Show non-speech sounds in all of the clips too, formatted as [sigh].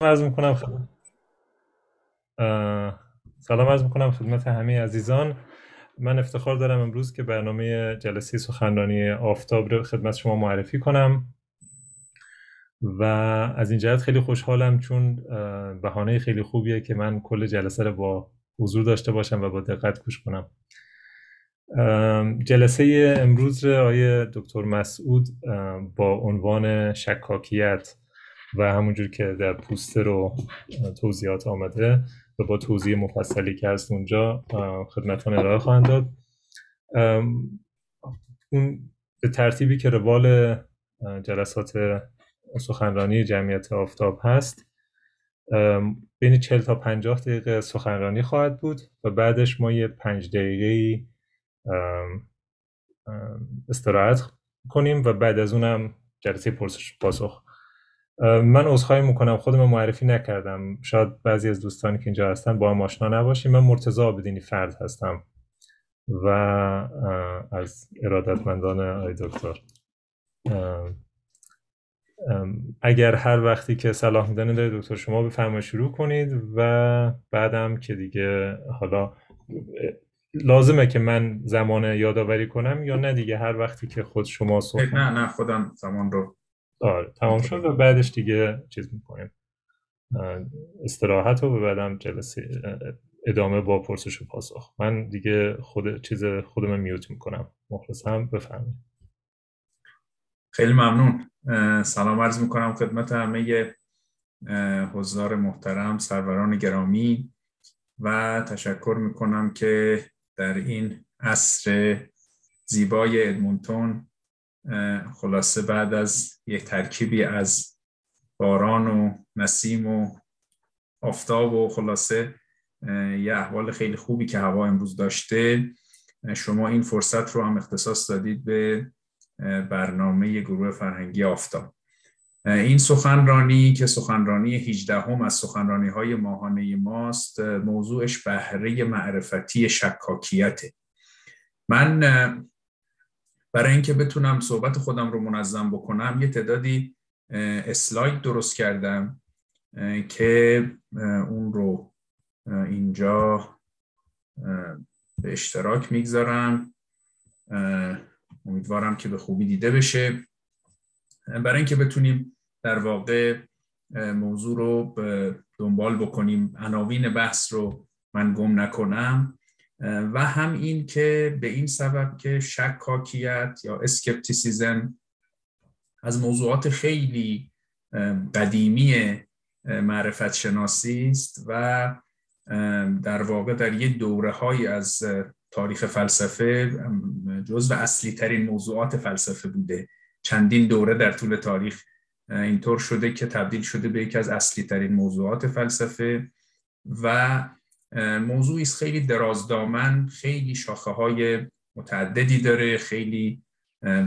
عرض می‌کنم سلام عرض می‌کنم خدمت همه عزیزان. من افتخار دارم امروز که برنامه جلسه سخنرانی آفتاب رو خدمت شما معرفی کنم و از این جهت خیلی خوشحالم چون بهانه خیلی خوبیه که من کل جلسه رو با حضور داشته باشم و با دقت گوش کنم. جلسه امروز رو آیه دکتر مسعود با عنوان شکاکیت و همونجور که در پوستر و توضیحات آمده و با توضیح مفصلی که هست اونجا خدمتان ارائه خواهند داد. اون به ترتیبی که روال جلسات سخنرانی جمعیت آفتاب هست بین 40 تا 50 دقیقه سخنرانی خواهد بود و بعدش ما یه 5 دقیقه استراحت کنیم و بعد از اونم جلسه پرسش پاسخ من عذرخواهی می‌کنم. خودم معرفی نکردم. شاید بعضی از دوستانی که اینجا هستن با هم آشنا نباشیم. من مرتضی آبدینی فرد هستم و از ارادتمندان آی دکتر. اگر هر وقتی که صلاح میدنه داره دکتر شما بفرمایید شروع کنید و بعدم که دیگه حالا لازمه که من زمان یادآوری کنم یا نه دیگه هر وقتی که خود شما صحبت نه نه خودم زمان رو آره تمام شد و بعدش دیگه چیز می‌کنیم. استراحت و بعدم جلسه ادامه با پرسش و پاسخ. من دیگه خود چیز خودم میوت می‌کنم. مخلصم بفرمایید. خیلی ممنون. سلام عرض می‌کنم خدمت همه حضار محترم سروران گرامی و تشکر می‌کنم که در این عصر زیبای ادمونتون خلاصه بعد از یک ترکیبی از باران و نسیم و آفتاب و خلاصه یه احوال خیلی خوبی که هوا امروز داشته. شما این فرصت رو هم اختصاص دادید به برنامه گروه فرهنگی آفتاب. این سخنرانی که سخنرانی 18 هم از سخنرانی های ماهانه ماست موضوعش بهره معرفتی شکاکیته. من برای اینکه بتونم صحبت خودم رو منظم بکنم یه تعدادی اسلاید درست کردم که اون رو اینجا به اشتراک می‌گذارم. امیدوارم که به خوبی دیده بشه. برای اینکه بتونیم در واقع موضوع رو دنبال بکنیم عناوین بحث رو من گم نکنم. و هم این که به این سبب که شکاکیت یا اسکپتیسیزم از موضوعات خیلی قدیمی معرفت شناسی است و در واقع در یه دوره های از تاریخ فلسفه جزو اصلی ترین موضوعات فلسفه بوده. چندین دوره در طول تاریخ اینطور شده که تبدیل شده به یکی از اصلی ترین موضوعات فلسفه و موضوعی است. خیلی درازدامن خیلی شاخه های متعددی داره خیلی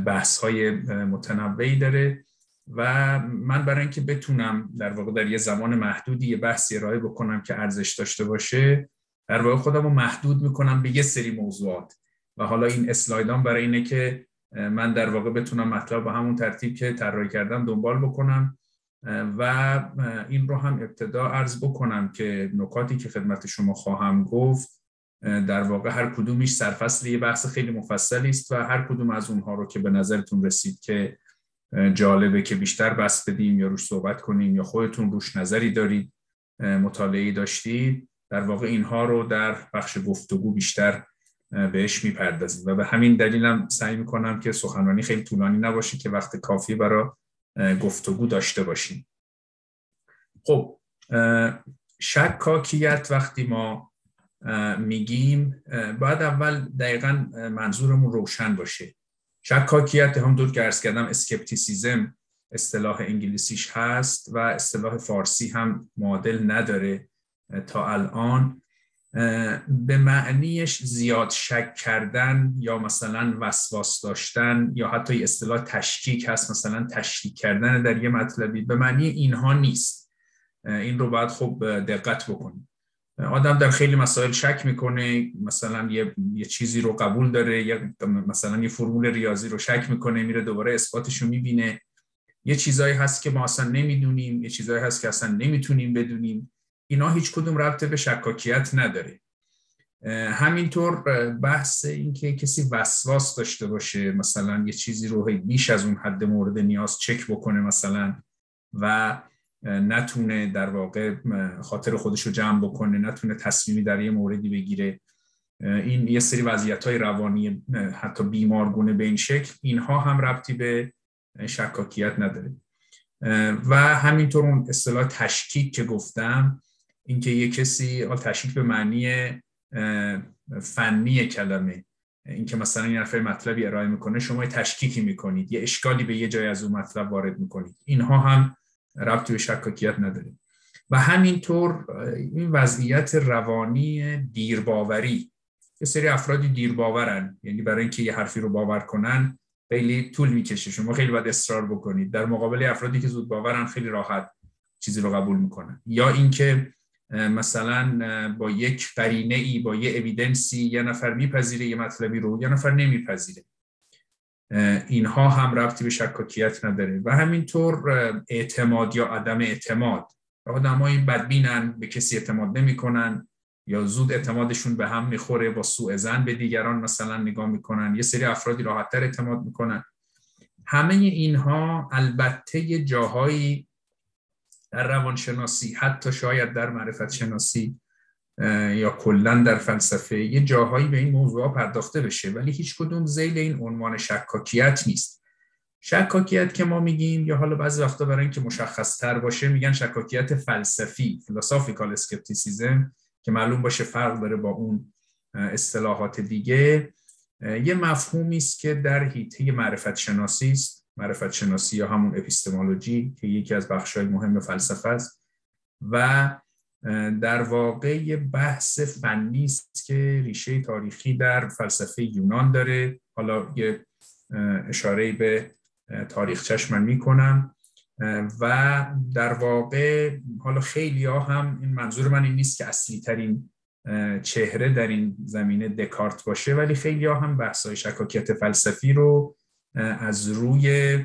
بحث های متنوعی داره و من برای اینکه بتونم در واقع در یه زمان محدودی یه بحثی ارائه بکنم که ارزش داشته باشه در واقع خودم رو محدود می‌کنم به یه سری موضوعات. و حالا این اسلایدان برای اینه که من در واقع بتونم مطلب به همون ترتیب که طراحی کردم دنبال بکنم. و این رو هم ابتدا عرض بکنم که نکاتی که خدمت شما خواهم گفت در واقع هر کدومیش سرفصل یه بحث خیلی مفصلی است و هر کدوم از اونها رو که به نظرتون رسید که جالبه که بیشتر بس بدیم یا روش صحبت کنیم یا خودتون روش نظری دارید مطالعه داشتید در واقع اینها رو در بخش گفتگو بیشتر بهش می‌پردازیم. و به همین دلیلم سعی می‌کنم که سخنرانی خیلی طولانی نباشه که وقت کافی برای گفتگو داشته باشیم. خب شکاکیت وقتی ما میگیم باید اول دقیقا منظورمون روشن باشه. شکاکیت هم که عرض کردم skepticism اصطلاح انگلیسیش هست و اصطلاح فارسی هم معادل نداره تا الان. به معنیش زیاد شک کردن یا مثلا وسواس داشتن یا حتی اصطلاح تشکیک هست مثلا تشکیک کردن در یه مطلبی. به معنی اینها نیست. این رو باید خوب دقت بکنیم. آدم در خیلی مسائل شک می‌کنه مثلا یه, یه چیزی رو قبول داره یا مثلا یه فرمول ریاضی رو شک می‌کنه میره دوباره اثباتش رو می‌بینه. یه چیزایی هست که ما اصلا نمی‌دونیم یه چیزایی هست که اصلا نمی‌تونیم بدونیم. اینا هیچ کدوم ربط به شکاکیت نداره. همینطور بحث اینکه کسی وسواس داشته باشه مثلا یه چیزی رو بیش از اون حد مورد نیاز چک بکنه مثلا و نتونه در واقع خاطر خودش رو جمع بکنه نتونه تصمیمی در یه موردی بگیره. این یه سری وضعیت های روانی حتی بیمارگونه به این شکل اینها هم ربطی به شکاکیت نداره. و همینطور اون اصطلاح تشکیک که گفتم اینکه یه کسی تشکیک به معنی فنی کلمه. اینکه مثلا یه نفر مطلبی ارائه می‌کنه شما تشکیکی می‌کنید یه اشکالی به یه جای از اون مطلب وارد می‌کنید. اینها هم ربطی به شکاکیت نداره. و همینطور این وضعیت روانی دیرباوری. یه سری افرادی دیرباورن یعنی برای اینکه یه حرفی رو باور کنن خیلی طول می‌کشه. شما خیلی باید اصرار بکنید. در مقابل افرادی که زود باورن خیلی راحت چیزی رو قبول می‌کنن. یا اینکه مثلا با یک قرینه ای با یه اویدنسی یه نفر میپذیره یه مطلبی رو یه نفر نمیپذیره. اینها هم ربطی به شکاکیت نداره. و همینطور اعتماد یا عدم اعتماد. آدمایی بدبینن به کسی اعتماد نمی‌کنن یا زود اعتمادشون به هم می‌خوره با سوء زن به دیگران مثلا نگاه می‌کنن. یه سری افرادی راحتتر اعتماد می‌کنن. همه اینها البته جاهایی در روانشناسی حتی شاید در معرفت شناسی یا کلا در فلسفه یه جاهایی به این موضوع پرداخته بشه. ولی هیچ کدوم زیل این عنوان شکاکیت نیست. شکاکیت که ما میگیم یا حالا بعضی وقتا برای اینکه مشخص تر باشه میگن شکاکیت فلسفی philosophical skepticism که معلوم باشه فرق داره با اون اصطلاحات دیگه. یه مفهومی است که در حیطه معرفت شناسی است. معرفت شناسی یا همون epistemology که یکی از بخش‌های مهم فلسفه است و در واقع یه بحث فنی است که ریشه تاریخی در فلسفه یونان داره. حالا یه اشاره به تاریخ من می‌کنم. و در واقع حالا خیلی ها هم این منظور من این نیست که اصلی ترین چهره در این زمینه دکارت باشه ولی خیلی ها هم بحث های شکاکیت فلسفی رو از روی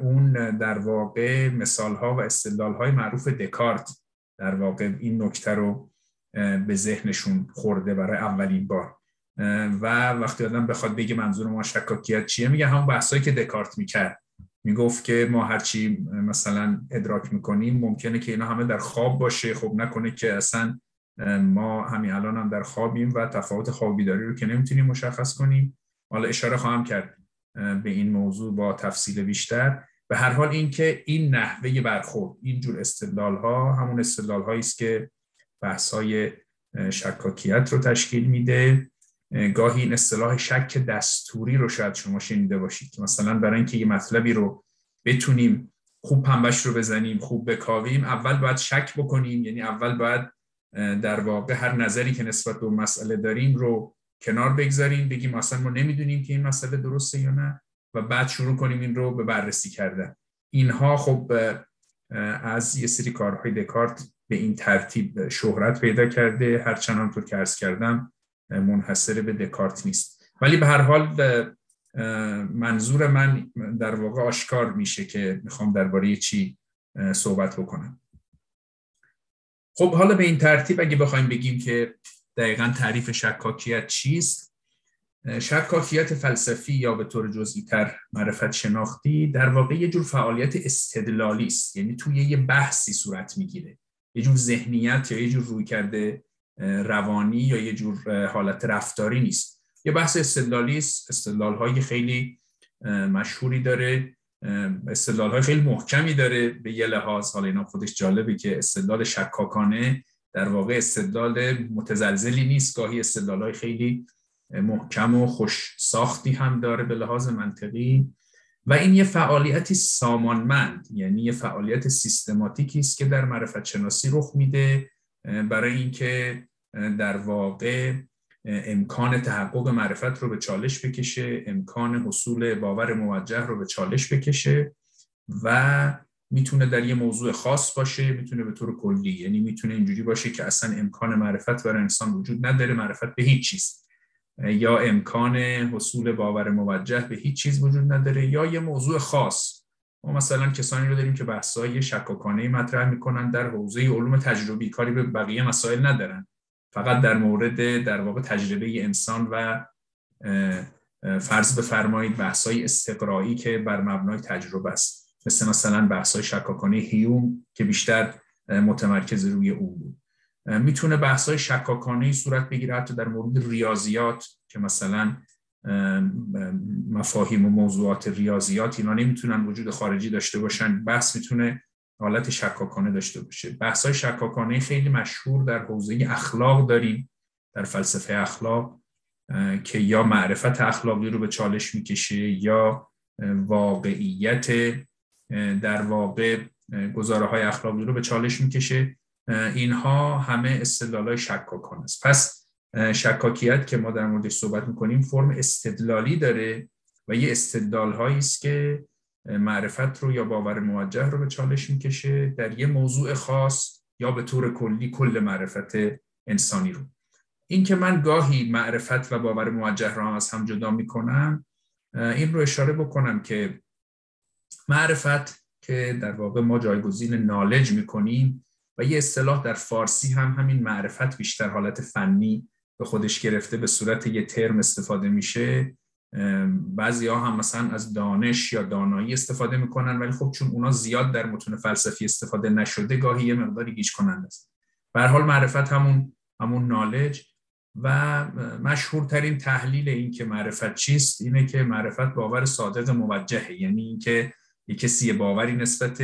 اون در واقع مثال ها و استدلال های معروف دکارت در واقع این نکته رو به ذهنشون خورده برای اولین بار. و وقتی آدم بخواد بگه منظور ما شکاکیت چیه؟ میگه همون بحثایی که دکارت می‌کرد. می‌گفت که ما هرچی مثلا ادراک می‌کنیم ممکنه که اینا همه در خواب باشه. خب نکنه که اصلا ما همین الان هم در خوابیم و تفاوت خواب بیداری رو که نمی‌تونیم مشخص کنیم. حالا اشاره خواهم کرد. به این موضوع با تفصیل بیشتر. به هر حال اینکه این نحوه برخورد این جور استدلال ها همون استدلال هایی است که بحث های شکاکیت رو تشکیل میده. گاهی این اصطلاح شک دستوری رو شاید شما شنیده باشید که مثلا برای اینکه یه مطلبی رو بتونیم خوب پنبش رو بزنیم خوب بکاویم اول باید شک بکنیم. یعنی اول باید در واقع هر نظری که نسبت به مسئله داریم رو کنار بگذاریم بگیم اصلا ما نمی‌دونیم که این مسئله درسته یا نه و بعد شروع کنیم این رو به بررسی کردن. اینها خب از یه سری کارهای دکارت به این ترتیب شهرت پیدا کرده هرچند همطور که ارز کردم منحصر به دکارت نیست. ولی به هر حال منظور من در واقع آشکار میشه که می‌خوام درباره چی صحبت بکنم. خب حالا به این ترتیب اگه بخوایم بگیم که دقیقا تعریف شکاکیت چیست؟ شکاکیت فلسفی یا به طور جزئی تر معرفت شناختی در واقع یه جور فعالیت استدلالی است. یعنی توی یه بحثی صورت می‌گیره. یه جور ذهنیت یا یه جور روی کرده روانی یا یه جور حالت رفتاری نیست. یه بحث استدلالی است. استدلال های خیلی مشهوری داره. استدلال های خیلی محکمی داره. به یه لحاظ حالا اینا خودش جالبه که استدلال شکاکانه در واقع استدلال متزلزلی نیست. گاهی استدلال های خیلی محکم و خوش ساختی هم داره به لحاظ منطقی. و این یه فعالیتی سامانمند یعنی یه فعالیت سیستماتیکی است که در معرفت شناسی رخ میده برای اینکه در واقع امکان تحقق معرفت رو به چالش بکشه امکان حصول باور موجه رو به چالش بکشه و می‌تونه در یه موضوع خاص باشه می‌تونه به طور کلی یعنی می‌تونه اینجوری باشه که اصلا امکان معرفت برای انسان وجود نداره معرفت به هیچ چیز. یا امکان حصول باور موجه به هیچ چیز وجود نداره یا یه موضوع خاص. ما مثلا کسانی رو داریم که بحث‌های شکاکانه مطرح می‌کنن در حوزه علوم تجربی کاری به بقیه مسائل ندارن. فقط در مورد در واقع تجربه انسان و فرض بفرمایید بحث‌های استقرایی که بر مبنای تجربه است. مثل مثلا بحث‌های شکاکانه هیوم که بیشتر متمرکز روی اون بود. می‌تونه بحث‌های شکاکانه صورت بگیره حتی در مورد ریاضیات که مثلا مفاهیم و موضوعات ریاضیات اینا نمی‌تونن وجود خارجی داشته باشن. بحث می‌تونه حالت شکاکانه داشته باشه. بحث های شکاکانه خیلی مشهور در حوزه اخلاق داریم در فلسفه اخلاق که یا معرفت اخلاقی رو به چالش می‌کشه یا واقعیت در واقع گزاره های اخلاقی رو به چالش می‌کشه. اینها همه استدلال های شکاکانه است. پس شکاکیت که ما در موردش صحبت می‌کنیم فرم استدلالی داره و یه استدلال هایی است که معرفت رو یا باور موجه رو به چالش می‌کشه در یه موضوع خاص یا به طور کلی کل معرفت انسانی رو. این که من گاهی معرفت و باور موجه رو هم از هم جدا می‌کنم این رو اشاره بکنم که معرفت که در واقع ما جایگزین نالج می‌کنیم و یه اصطلاح در فارسی هم همین معرفت بیشتر حالت فنی به خودش گرفته به صورت یه ترم استفاده میشه. بعضی ها هم مثلا از دانش یا دانایی استفاده می‌کنن ولی خب چون اونا زیاد در متون فلسفی استفاده نشده گاهی یه مقداری گیج کننده است. به حال معرفت همون همون نالج. و مشهورترین تحلیل این که معرفت چیست اینه که معرفت باور صادق موجهه یعنی اینکه یه کسی باوری نسبت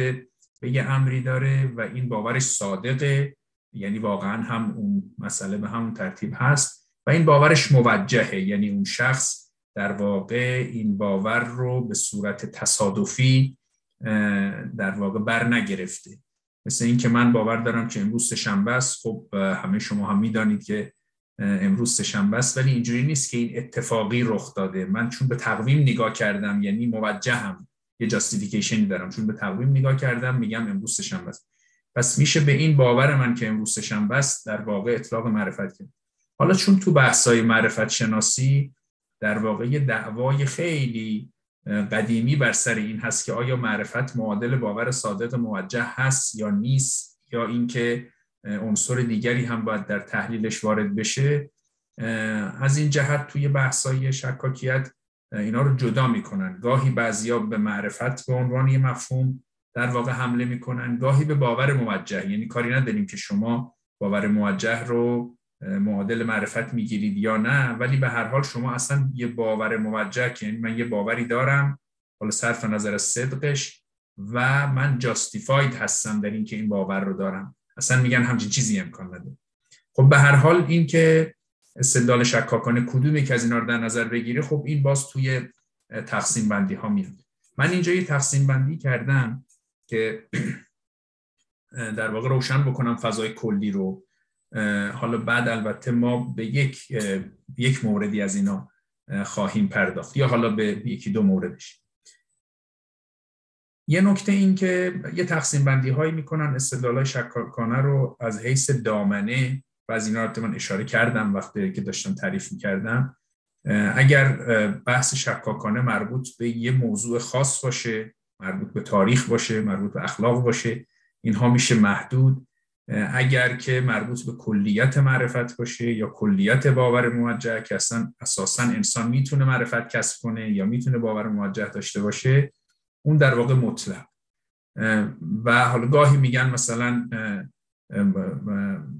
به یه امری داره و این باورش صادقه. یعنی واقعا هم اون مسئله به همون ترتیب هست و این باورش موجهه. یعنی اون شخص در واقع این باور رو به صورت تصادفی در واقع بر نگرفته. مثل اینکه من باور دارم که امروز شنبه است. خب همه شما هم می‌دانید که امروز شنبه است ولی اینجوری نیست که این اتفاقی رخ داده. من چون به تقویم نگاه کردم یعنی موجهم. یه جاستیفیکیشنی دارم. چون به تقویم نگاه کردم میگم امروز شنبه است. پس میشه به این باور من که امروز شنبه است در واقع اطلاق معرفت کرد. حالا چون تو بحثای معرفت شناسی در واقع دعوای خیلی قدیمی بر سر این هست که آیا معرفت معادل باور صادق موجه هست یا نیست یا اینکه عنصر دیگری هم باید در تحلیلش وارد بشه از این جهت توی بحثای شکاکیت اینا رو جدا می‌کنن. گاهی بعضیا به معرفت به عنوان یه مفهوم در واقع حمله می‌کنن. گاهی به باور موجه. یعنی کاری نداریم که شما باور موجه رو معادل معرفت می‌گیرید یا نه. ولی به هر حال شما اصلا یه باور موجه که یعنی من یه باوری دارم حالا صرف نظر از صدقش و من جاستیفاید هستم در اینکه این باور رو دارم. اصلا میگن همچین چیزی امکان نداره. خب به هر حال این که استدلال شکاکانه کدومی که از اینا رو در نظر بگیره خب این باز توی تقسیم بندی ها میاد. من اینجا یه تقسیم بندی کردم که [clears throat] در واقع روشن بکنم فضای کلی رو. حالا بعد البته ما به یک یک موردی از اینا خواهیم پرداخت یا حالا به یکی دو موردش. یه نکته این که یه تقسیم بندی هایی می‌کنن استدلال شکاکانه رو از حیث دامنه و از اینا من اشاره کردم وقتی که داشتم تعریف می‌کردم. اگر بحث شکاکانه مربوط به یه موضوع خاص باشه مربوط به تاریخ باشه مربوط به اخلاق باشه اینها میشه محدود. اگر که مربوط به کلیت معرفت باشه یا کلیت باور موجه که اصلا اساسا انسان می‌تونه معرفت کسب کنه یا می‌تونه باور موجه داشته باشه اون در واقع مطلق. و حالا گاهی میگن مثلا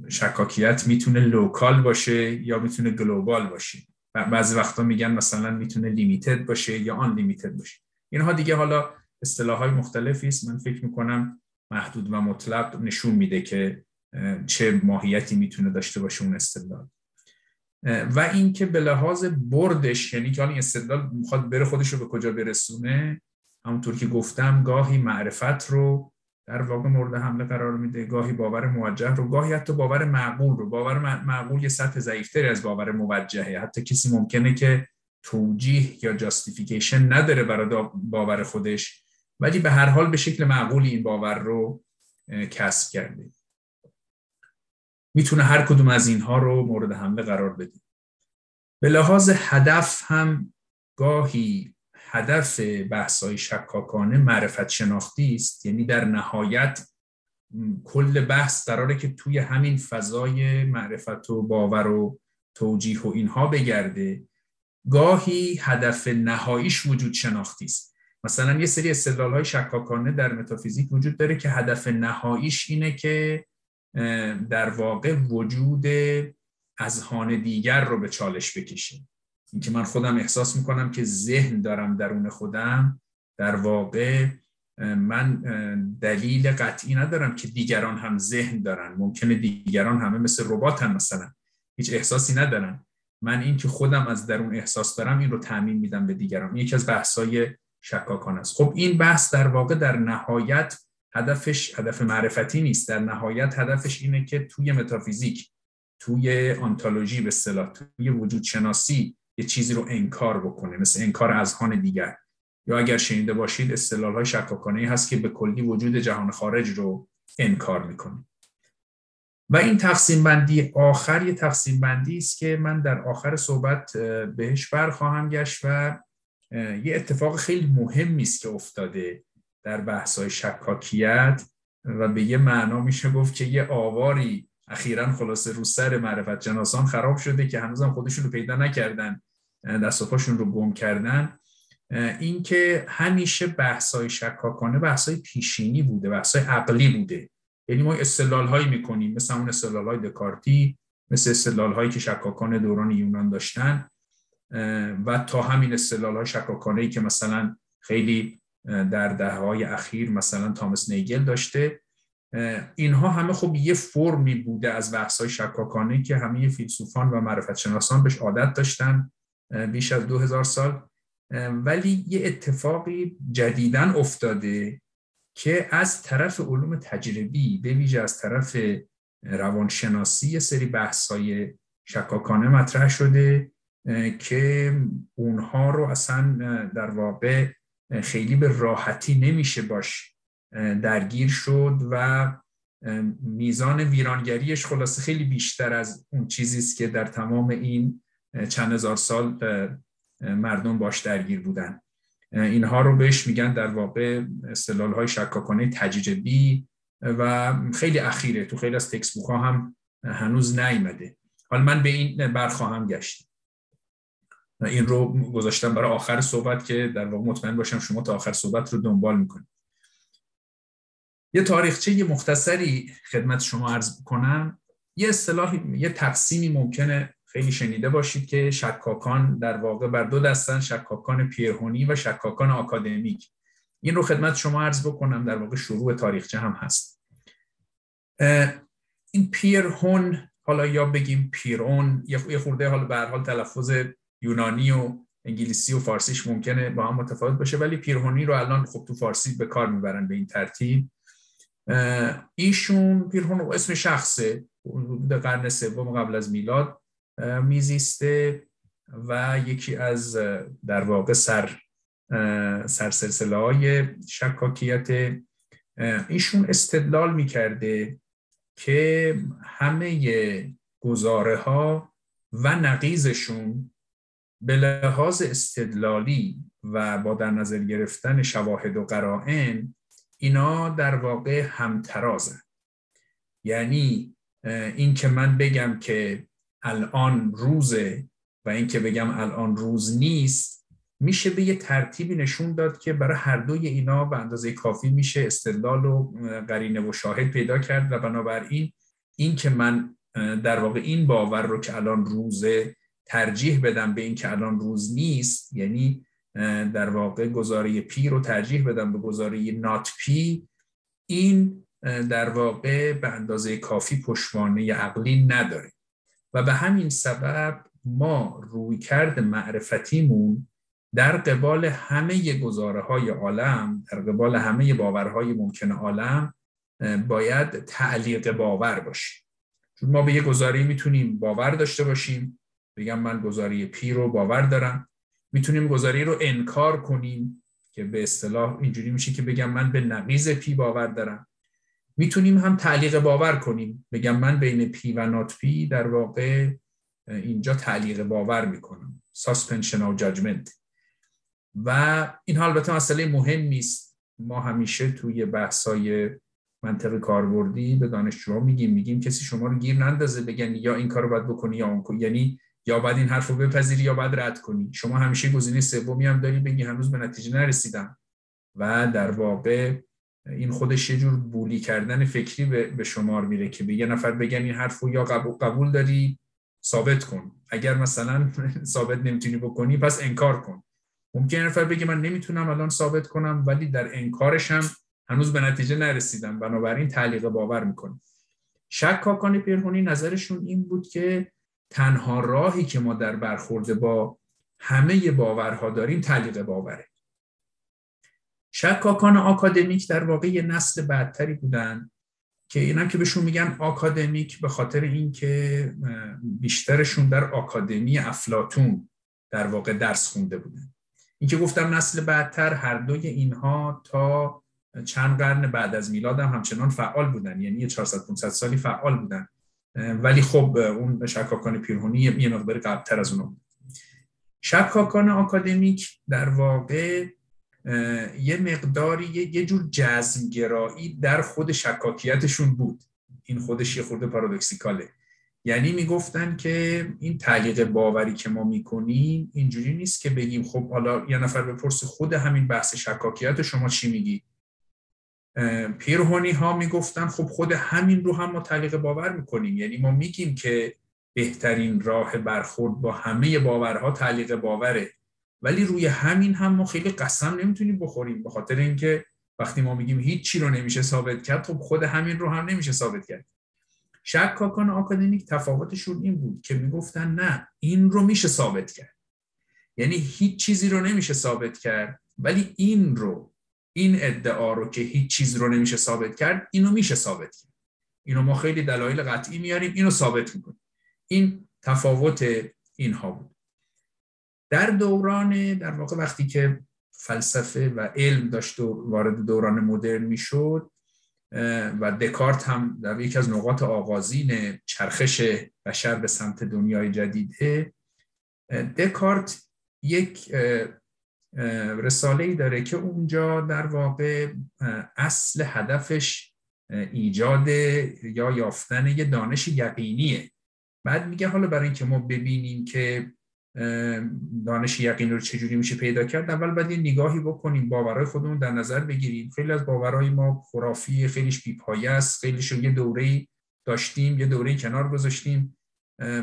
شکاکیت می‌تونه local باشه یا می‌تونه global باشه؟ بعضی وقتا میگن مثلا می‌تونه limited باشه یا unlimited باشه. اینها دیگه حالا اصطلاح های مختلفی است. من فکر می‌کنم محدود و مطلق نشون میده که چه ماهیتی می‌تونه داشته باشه اون استدلال. و اینکه به لحاظ بردش یعنی که حالا این استدلال می‌خواد بره خودش رو به کجا برسونه همونطور که گفتم گاهی معرفت رو در واقع مورد حمله قرار میده. گاهی باور موجه رو گاهی حتی باور معقول رو. باور معقول یه سطح ضعیفتری از باور موجهه. حتی کسی ممکنه که توجیه یا جاستیفیکیشن نداره برای باور خودش ولی به هر حال به شکل معقولی این باور رو کسب کرده. می‌تونه هر کدوم از اینها رو مورد حمله قرار بده. به لحاظ هدف هم گاهی هدف بحث‌های شکاکانه معرفت شناختی است. یعنی در نهایت کل بحث قراره که توی همین فضای معرفت و باور و توجیه و اینها بگرده. گاهی هدف نهاییش وجود شناختی است. مثلا یه سری استدلال های شکاکانه در متافیزیک وجود داره که هدف نهاییش اینه که در واقع وجود اذهان دیگر رو به چالش بکشه. اینکه من خودم احساس می‌کنم که ذهن دارم درون خودم در واقع من دلیل قطعی ندارم که دیگران هم ذهن دارن. ممکنه دیگران همه مثل ربات هم مثلا. هیچ احساسی ندارن. من این که خودم از درون احساس دارم این رو تعمین میدم به دیگران. یکی از بحثای شکاکان است. خب این بحث در واقع در نهایت هدفش هدف معرفتی نیست. در نهایت هدفش اینه که توی متافیزیک توی آنتولوژی به اصطلاح توی وجود شناسی یه چیزی رو انکار بکنه مثل انکار اذهان دیگر. یا اگر شنیده باشید اصطلاح های شکاکانه هست که به کلی وجود جهان خارج رو انکار می‌کنه. و این تقسیم بندی آخر یه تقسیم بندی است که من در آخر صحبت بهش برخواهم گشت و یه اتفاق خیلی مهمی است که افتاده در بحث های شکاکیت و به یه معنا میشه گفت که یه آواری اخیرا خلاصه رو سر معرفت جناسان خراب شده که هنوزم خودشون رو پیدا نکردن. دست رو گم کردن. اینکه همیشه بحث‌های شکاکانه بحث‌های پیشینی بوده بحث‌های عقلی بوده. یعنی ما استدلال هایی می‌کنیم مثل اون استدلال های دکارتی مثل استدلال هایی که شکاکان دوران یونان داشتن و تا همین استدلال های که مثلا خیلی در دهه های اخیر مثلا تامس نیگل داشته. اینها همه خب یه فرمی بوده از بحث های شکاکانه که همه فیلسوفان و معرفت شناسان بهش عادت داشتن. بیش از دو هزار سال. ولی یه اتفاقی جدیدن افتاده که از طرف علوم تجربی به ویژه از طرف روانشناسی یه سری بحث های شکاکانه مطرح شده که اونها رو اصلا در واقع خیلی به راحتی نمیشه باش درگیر شد و میزان ویرانگریش خلاصه خیلی بیشتر از اون چیزی است که در تمام این چند هزار سال مردم باش درگیر بودن. اینها رو بهش میگن در واقع استلال های شکاکانه تجربی و خیلی اخیره. تو خیلی از تکس ها هم هنوز نیمده حالا من به این برخواهم گشت. این رو گذاشتم برای آخر صحبت که در واقع مطمئن باشم شما تا آخر صحبت رو دنبال می‌کنید. یه تاریخچه مختصری خدمت شما عرض بکنم. یه اصطلاح یه تقسیمی ممکنه خیلی شنیده باشید که شکاکان در واقع بر دو دستن شکاکان پیرهونی و شکاکان آکادمیک. این رو خدمت شما عرض بکنم در واقع شروع تاریخچه هم هست. این پیرهون حالا یا بگیم پیرون یه خورده حالا به حال تلفظ یونانی و انگلیسی و فارسیش ممکنه با هم متفاوت باشه ولی پیرهونی رو الان خب تو فارسی به کار می‌برن به این ترتیب. ایشون پیرهون اسم شخصه حدود قرن سوم قبل از میلاد. میزیسته و یکی از در واقع سر سرسلسله های شکاکیت ایشون استدلال می‌کرده که همه گزاره ها و نقیزشون به لحاظ استدلالی و با در نظر گرفتن شواهد و قرائن اینا در واقع همترازن. یعنی این که من بگم که الان روزه و اینکه بگم الان روز نیست میشه به یه ترتیبی نشون داد که برای هر دوی اینا به اندازه کافی میشه استدلال و قرینه و شاهد پیدا کرد و بنابراین این که من در واقع این باور رو که الان روزه ترجیح بدم به این که الان روز نیست یعنی در واقع گزاره پی رو ترجیح بدم به گزاره نات پی این در واقع به اندازه کافی پشوانه عقلی نداره. و به همین سبب ما روی کرد معرفتیمون در قبال همه گزاره های عالم در قبال همه باورهای ممکن عالم باید تعلیق باور باشه چون ما به یه گزاره می‌تونیم باور داشته باشیم. بگم من گزاره P رو باور دارم. می‌تونیم گزاره رو انکار کنیم که به اصطلاح اینجوری میشه که بگم من به نقیض P باور دارم. می‌تونیم هم تعلیق باور کنیم. بگم من بین P و not P در واقع اینجا تعلیق باور می‌کنم. Suspension of judgment. و این البته مسئله مهمی است. ما همیشه توی بحثای منطق کاربردی به دانشجوها میگیم. میگیم کسی شما رو گیر نندازه بگن یا این کارو باید بکنی یا اون کنی یعنی یا بعد این حرف رو بپذیری یا بعد رد کنی. شما همیشه گزینه سومی هم داری بگی هنوز به نتیجه نرسیدم. و در واقع این خودش یه جور بولی کردن فکری به شمار میره که به یه نفر بگن این حرف رو یا قبول داری ثابت کن. اگر مثلا [laughs] ثابت نمی‌تونی بکنی پس انکار کن. ممکن نفر بگه من نمی‌تونم الان ثابت کنم ولی در انکارش هم هنوز به نتیجه نرسیدم. بنابراین تعلیق باور می‌کنم شکاکان پیرهونی نظرشون این بود که تنها راهی که ما در برخورد با همه باورها داریم تعلیق باوره. شکاکان آکادمیک در واقع یه نسل بعدتری بودن که اینم که بهشون میگن آکادمیک به خاطر اینکه بیشترشون در آکادمی افلاتون در واقع درس خونده بودن. اینکه گفتم نسل بعدتر هر دوی اینها تا چند قرن بعد از میلاد هم همچنان فعال بودن. یعنی 400 500 سالی فعال بودن. ولی خب اون شکاکان پیرهونی یه مقدار قبلتر از بود. شکاکان آکادمیک در واقع یه مقداری یه جور جزمگرایی در خود شکاکیتشون بود. این خودش یه خورده پارادوکسیکاله. یعنی می‌گفتن که این تعلیق باوری که ما می‌کنیم اینجوری نیست که بگیم خب حالا یه نفر بپرسه خود همین بحث شکاکیت شما چی میگی؟ پیرهونی ها می‌گفتن خب خود همین رو هم ما تعلیق باور می‌کنیم. یعنی ما میگیم که بهترین راه برخورد با همه باورها تعلیق باوره. ولی روی همین هم ما خیلی قسم نمی‌تونیم بخوریم به خاطر اینکه وقتی ما میگیم هیچ چی رو نمیشه ثابت کرد خب خود همین رو هم نمیشه ثابت کرد. کاکان آکادمیک تفاوتشون این بود که می‌گفتن نه این رو میشه ثابت کرد. یعنی هیچ چیزی رو نمیشه ثابت کرد ولی این رو این ادعا رو که هیچ چیز رو نمیشه ثابت کرد اینو میشه ثابت کرد. اینو ما خیلی دلایل قطعی میاریم اینو ثابت می‌کنیم. این تفاوت اینها بود. در دوران در واقع وقتی که فلسفه و علم داشت وارد دوران مدرن می‌شد و دکارت هم در یکی از نقاط آغازین چرخش بشر به سمت دنیای جدیده دکارت یک رساله ای داره که اونجا در واقع اصل هدفش ایجاد یا یافتن یه دانش یقینیه. بعد میگه حالا برای اینکه ما ببینیم که دانش یقین رو چجوری میشه پیدا کرد اول باید یه نگاهی بکنیم باورهای خودمون در نظر بگیریم. خیلی از باورهای ما خرافی خیلیش بیپایه است خیلیش یه دوره داشتیم یه دوره کنار گذاشتیم.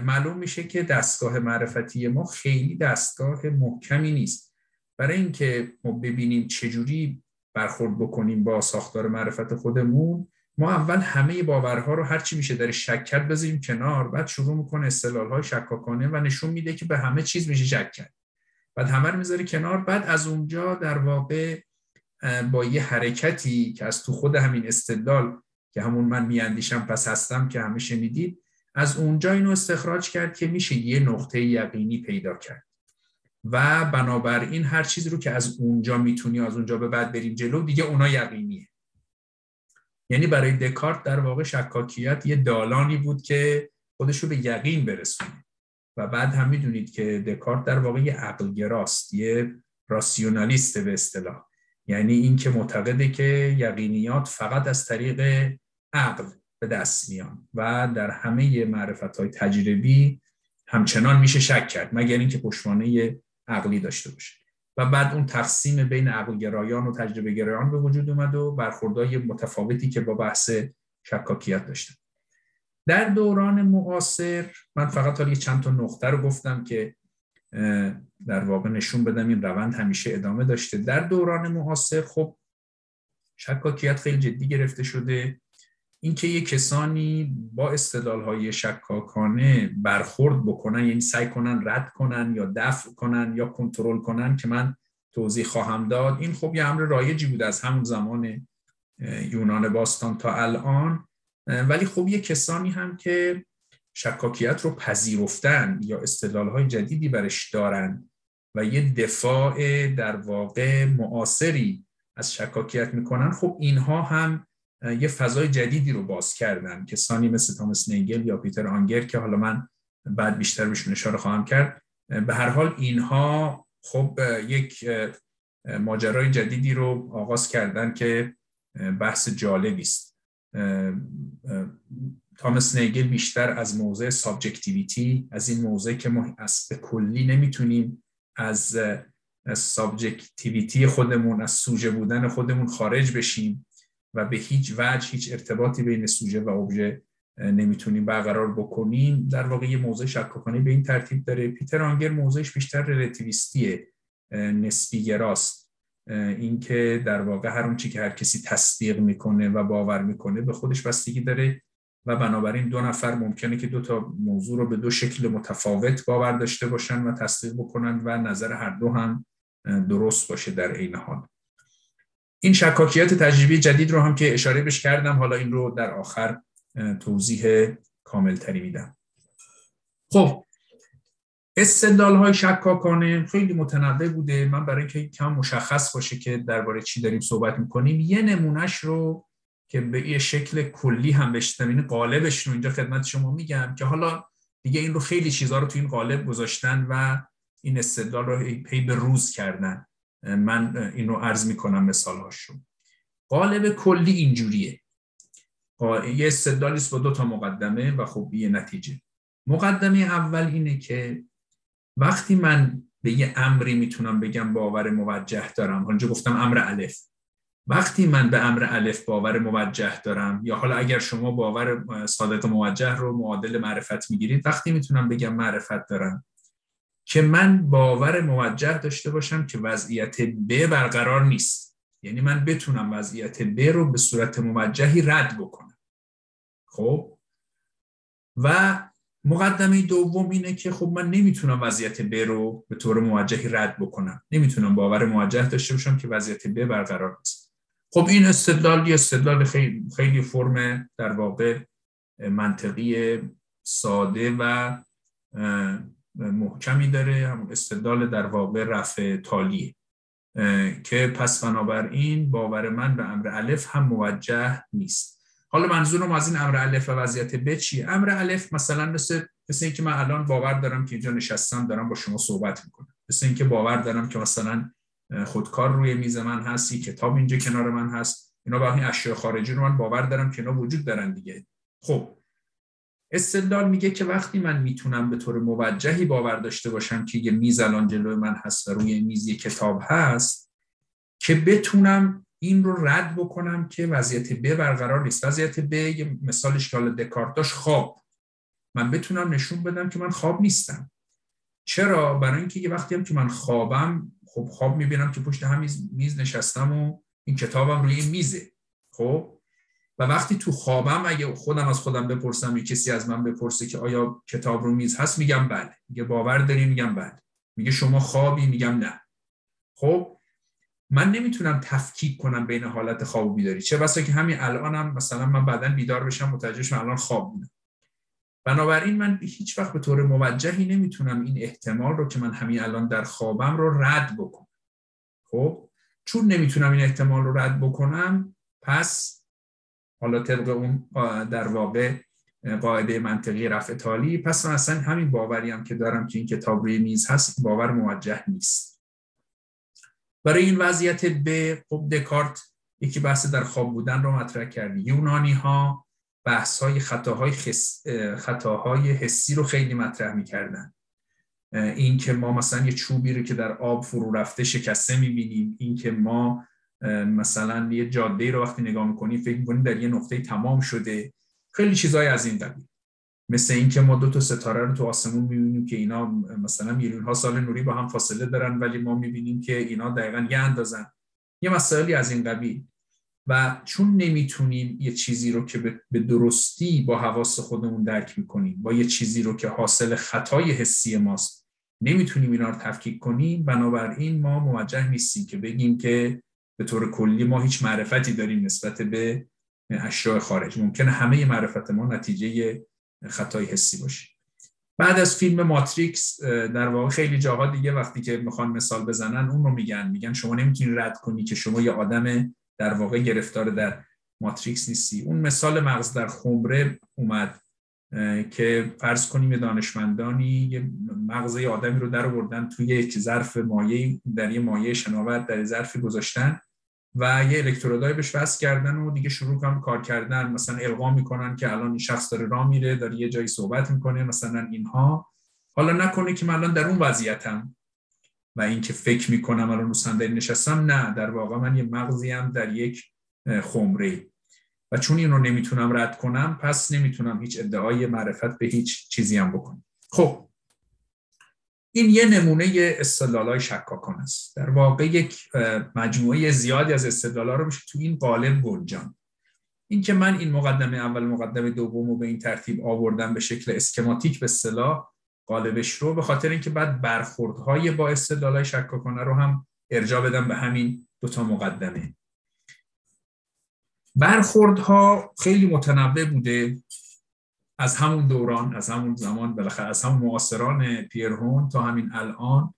معلوم میشه که دستگاه معرفتی ما خیلی دستگاه محکمی نیست. برای اینکه ما ببینیم چجوری برخورد بکنیم با ساختار معرفت خودمون ما اول همه باورها رو هر چی میشه در شک کرد بذاریم کنار بعد شروع می‌کنه استدلال های شکاکانه و نشون میده که به همه چیز میشه شک کرد. بعد همه رو می‌ذاره کنار بعد از اونجا در واقع با یه حرکتی که از تو خود همین استدلال که همون من میاندیشم پس هستم که همه شنیدید از اونجا اینو استخراج کرد که میشه یه نقطه یقینی پیدا کرد. و بنابراین هر چیزی رو که از اونجا می‌تونی از اونجا به بعد بریم جلو دیگه اونا یقینیه. یعنی برای دکارت در واقع شکاکیت یه دالانی بود که خودش رو به یقین برسونه. و بعد هم می‌دونید که دکارت در واقع یه عقلگراست یه راسیونالیست به اصطلاح. یعنی اینکه معتقده که یقینیات فقط از طریق عقل به دست میان و در همه معرفت های تجربی همچنان میشه شک کرد مگر اینکه پشتوانه عقلی داشته باشه. و بعد اون تقسیم بین عقل گرایان و تجربه گرایان به وجود اومد و برخوردهای متفاوتی که با بحث شکاکیت داشتن. در دوران معاصر من فقط حالا چند تا نقطه رو گفتم که در واقع نشون بدم این روند همیشه ادامه داشته. در دوران معاصر خب شکاکیت خیلی جدی گرفته شده. اینکه یه کسانی با استدلال های شکاکانه برخورد بکنن یعنی سعی کنن رد کنن یا دفع کنن یا کنترل کنن که من توضیح خواهم داد. این خب یه امر رایجی بود از همون زمان یونان باستان تا الان. ولی خب یه کسانی هم که شکاکیت رو پذیرفتن یا استدلال های جدیدی برش دارن و یه دفاع در واقع معاصری از شکاکیت می‌کنن خب اینها هم یه فضای جدیدی رو باز کردن کسانی مثل تامس نیگل یا پیتر آنگر که حالا من بعد بیشتر بهشون اشاره خواهم کرد به هر حال اینها خب یک ماجرای جدیدی رو آغاز کردن که بحث جالبی است. تامس نیگل بیشتر از موضع subjectivity از این موضع که ما از به کلی نمی‌تونیم از subjectivity خودمون از سوژه بودن خودمون خارج بشیم. و به هیچ وجه هیچ ارتباطی بین سوژه و ابژه نمی‌تونیم برقرار بکنیم. در واقع یه موضع شکاکانه به این ترتیب داره. پیتر آنگر موضعش بیشتر relativist یه نسبی گراست. اینکه در واقع هر اون چی که هر کسی تصدیق می‌کنه و باور می‌کنه به خودش بستگی داره و بنابراین دو نفر ممکنه که دو تا موضوع رو به دو شکل متفاوت باور داشته باشن و تصدیق بکنن و نظر هر دو هم درست باشه در عین حال. این شکاکیت تجربی جدید رو هم که اشاره بش کردم حالا این رو در آخر توضیح کاملتری میدم. خب استدلال های شکاکانه خیلی متنوع بوده. من برای اینکه کم مشخص باشه که درباره چی داریم صحبت می‌کنیم یه نمونهش رو که به یه شکل کلی هم بشتم این قالبش رو اینجا خدمت شما میگم که حالا دیگه این رو خیلی چیزها رو تو این قالب گذاشتن و این استدلال رو پی به روز کردن. من این رو عرض می‌کنم مثال هاشو قالب کلی اینجوریه. یه استدلالی با دو تا مقدمه و خب یه نتیجه. مقدمه اول اینه که وقتی من به یه امری می‌تونم بگم باور موجه دارم حالا گفتم امر الف. وقتی من به امر الف باور موجه دارم یا حالا اگر شما باور صادق موجه رو معادل معرفت می‌گیرید وقتی می‌تونم بگم معرفت دارم که من باور موجه داشته باشم که وضعیت ب برقرار نیست. یعنی من بتونم وضعیت ب رو به صورت موجهی رد بکنم. خب؟ و مقدمه دوم اینه که خب من نمی‌تونم وضعیت ب رو به طور موجهی رد بکنم. نمی‌تونم باور موجه داشته باشم که وضعیت ب برقرار نیست. خب این استدلال یه استدلال خیلی, خیلی فرم در واقع منطقی ساده و محکمی داره هم استدلال در واقع رفع تالیه. که پس بنابراین باور من به امر الف هم موجه نیست. حالا منظورم از این امر الف و وضعیت ب چیه امر الف مثلا مثل مثل اینکه من الان باور دارم که اینجا نشستم دارم با شما صحبت می‌کنم. مثل اینکه باور دارم که مثلا خودکار روی میز من هست یک کتاب اینجا کنار من هست. اینا با این اشیاء خارجی رو من باور دارم که اینا وجود دارن دیگه. خب استدلال میگه که وقتی من می‌تونم به طور موجهی باور داشته باشم که یه میز الان جلوی من هست و روی میز یه کتاب هست که بتونم این رو رد بکنم که وضعیت ب برقرار نیست. وضعیت ب یه مثالش که حالا دکارت داشت خواب. من بتونم نشون بدم که من خواب نیستم. چرا؟ برای اینکه یه وقتی هم که من خوابم خب خواب می‌بینم که پشت هم میز نشستم و این کتابم روی میزه. خب؟ و وقتی تو خوابم اگه خودم از خودم بپرسم یا کسی از من بپرسه که آیا کتاب رو میز هست میگم بله. میگه باور داری؟ میگم بله. میگه شما خوابی؟ میگم نه. خب من نمی‌تونم تفکیک کنم بین حالت خواب و بیداری. چه بسا که همین الانم مثلا من بعدا بیدار بشم متوجه الان خواب بودم. بنابراین من هیچ وقت به طور موجهی نمی‌تونم این احتمال رو که من همین الان در خوابم رو رد بکنم. خب چون نمی‌تونم این احتمال رو رد بکنم پس حالا طبق اون در واقع قاعده منطقی رفع تالی. پس من اصلا همین باوری هم که دارم که این کتاب روی میز هست باور موجه نیست. برای این وضعیت به خب دکارت یکی بحث در خواب بودن رو مطرح کرد یونانی ها بحث های خطاهای, خس... خطاهای حسی رو خیلی مطرح می‌کردن. این که ما مثلا یه چوبی رو که در آب فرو رفته شکسته می‌بینیم این که ما مثلا یه جاده رو وقتی نگاه می‌کنیم فکر می‌کنیم در یه نقطه تمام شده. خیلی چیزای از این قبیل مثل اینکه ما دو تا ستاره رو تو آسمون می‌بینیم که اینا مثلا میلیون ها سال نوری با هم فاصله دارن ولی ما می‌بینیم که اینا دقیقا یه اندازن. یه مسائلی از این قبیل. و چون نمی‌تونیم یه چیزی رو که به درستی با حواس خودمون درک می‌کنیم با یه چیزی رو که حاصل خطای حسی ماست نمی‌تونیم اینا رو تفکیک کنیم بنابراین ما موجه نیستیم که بگیم که به طور کلی ما هیچ معرفتی داریم نسبت به اشیاء خارج. ممکنه همه معرفت ما نتیجه خطای حسی باشه. بعد از فیلم ماتریکس در واقع خیلی جاها دیگه وقتی که می‌خوان مثال بزنن اون رو میگن. میگن شما نمی‌تونی رد کنی که شما یه آدم در واقع گرفتار در ماتریکس نیستی. اون مثال مغز در خمره اومد که فرض کنیم دانشمندانی یه مغز آدمی رو در آوردن توی یک ظرف مایع در یه مایع شناور در ظرفی گذاشتن. و یه الکترودای بهش وصل کردن و دیگه شروع کنن کار کردن. مثلا القا می‌کنن که الان این شخص داره راه میره داره یه جایی صحبت می‌کنه مثلا اینها. حالا نکنه که من الان در اون وضعیتم و اینکه فکر می‌کنم الان رو صندلی نشستم. نه در واقع من یه مغزی هم در یک خمره. و چون این رو نمی‌تونم رد کنم پس نمی‌تونم هیچ ادعای معرفت به هیچ چیزی هم بکنم. خب این یه نمونه های شکاکان است. در واقع یک مجموعه زیادی از استدلال رو میشه تو این قالب گنجان. این که من این مقدمه اول مقدمه دوم رو به این ترتیب آوردم به شکل اسکماتیک به اصطلاح قالبش رو به خاطر اینکه بعد برخوردهای با های شکاکانه رو هم ارجا بدم به همین دوتا مقدمه. برخوردها خیلی متنوع بوده. از همون دوران از همون زمان بالاخره از همون معاصران پیرهون تا همین الان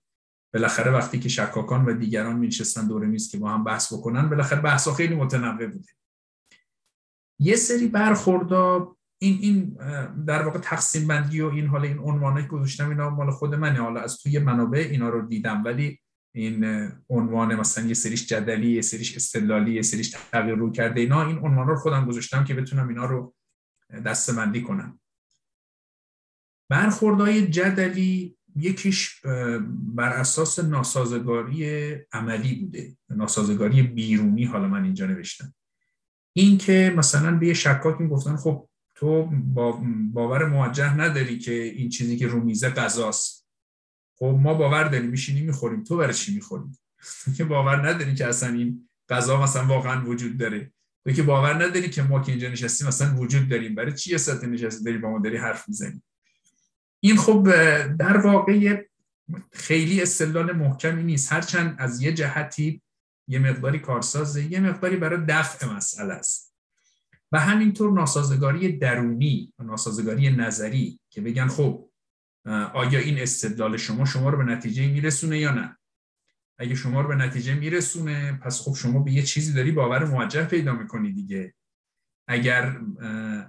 بالاخره وقتی که شکاکان و دیگران میشستن دور میز که با هم بحث بکنن بالاخره بحثا خیلی متنوع بوده. یه سری برخوردا این این در واقع تقسیم بندی و این حالا این عنوانه که گذاشتم اینا مال خود منه. حالا از توی منابع اینا رو دیدم ولی این عنوان مثلا یه سریش جدلی یه سریش استدلالی یه سریش تغییر رو کرده اینا این عنوان رو خودم گذاشتم که بتونم اینا رو دستمندی کنم. برخوردهای جدلی یکیش بر اساس ناسازگاری عملی بوده. ناسازگاری بیرونی حالا من اینجا نوشتم. این که مثلا به یه شکاک گفتن خب تو باور موجه نداری که این چیزی که رو میزه خب ما باور داریم میشینیم می‌خوریم. تو برای چی می‌خوریم [laughs] که باور نداری که اصلا این غذا مثلا واقعا وجود داره. تو که باور نداری که ما که اینجا نشستیم مثلا وجود داریم. برای چی سطح نشستی داری با ما داری حرف می‌زنی؟ این خب در واقع خیلی استدلال محکمی نیست. هرچند از یه جهتی یه مقداری کارسازه یه مقداری برای دفع مسئله است. و همینطور ناسازگاری درونی و ناسازگاری نظری که بگن خب آیا این استدلال شما شما رو به نتیجه میرسونه یا نه؟ اگه شما رو به نتیجه میرسونه پس خب شما به یه چیزی داری باور موجه پیدا می‌کنی دیگه. اگر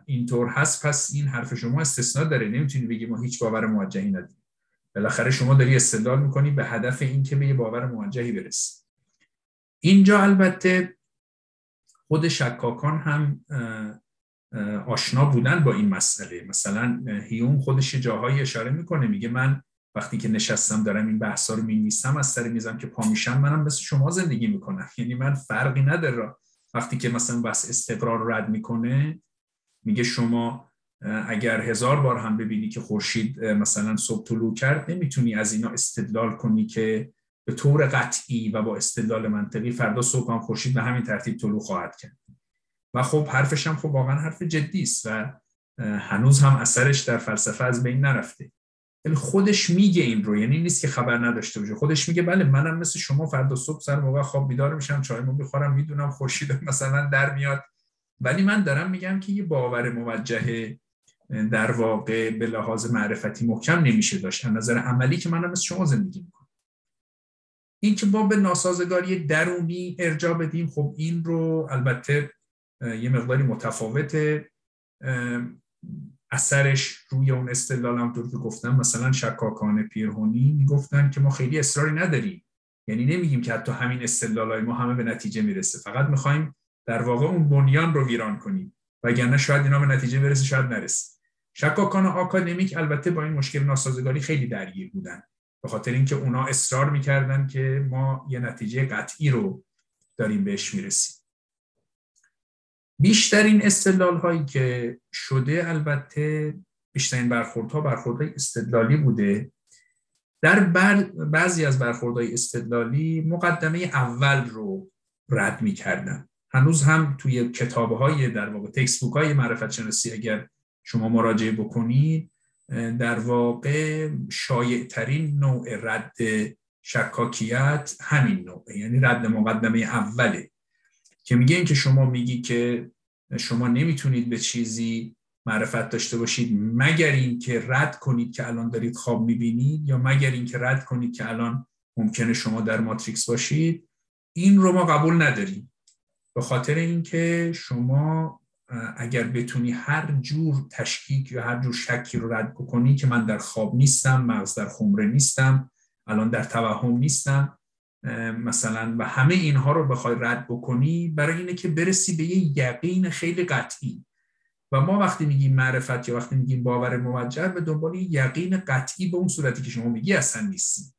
اینطور هست پس این حرف شما استثنا داره. نمی‌تونی بگی ما هیچ باور موجهی نداریم. بالاخره شما داری استدلال می‌کنی به هدف این که به یه باور موجهی برسی. اینجا البته خود شکاکان هم آشنا بودن با این مسئله. مثلا هیوم خودش جاهایی اشاره می‌کنه میگه من وقتی که نشستم دارم این بحثا رو می‌نویسم از سر میزم که پا میشم منم مثل شما زندگی می‌کنم. یعنی من فرقی نداره وقتی که مثلا بس استقرار رد می‌کنه میگه شما اگر هزار بار هم ببینی که خورشید مثلا صبح طلوع کرد نمی‌تونی از اینا استدلال کنی که به طور قطعی و با استدلال منطقی فردا صبح هم خورشید به همین ترتیب طلوع خواهد کرد. و خب حرفش هم خب واقعا حرف جدی است و هنوز هم اثرش در فلسفه از بین نرفته. ولی خودش میگه این رو یعنی نیست که خبر نداشته باشه. خودش میگه بله منم مثل شما فردا صبح سر موقع خواب بیدار میشم چایمو می‌خورم می‌دونم خورشید مثلا در میاد. ولی من دارم میگم که یه باور موجه در واقع به لحاظ معرفتی محکم نمیشه داشت. نظر عملی که منم مثل شما زندگی می‌کنم. این که با به ناسازگاری درونی ارجا بدیم خب این رو البته یه مقداری متفاوته. اثرش روی اون استدلال هم که گفتم مثلا شکاکان پیرهونی می‌گفتن که ما خیلی اصراری نداریم. یعنی نمیگیم که حتی همین استدلال ما همه به نتیجه می‌رسه. فقط می‌خوایم در واقع اون بنیان رو ویران کنیم. وگرنه شاید اینا به نتیجه برسه شاید نرسه. شکاکان آکادمیک البته با این مشکل ناسازگاری خیلی درگیر بودن. به خاطر اینکه اونا اصرار می‌کردن که ما یه نتیجه قطعی رو داریم بهش می‌رسیم. بیشترین استدلال هایی که شده البته بیشترین برخوردها برخوردهای استدلالی بوده در بعضی از برخوردهای استدلالی مقدمه اول رو رد می کردن. هنوز هم توی کتاب های در واقع تکست بوک های معرفت شناسی اگر شما مراجعه بکنید در واقع شایع ترین نوع رد شکاکیت همین نوع یعنی رد مقدمه اوله که میگه این که شما میگی که شما نمی‌تونید به چیزی معرفت داشته باشید مگر اینکه رد کنید که الان دارید خواب می‌بینید یا مگر اینکه رد کنید که الان ممکنه شما در ماتریکس باشید. این رو ما قبول نداریم. به خاطر اینکه شما اگر بتونی هر جور تشکیک یا هر جور شکی رو رد بکنی که من در خواب نیستم مغز در خمره نیستم الان در توهم نیستم مثلا و همه اینها رو بخوای رد بکنی برای اینه که برسی به یه یقین خیلی قطعی. و ما وقتی میگیم معرفت یا وقتی میگیم باور موجه به دنبال یقین قطعی به اون صورتی که شما میگی اصلا نیستیم.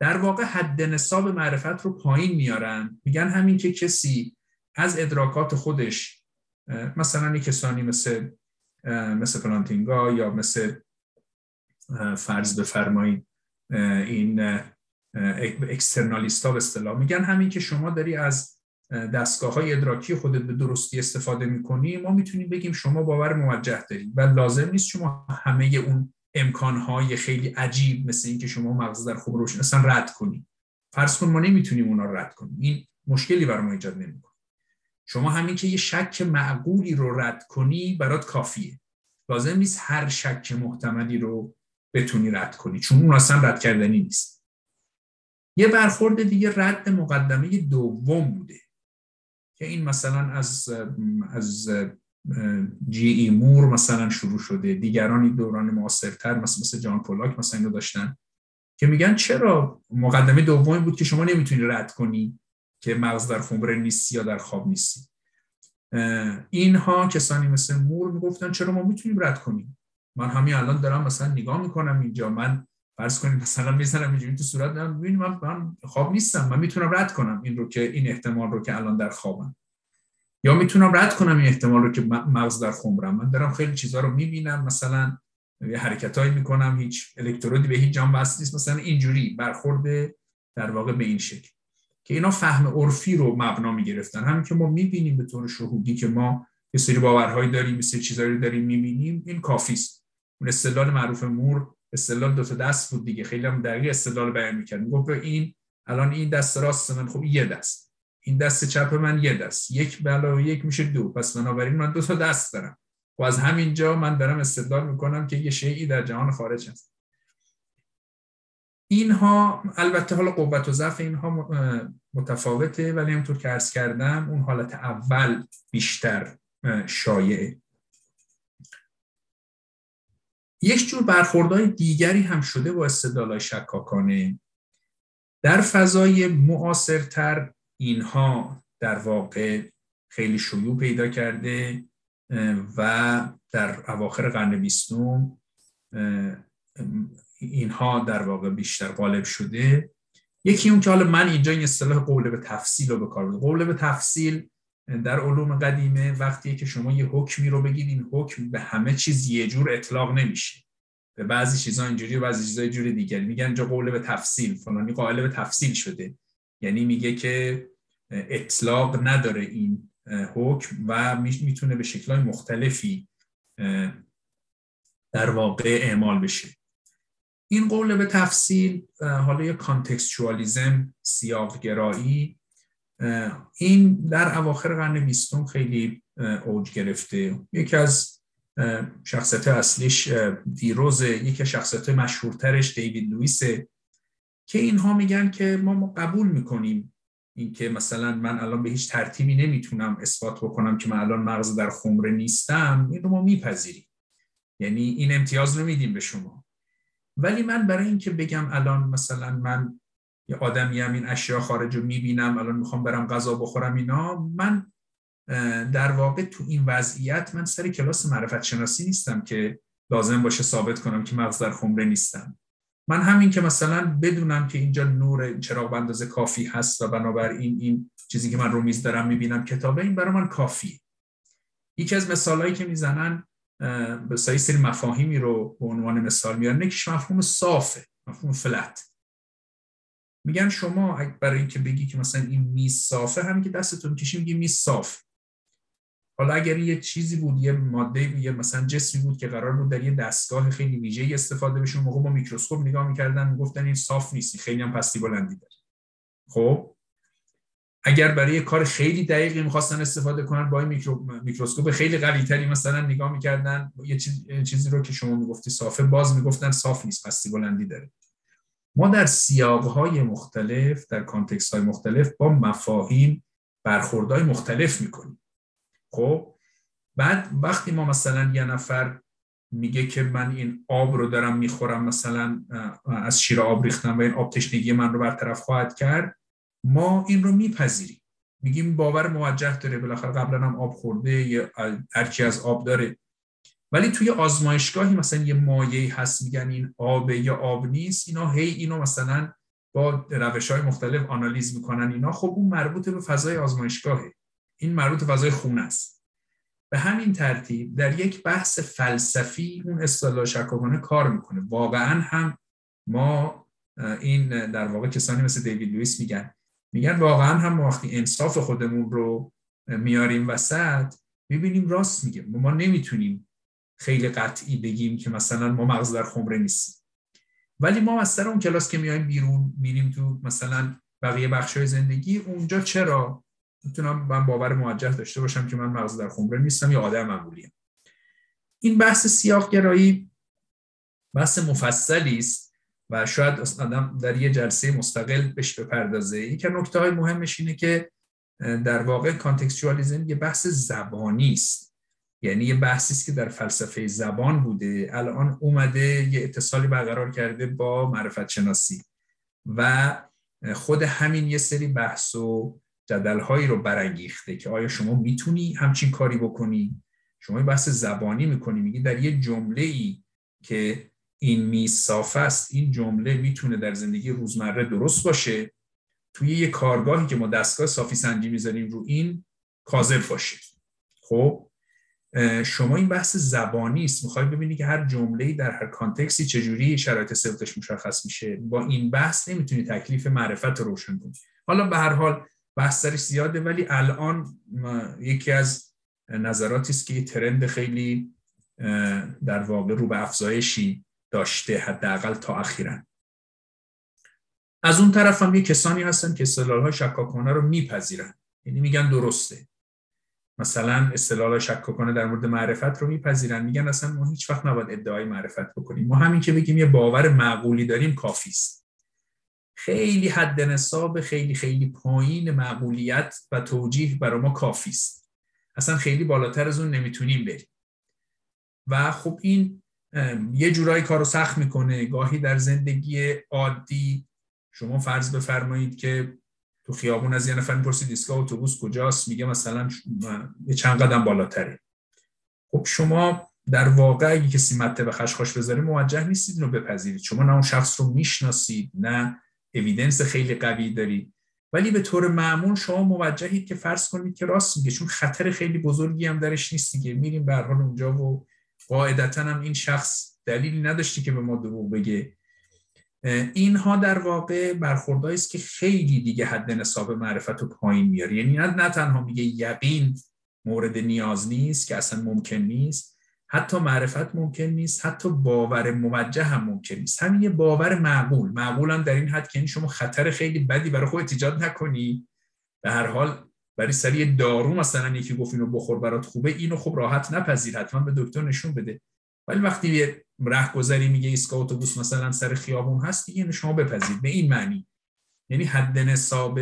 در واقع حد نصاب معرفت رو پایین میارن. میگن همین که کسی از ادراکات خودش مثلا این کسانی مثل مثل پلانتینگا یا مثل فرض بفرمایید این اکسترنالیستا به اصطلاح میگن. همین که شما داری از دستگاه های ادراکی خودت به درستی استفاده می‌کنی ما می‌تونیم بگیم شما باور موجه دارید. و لازم نیست شما همه اون امکانهای خیلی عجیب مثل اینکه شما مغز در خوب روشن اصلا رد کنید فرض کن ما نمی‌تونیم اونا رد کنیم. این مشکلی بر ما ایجاد نمی‌کنه. شما همین که یه شک معقولی رو رد کنی برات کافیه. لازم نیست هر شک محتملی رو بتونی رد کنی چون اون اصلا رد کردنی نیست. یه برخورد دیگه رد مقدمه دوم بوده که این مثلا از از جی ای مور مثلا شروع شده دیگرانی دوران معاصرتر مثل مثل جان پولاک مثلا اینو داشتن که میگن چرا مقدمه دومی بود که شما نمی‌تونی رد کنی که مغز در خمره نیستی یا در خواب نیستی. اینها کسانی مثل مور می‌گفتن چرا ما می‌تونیم رد کنیم؟ من همین الان دارم مثلا نگاه می‌کنم اینجا من فرض کنیم مثلا می‌زنم اینجوری تو صورت دارم ببینیم من خواب نیستم. من می‌تونم رد کنم این رو که این احتمال رو که الان در خوابم. یا می‌تونم رد کنم این احتمال رو که مغز در خمرم. من دارم خیلی چیزها رو می‌بینم. مثلا یه حرکتایی می‌کنم. هیچ الکترودی به هیچ جام وصل نیست. مثلا اینجوری برخورد در واقع به این شکل. که اینا فهم عرفی رو مبنا می‌گرفتن. همین که ما می‌بینیم به طور شهودی که ما یه سری باورهایی داریم یه سری چیزایی داریم می‌بینیم این کافی است اون استدلال معروف مور استدلال دو تا دست بود دیگه. خیلی هم دقیق استدلال بیان می‌کرد. می‌گفت این الان این دست راست من خب یه دست. این دست چپ من یه دست. یک و یک میشه دو. پس بنابراین من دو تا دست دارم. و از همینجا من دارم استدلال می‌کنم که یه شیعی در جهان خارج هست. اینها البته حالا قوت و ضعف اینها متفاوته ولی همونطور که عرض کردم اون حالت اول بیشتر شایعه. یک جور برخوردهای دیگری هم شده با استدلال شکاکانه. در فضای معاصرتر اینها در واقع خیلی شیوع پیدا کرده و در اواخر قرن بیستم اینها در واقع بیشتر غالب شده. یکی اون که حالا من اینجا این اصطلاح قوله به تفصیل رو به کار قوله به تفصیل در علوم قدیمه وقتی که شما یه حکمی رو بگید این حکم به همه چیز یه جور اطلاق نمیشه. به بعضی چیزا اینجوری و بعضی چیزا جوری دیگری میگن اینجا قوله به تفصیل فلانی قائل به تفصیل شده. یعنی میگه که اطلاق نداره این حکم و می‌تونه به شکلهای مختلفی در واقع اعمال بشه. این قول به تفصیل حالا یه کانتکستوالیزم سیاقگرایی این در اواخر قرن بیستم خیلی اوج گرفته. یکی از شخصیت اصلیش دیروزه یکی شخصیت مشهورترش دیوید لویسه که اینها میگن که ما قبول می‌کنیم اینکه مثلا من الان به هیچ ترتیبی نمی‌تونم اثبات بکنم که من الان مغز در خمره نیستم. این رو ما میپذیریم. یعنی این امتیاز رو میدیم به شما. ولی من برای اینکه بگم الان مثلا من یه آدمی هم این اشیا خارج رو می‌بینم الان می‌خوام برم غذا بخورم اینا من در واقع تو این وضعیت من سر کلاس معرفت شناسی نیستم که لازم باشه ثابت کنم که مغز در خمره نیستم. من همین که مثلا بدونم که اینجا نور چراغ اندازه کافی هست و بنابراین این چیزی که من رو میز دارم می‌بینم کتابه این برای من کافی یکی از مثالهایی که می‌زنن به سری مفاهیمی رو به عنوان مثال میارن یکیش مفهوم صافه مفهوم فلت. میگن شما برای اینکه بگی که مثلا این میز صافه همین که دستتون کشی میگی میز صاف. حالا اگر یه چیزی بود یه ماده یه مثلا جسمی بود که قرار بود در یه دستگاه خیلی ویژه استفاده بشه موقع با میکروسکوپ نگاه می‌کردن می‌گفتن این صاف نیست خیلی هم پستی بلندی داره. خب؟ اگر برای یه کار خیلی دقیقی می‌خواستن استفاده کنن با این میکرو... میکروسکوپ خیلی قوی تری مثلا نگاه می‌کردن یه چیزی رو که شما می‌گفتی صافه باز می‌گفتن صاف نیست پستی بلندی داره. ما در سیاقهای مختلف در context های مختلف با مفاهیم برخوردهای مختلف می‌کنیم. خب؟ بعد وقتی ما مثلا یه نفر میگه که من این آب رو دارم می‌خورم مثلا از شیر آب ریختم و این آب تشنگی من رو برطرف خواهد کرد ما این رو میپذیریم. میگیم باور موجه داره بالاخره قبلا هم آب خورده یا هرچی از آب داره. ولی توی آزمایشگاهی مثلا یه مایه هست میگن این آب یا آب نیست اینا هی اینو مثلا با روش های مختلف آنالیز می‌کنن اینا. خب اون مربوط به فضای آزمایشگاهه. این مربوط به فضای خون است. به همین ترتیب در یک بحث فلسفی اون اصطلاح شکاکانه کار می‌کنه. واقعا هم ما این در واقع کسانی مثل دیوید لویس میگن. میگن واقعا هم وقتی انصاف خودمون رو میاریم وسط می‌بینیم راست میگه. ما نمی‌تونیم خیلی قطعی بگیم که مثلا ما مغز در خمره نیستیم. ولی ما از سر اون کلاس که میایم بیرون میریم تو مثلا بقیه بخش زندگی اونجا چرا؟ می‌تونم من باور موجه داشته باشم که من مغز در خمره نیستم یا آدم معمولیم. این بحث سیاق گرایی بحث مفصلی است و شاید آدم در یه جلسه مستقل بهش بپردازه. یکی نکته های مهمش اینه که در واقع کانتکستوالیزم یه بحث زبانی است. یعنی یه بحثی است که در فلسفه زبان بوده. الان اومده یه اتصالی برقرار کرده با معرفت شناسی و خود همین یه سری بحث و جدلهایی رو برانگیخته که آیا شما می‌تونی همچین کاری بکنی؟ شما بحث زبانی می‌کنی میگی در یه جمله ای که این میصاف است این جمله می‌تونه در زندگی روزمره درست باشه. توی یه کارگاهی که ما دستگاه صافی سنجی می‌ذاریم رو این کاذب باشه. خب؟ شما این بحث زبانی است. می‌خوای ببینی که هر جمله در هر کانتکسی چجوری شرایط صدقش مشخص میشه. با این بحث نمی‌تونی تکلیف معرفت روشن کنی. حالا به هر حال بحث زیاده ولی الان یکی از نظراتی است که ترند خیلی در واقع رو به افزایشی داشته حداقل تا اخیرا. از اون طرف هم یه کسانی هستن که اصطلاح های شکاکانه رو میپذیرن. یعنی میگن درسته. مثلا اصطلاح شکاکانه در مورد معرفت رو میپذیرن میگن اصلا ما هیچ وقت نباید ادعای معرفت بکنیم. ما همین که بگیم یه باور معقولی داریم کافی است. خیلی حد نصاب خیلی خیلی پایین معقولیت و توجیه برای ما کافی است. اصلا خیلی بالاتر از اون نمی‌تونیم بریم. و خب این یه جورایی کارو سخت می‌کنه. گاهی در زندگی عادی شما فرض بفرمایید که تو خیابون از یه نفر می‌پرسید ایستگاه اتوبوس کجاست؟ میگه مثلا یه چند قدم بالاتره. خب شما در واقع اگه کسی مته به خشخاش بذاره موجه نیستید اینو بپذیرید. شما نه اون شخص رو می‌شناسید نه اویدنس خیلی قوی دارید. ولی به طور معمول شما موجهید که فرض کنید که راست میگه چون خطر خیلی بزرگی هم درش نیست دیگه. میریم به حال اونجا و قاعدتا هم این شخص دلیلی نداشتی که به ما دروغ بگه. اینها در واقع برخوردهایی است که خیلی دیگه حد نصاب معرفت رو پایین میاره. یعنی نه تنها میگه یقین مورد نیاز نیست که اصلا ممکن نیست. حتی معرفت ممکن نیست حتی باور موجه هم ممکن نیست. همین یه باور معقول. معقول در این حد که یعنی شما خطر خیلی بدی برای خودت ایجاد نکنی. به هر حال برای سری دارو مثلا یکی گفت اینو بخور برات خوبه اینو خب راحت نپذیر. حتما به دکتر نشون بده. ولی وقتی رهگذری میگه ایستگاه اتوبوس مثلا سر خیابون هست دیگه شما بپذیرید. به این معنی. یعنی حد نصاب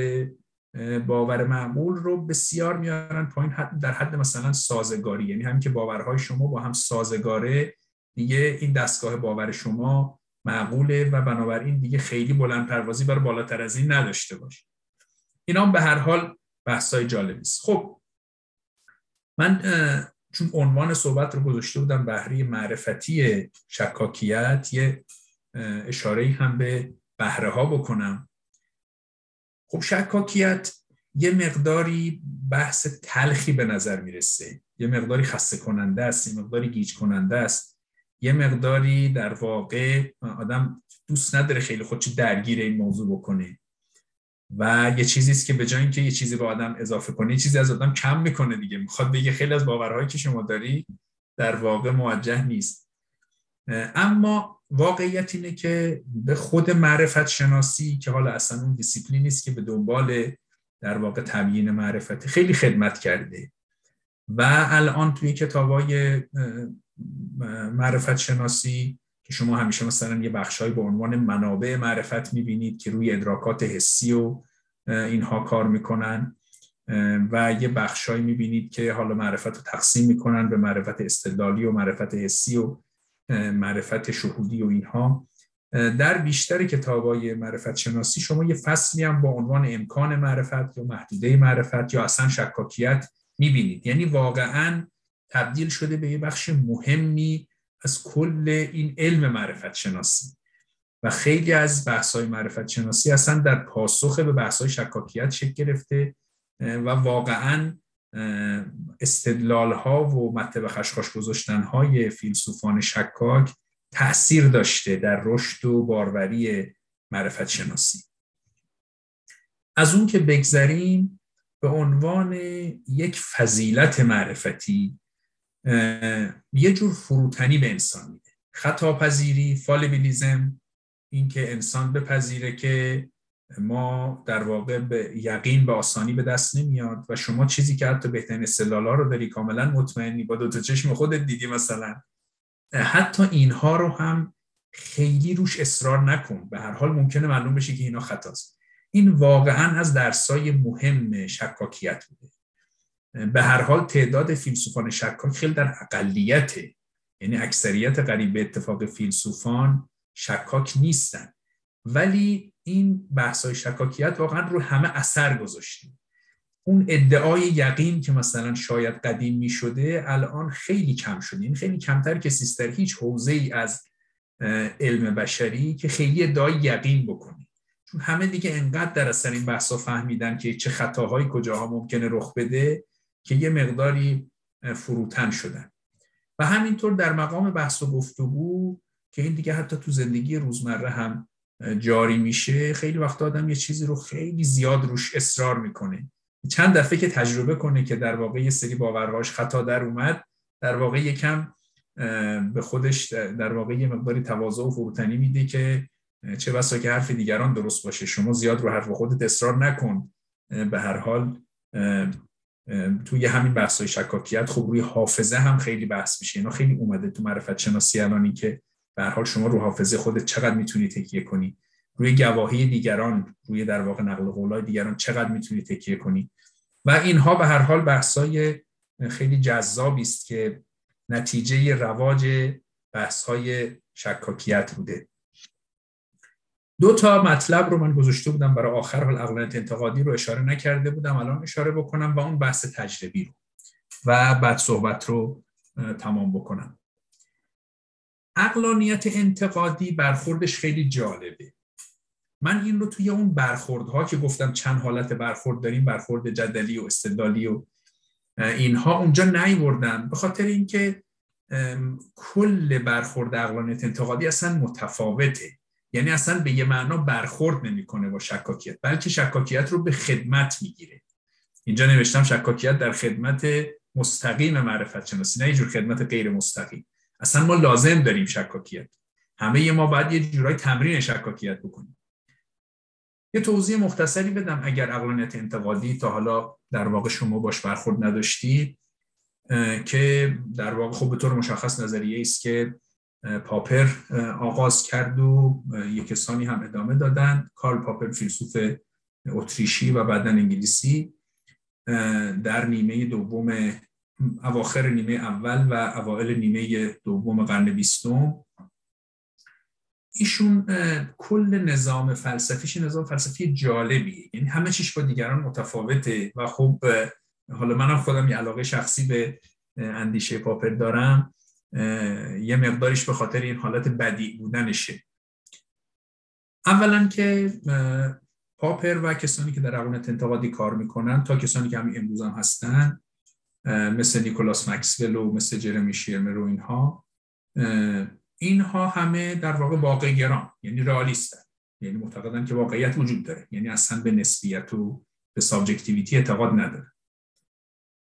باور معمول رو بسیار میارن پایین در حد مثلا سازگاری. یعنی همین که باورهای شما با هم سازگاره دیگه این دستگاه باور شما معقوله و بنابراین دیگه خیلی بلند پروازی برای بالاتر از این نداشته باشه. اینا به هر حال بحثای جالبی است. خب من چون عنوان صحبت رو گذاشته بودم بهره معرفتی شکاکیت یه اشاره هم به بهره ها بکنم. خب شکاکیت یه مقداری بحث تلخی به نظر می‌رسه. یه مقداری خسته کننده است یه مقداری گیج کننده است. یه مقداری در واقع آدم دوست نداره خیلی خودش درگیر این موضوع بکنه. و یه چیزی است که به جای اینکه یه چیزی به آدم اضافه کنه یه چیزی از آدم کم می‌کنه دیگه. می‌خواد بگه خیلی از باورهایی که شما داری در واقع موجه نیست. اما واقعیت اینه که به خود معرفت شناسی که حالا اصلا اون دیسیپلین نیست که به دنبال در واقع تبیین معرفت خیلی خدمت کرده. و الان توی کتابای معرفت شناسی که شما همیشه مثلا یه بخشهایی به عنوان منابع معرفت می‌بینید که روی ادراکات حسی و اینها کار می‌کنن و یه بخشایی می‌بینید که حالا معرفت رو تقسیم می‌کنن به معرفت استدلالی و معرفت حسی و معرفت شهودی و اینها. در بیشتر کتابای معرفت شناسی شما یه فصلی هم با عنوان امکان معرفت یا محدوده معرفت یا اصلا شکاکیت می‌بینید. یعنی واقعا تبدیل شده به یه بخش مهمی از کل این علم معرفت شناسی و خیلی از بحث های معرفت شناسی اصلا در پاسخ به بحث های شکاکیت شکل گرفته و واقعا استدلال ها و مطلب خشخاش گذاشتن های فیلسوفان شکاک تأثیر داشته در رشد و باروری معرفت شناسی از اون که بگذریم به عنوان یک فضیلت معرفتی یه جور فروتنی به انسان میده. خطاپذیری فالبیلیزم اینکه انسان بپذیره که ما در واقع به یقین به آسانی به دست نمیاد و شما چیزی که حتی بهترین استدلالا رو داری کاملا مطمئنی با دو تا چشم خودت دیدی مثلا. حتی اینها رو هم خیلی روش اصرار نکن. به هر حال ممکنه معلوم بشه که اینا خطاست. این واقعا از درسای مهم شکاکیت بوده. به هر حال تعداد فیلسوفان شکاک خیلی در اقلیته. یعنی اکثریت قریب به اتفاق فیلسوفان شکاک نیستن. ولی این بحث های شکاکیت واقعا رو همه اثر گذاشته اون ادعای یقین که مثلا شاید قدیم می شده الان خیلی کم شده. این یعنی خیلی کمتر که سیستر هیچ حوزه ای از علم بشری که خیلی ادعای یقین بکنی چون همه دیگه انقدر در اثر این بحثا فهمیدن که چه خطاهایی کجاها ممکنه رخ بده که یه مقداری فروتن شدن. و همینطور در مقام بحث و گفتگو که این دیگه حتی تو زندگی روزمره هم جاری میشه خیلی وقت آدم یه چیزی رو خیلی زیاد روش اصرار می‌کنه. چند دفعه که تجربه کنه که در واقع یه سری باورهاش خطا در اومد در واقع یکم به خودش در واقع یه مقداری تواضع و فروتنی میده که چه بسا که حرف دیگران درست باشه. شما زیاد رو حرف خودت اصرار نکن. به هر حال توی همین بحث های شکاکیت خب روی حافظه هم خیلی بحث میشه. اینا خیلی اومده تو معرفت شناسی الانی که به حال شما رو حافظه خودت چقدر می‌تونی تکیه کنی. روی گواهی دیگران روی در واقع نقل قولای دیگران چقدر می‌تونی تکیه کنی. و اینها به هر حال بحثای خیلی جذابی است که نتیجه رواج بحث‌های شکاکیت بوده. دو تا مطلب رو من گذاشته بودم برای آخر حال اقلانیت انتقادی رو اشاره نکرده بودم الان اشاره بکنم با اون بحث تجربی رو و بعد صحبت رو تمام بکنم. اقلانیت انتقادی برخوردش خیلی جالبه. من این رو توی اون برخوردها که گفتم چند حالت برخورد داریم برخورد جدلی و استدلالی و اینها اونجا نیوردم. به خاطر اینکه کل برخورد اقلانیت انتقادی اصلا متفاوته. یعنی اصلا به یه معنا برخورد نمی‌کنه با شکاکیت بلکه شکاکیت رو به خدمت می‌گیره. اینجا نوشتم شکاکیت در خدمت مستقیم معرفت شناسی نه یه جور خدمت غیر مستقیم. اصلا ما لازم داریم شکاکیت. همه ما باید یه جورای تمرین شکاکیت بکنیم. یه توضیح مختصری بدم اگر اقلانیت انتقادی تا حالا در واقع شما باش برخورد نداشتید که در واقع خب به طور مشخص نظریه است که پاپر آغاز کرد و یک کسانی هم ادامه دادن. کارل پاپر فیلسوف اتریشی و بعدا انگلیسی. در نیمه دوم اواخر نیمه اول و اوائل نیمه دوم قرن بیستم. ایشون کل نظام فلسفیش نظام فلسفی جالبیه. یعنی همه چیش با دیگران متفاوته و خب حالا منم خودم یه علاقه شخصی به اندیشه پاپر دارم. یه مقداریش به خاطر این حالت بدی بودنشه. اولا که پاپر و کسانی که در اقلانیت انتقادی کار می‌کنن تا کسانی که همین امروز هم هستن مثل نیکولاس مکسول و مثل جرمی شیرمر و اینها اینها همه در واقع واقع گران یعنی رئالیستن. یعنی معتقدن که واقعیت وجود داره. یعنی اصلا به نسبیت و به سابجکتیویتی اعتقاد نداره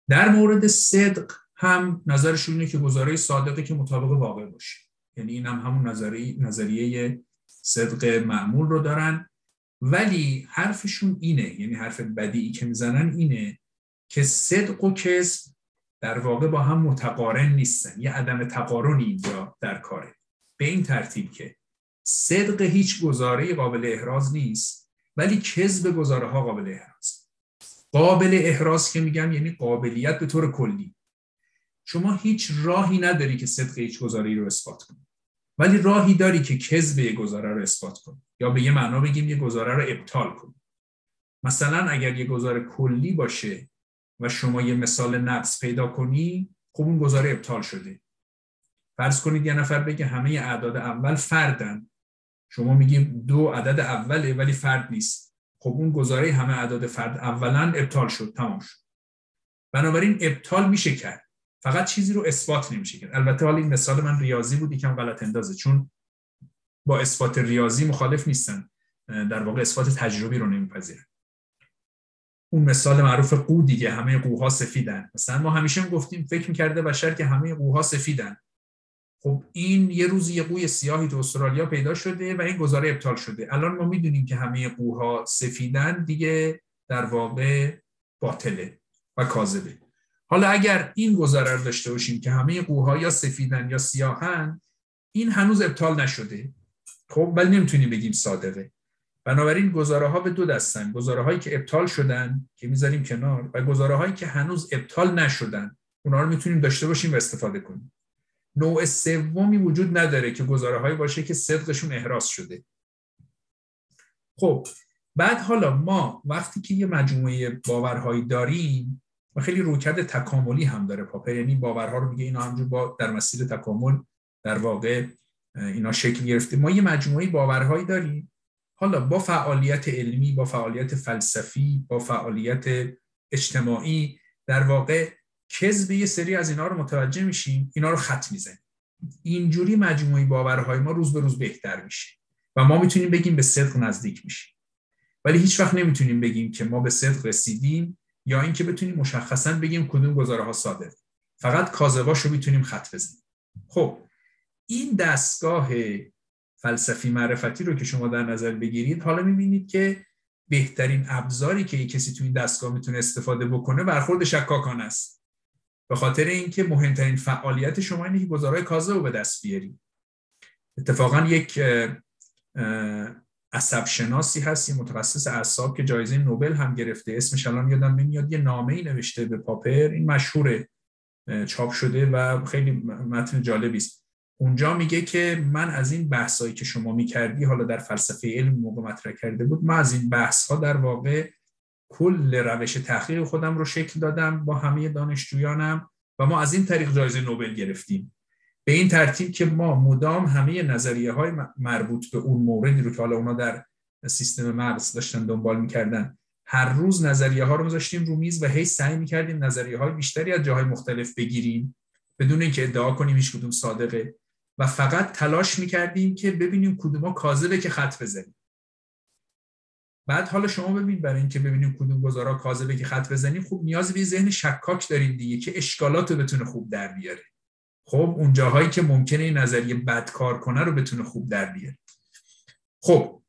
در مورد صدق هم نظرشون اینه که گزاره صادقه که مطابق واقع باشه. یعنی این هم همون نظریه, نظریه صدق معمول رو دارن. ولی حرفشون اینه یعنی حرف بدیعی که می‌زنن اینه که صدق و کذب در واقع با هم متقارن نیستن. یه عدم تقارنی اینجا در کاره. به این ترتیب که صدق هیچ گزاره قابل احراز نیست ولی کذب گزاره ها قابل احراز. قابل احراز که میگم یعنی قابلیت به طور کلی. شما هیچ راهی نداری که صدق هیچ گزاره رو اثبات کنی. ولی راهی داری که کذب یه گزاره رو اثبات کنی. یا به یه معنا بگیم یه گزاره رو ابطال کنی. مثلا اگر یه گزاره کلی باشه و شما یه مثال نقص پیدا کنی خب اون گزاره ابطال شده. فرض کنید یه نفر بگه همه اعداد اول فردن. شما میگیم دو عدد اوله ولی فرد نیست. خب اون گزاره همه اعداد فرد اولا ابطال شد تمام شد. بنابراین ابطال میشه کرد. فقط چیزی رو اثبات نمیشه کرد. البته حالا این مثال من ریاضی بود یکم غلط اندازه چون با اثبات ریاضی مخالف نیستن. در واقع اثبات تجربی رو نمیپذیرن. اون مثال معروف قو دیگه همه قوها سفیدن. مثلا ما همیشه گفتیم فکر می‌کرده بشر که همه قوها سفیدن. خب این یه روزی یه قوی سیاهی تو استرالیا پیدا شده و این گزاره ابطال شده. الان ما می‌دونیم که همه قوها سفیدن دیگه در واقع باطله و کاذبه. حالا اگر این رو داشته باشیم که همه قوها یا سفیدن یا سیاهن این هنوز ابطال نشده. خب ولی نمی‌تونیم بگیم صادقه. بنابراین گزاره ها به دو دستن. گزاره هایی که ابطال شدن که می‌ذاریم کنار و گزاره هایی که هنوز ابطال نشدن. اونا رو می‌تونیم داشته باشیم و استفاده کنیم. نوع سومی وجود نداره که گزاره هایی باشه که صدقشون احراز شده. خب بعد حالا ما وقتی که یه مجموعه باورهایی داریم و خیلی روکرد تکاملی هم داره پاپر. یعنی باورها رو میگه اینا همجور با در مسیر تکامل در واقع اینا شکل گرفته. ما یه مجموعه باورهایی داریم. حالا با فعالیت علمی با فعالیت فلسفی با فعالیت اجتماعی در واقع کذب یه سری از اینا رو متوجه میشیم اینا رو خط می‌زنیم. اینجوری مجموعی باورهای ما روز به روز بهتر میشه و ما می‌تونیم بگیم به صدق نزدیک میشیم. ولی هیچ وقت نمی‌تونیم بگیم که ما به صدق رسیدیم. یا اینکه بتونیم مشخصا بگیم کدوم گزاره ها صادق. فقط کاذباش رو می‌تونیم خط بزنیم. خب این دستگاه فلسفی معرفتی رو که شما در نظر بگیرید حالا می‌بینید که بهترین ابزاری که کسی تو این دستگاه می‌تونه استفاده بکنه برخورد شکاکان است. به خاطر اینکه مهمترین فعالیت شما اینه که گزارای کاذب رو به دست بیارید. اتفاقا یک عصب شناسی هست یه متخصص اعصاب که جایزه نوبل هم گرفته. اسمش الان یادم نمیاد یه نامه ای نوشته به پاپر. این مشهور چاپ شده و خیلی متن جالبی است. اونجا میگه که من از این بحثایی که شما می‌کردی حالا در فلسفه علم موقع مطرح کرده بود من از این بحث ها در واقع کل روش تحقیق خودم رو شکل دادم با همه دانشجویانم و ما از این طریق جایزه نوبل گرفتیم. به این ترتیب که ما مدام همه نظریه های مربوط به اون موردی رو که حالا اونا در سیستم مغز داشتن دنبال می‌کردن هر روز نظریه ها رو میذاشتیم رو میز و هی سعی می‌کردیم نظریه های بیشتری از جاهای مختلف بگیریم بدون اینکه ادعا کنیم هیچ کدوم صادقه. و فقط تلاش می‌کردیم که ببینیم کدوما کاذبه که خط بزنیم. بعد حالا شما ببین برای اینکه ببینیم کدوم گزارا کاذبه که خط بزنیم خوب نیاز به ذهن شکاک داریم دیگه که اشکالات رو بتونه خوب در بیاره. خب اون جاهایی که ممکنه این نظریه بد کار کنه رو بتونه خوب در بیاره. خب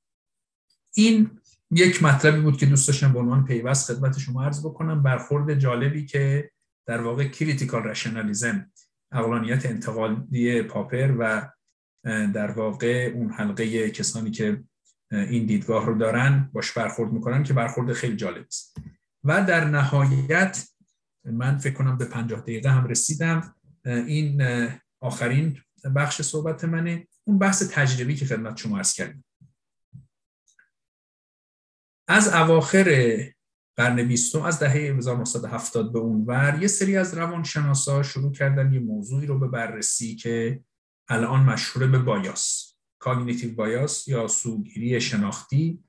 این یک مطلبی بود که دوست داشتم به عنوان پیوست خدمت شما عرض بکنم. برخورد جالبی که در واقع critical rationalism عقلانیت انتقادی پاپر و در واقع اون حلقه کسانی که این دیدگاه رو دارن باش برخورد می‌کنن که برخورد خیلی جالب است. و در نهایت من فکر کنم به پنجاه دقیقه هم رسیدم. این آخرین بخش صحبت منه. اون بحث تجربی که خدمت شما عرض کردیم از اواخر قرن بیستم از دهه 1970 به اون ور یه سری از روانشناسا شروع کردن یه موضوعی رو به بررسی که الان مشهور به بایاس کاگنیتیو بایاس یا سوگیری شناختی.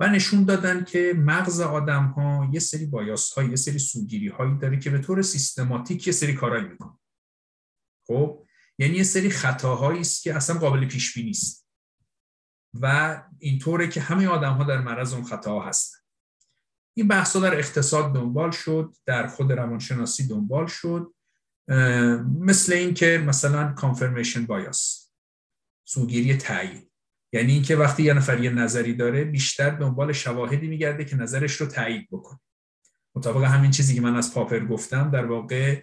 و نشون دادن که مغز آدم ها یه سری بایاس های یه سری سوگیری هایی داره که به طور سیستماتیک یه سری کارایی می‌کنه. خب یعنی یه سری خطاهایی است که اصلا قابل پیش بینی است و اینطوره که همه آدم ها در معرض اون خطاها هستن. این بحث در اقتصاد دنبال شد در خود روانشناسی دنبال شد مثل اینکه مثلا کانفرمیشن بایاس سوگیری تایید یعنی اینکه وقتی یه نفر یه نظری داره بیشتر دنبال شواهدی میگرده که نظرش رو تایید بکنه. مطابق همین چیزی که من از پاپر گفتم در واقع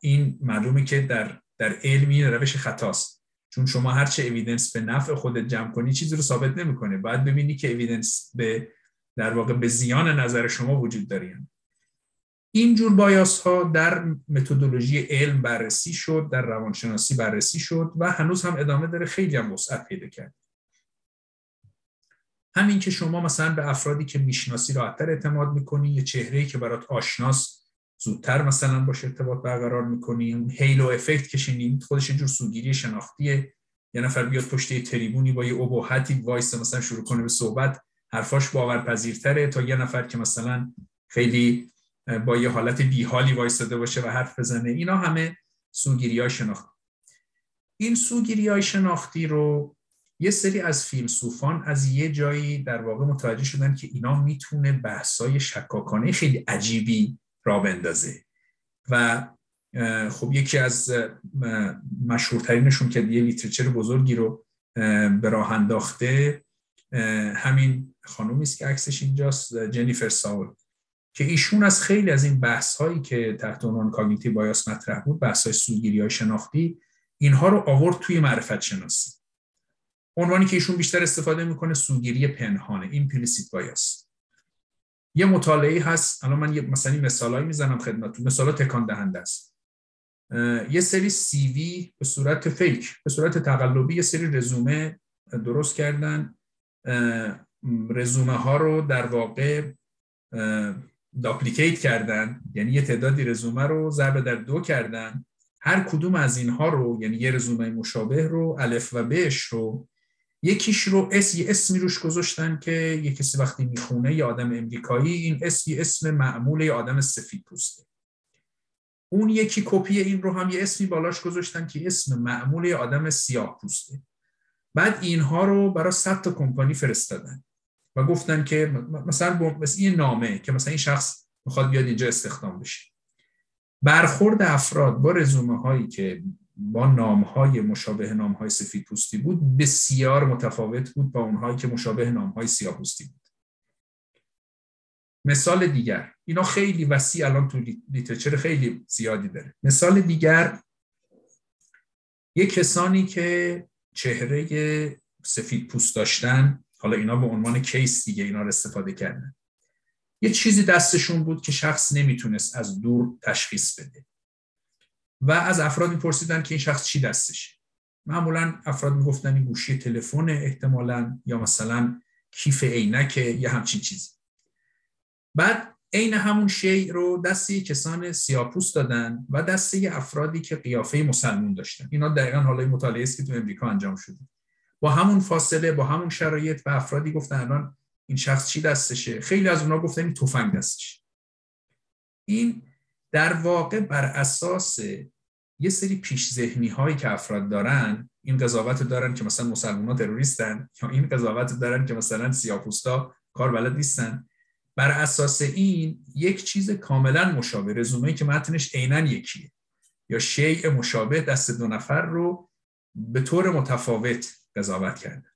این معلومه که در در علمی روش خطاست. چون شما هر چه اویدنس به نفع خودت جمع کنی چیزی رو ثابت نمی‌کنه. باید ببینی که اویدنس به در واقع به زیان نظر شما وجود داره اینجور بایاس ها در متدولوژی علم بررسی شد در روانشناسی بررسی شد و هنوز هم ادامه داره. خیلی هم وسعت پیدا کرد. همین که شما مثلا به افرادی که می‌شناسی راحتتر اعتماد می‌کنی یه چهره که برات آشناس زودتر مثلا باشه ارتباط برقرار می‌کنی. اون هیلو افکت که شنید خودش جور سوگیری شناختیه. یه نفر بیاد پشت تریبونی با یه ابهتی وایس مثلا شروع کنه به صحبت حرفاش باورپذیرتره تا یه نفر که مثلا خیلی با یه حالت بیحالی وایستاده باشه و حرف بزنه. اینا همه سوگیری های شناختی این سوگیری های شناختی رو یه سری از فیلسوفان از یه جایی در واقع متوجه شدن که اینا می‌تونه بحثای شکاکانه خیلی عجیبی را بندازه. و خب یکی از مشهورترینشون که یه literature بزرگی رو به راه انداخته همین خانومی است که عکسش اینجاست جنیفر ساول. که ایشون از خیلی از این بحث هایی که تحت عنوان cognitive bias مطرح بود بحث های سوگیری های شناختی اینها رو آورد توی معرفت شناسی عنوانی که ایشون بیشتر استفاده می‌کنه سوگیری پنهانه implicit bias یه مطالعه هست. الان من یه مثلا مثالایی می‌زنم خدمتتون. مثالا تکان دهنده است. یه سری سی وی به صورت فیک به صورت تقلبی یه سری رزومه درست کردن. رزومه ها رو در واقع داپلیکیت کردن. یعنی یه تعدادی رزومه رو ضرب در دو کردن. هر کدوم از اینها رو یعنی یه رزومه مشابه رو الف و بش رو یکیش رو اس یه اسمی روش گذاشتن که یه کسی وقتی می‌خونه یه آدم امریکایی این اسم یه اسم معمول یه آدم سفید پوسته. اون یکی کپی این رو هم یه اسمی بالاش گذاشتن که اسم معمول یه آدم سیاه پوسته. بعد اینها رو برای صد تا کمپانی فرستادن و گفتن که مثلا مثل این نامه که مثلا این شخص می‌خواد بیاد اینجا استخدام بشه. برخورد افراد با رزومه هایی که با نام های مشابه نام های سفید پوستی بود بسیار متفاوت بود با اونهایی که مشابه نام های سیاه پوستی بود. مثال دیگر اینا خیلی وسیع الان تو لیترچر خیلی زیادی داره. مثال دیگر یه کسانی که چهره سفید پوست داشتن حالا اینا به عنوان کیس دیگه اینا رو استفاده کردن. یه چیزی دستشون بود که شخص نمی‌تونست از دور تشخیص بده. و از افراد میپرسیدن که این شخص چی دستشه. معمولا افراد می‌گفتن این گوشی تلفن احتمالا یا مثلا کیف عینک یا همچین چیزی. بعد عین همون شی رو دستی کسان سیاپوس دادن و دسته افرادی که قیافه مسلمون داشتن. اینا دقیقا حالا مطالعه است که تو امریکا انجام شده. با همون فاصله با همون شرایط و افرادی گفتن الان این شخص چی دستشه؟ خیلی از اونا گفتن این تفنگ دستشه. این در واقع بر اساس یه سری پیش ذهنی هایی که افراد دارن این قضاوت دارن که مثلا مسلمان تروریستن یا این قضاوت دارن که مثلا سیاپوستا کار بلد نیستن. بر اساس این یک چیز کاملا مشابه رزومه که متنش عینا یکیه. یا شیء مشابه دست دو نفر رو به طور متفاوت قضاوت کرده.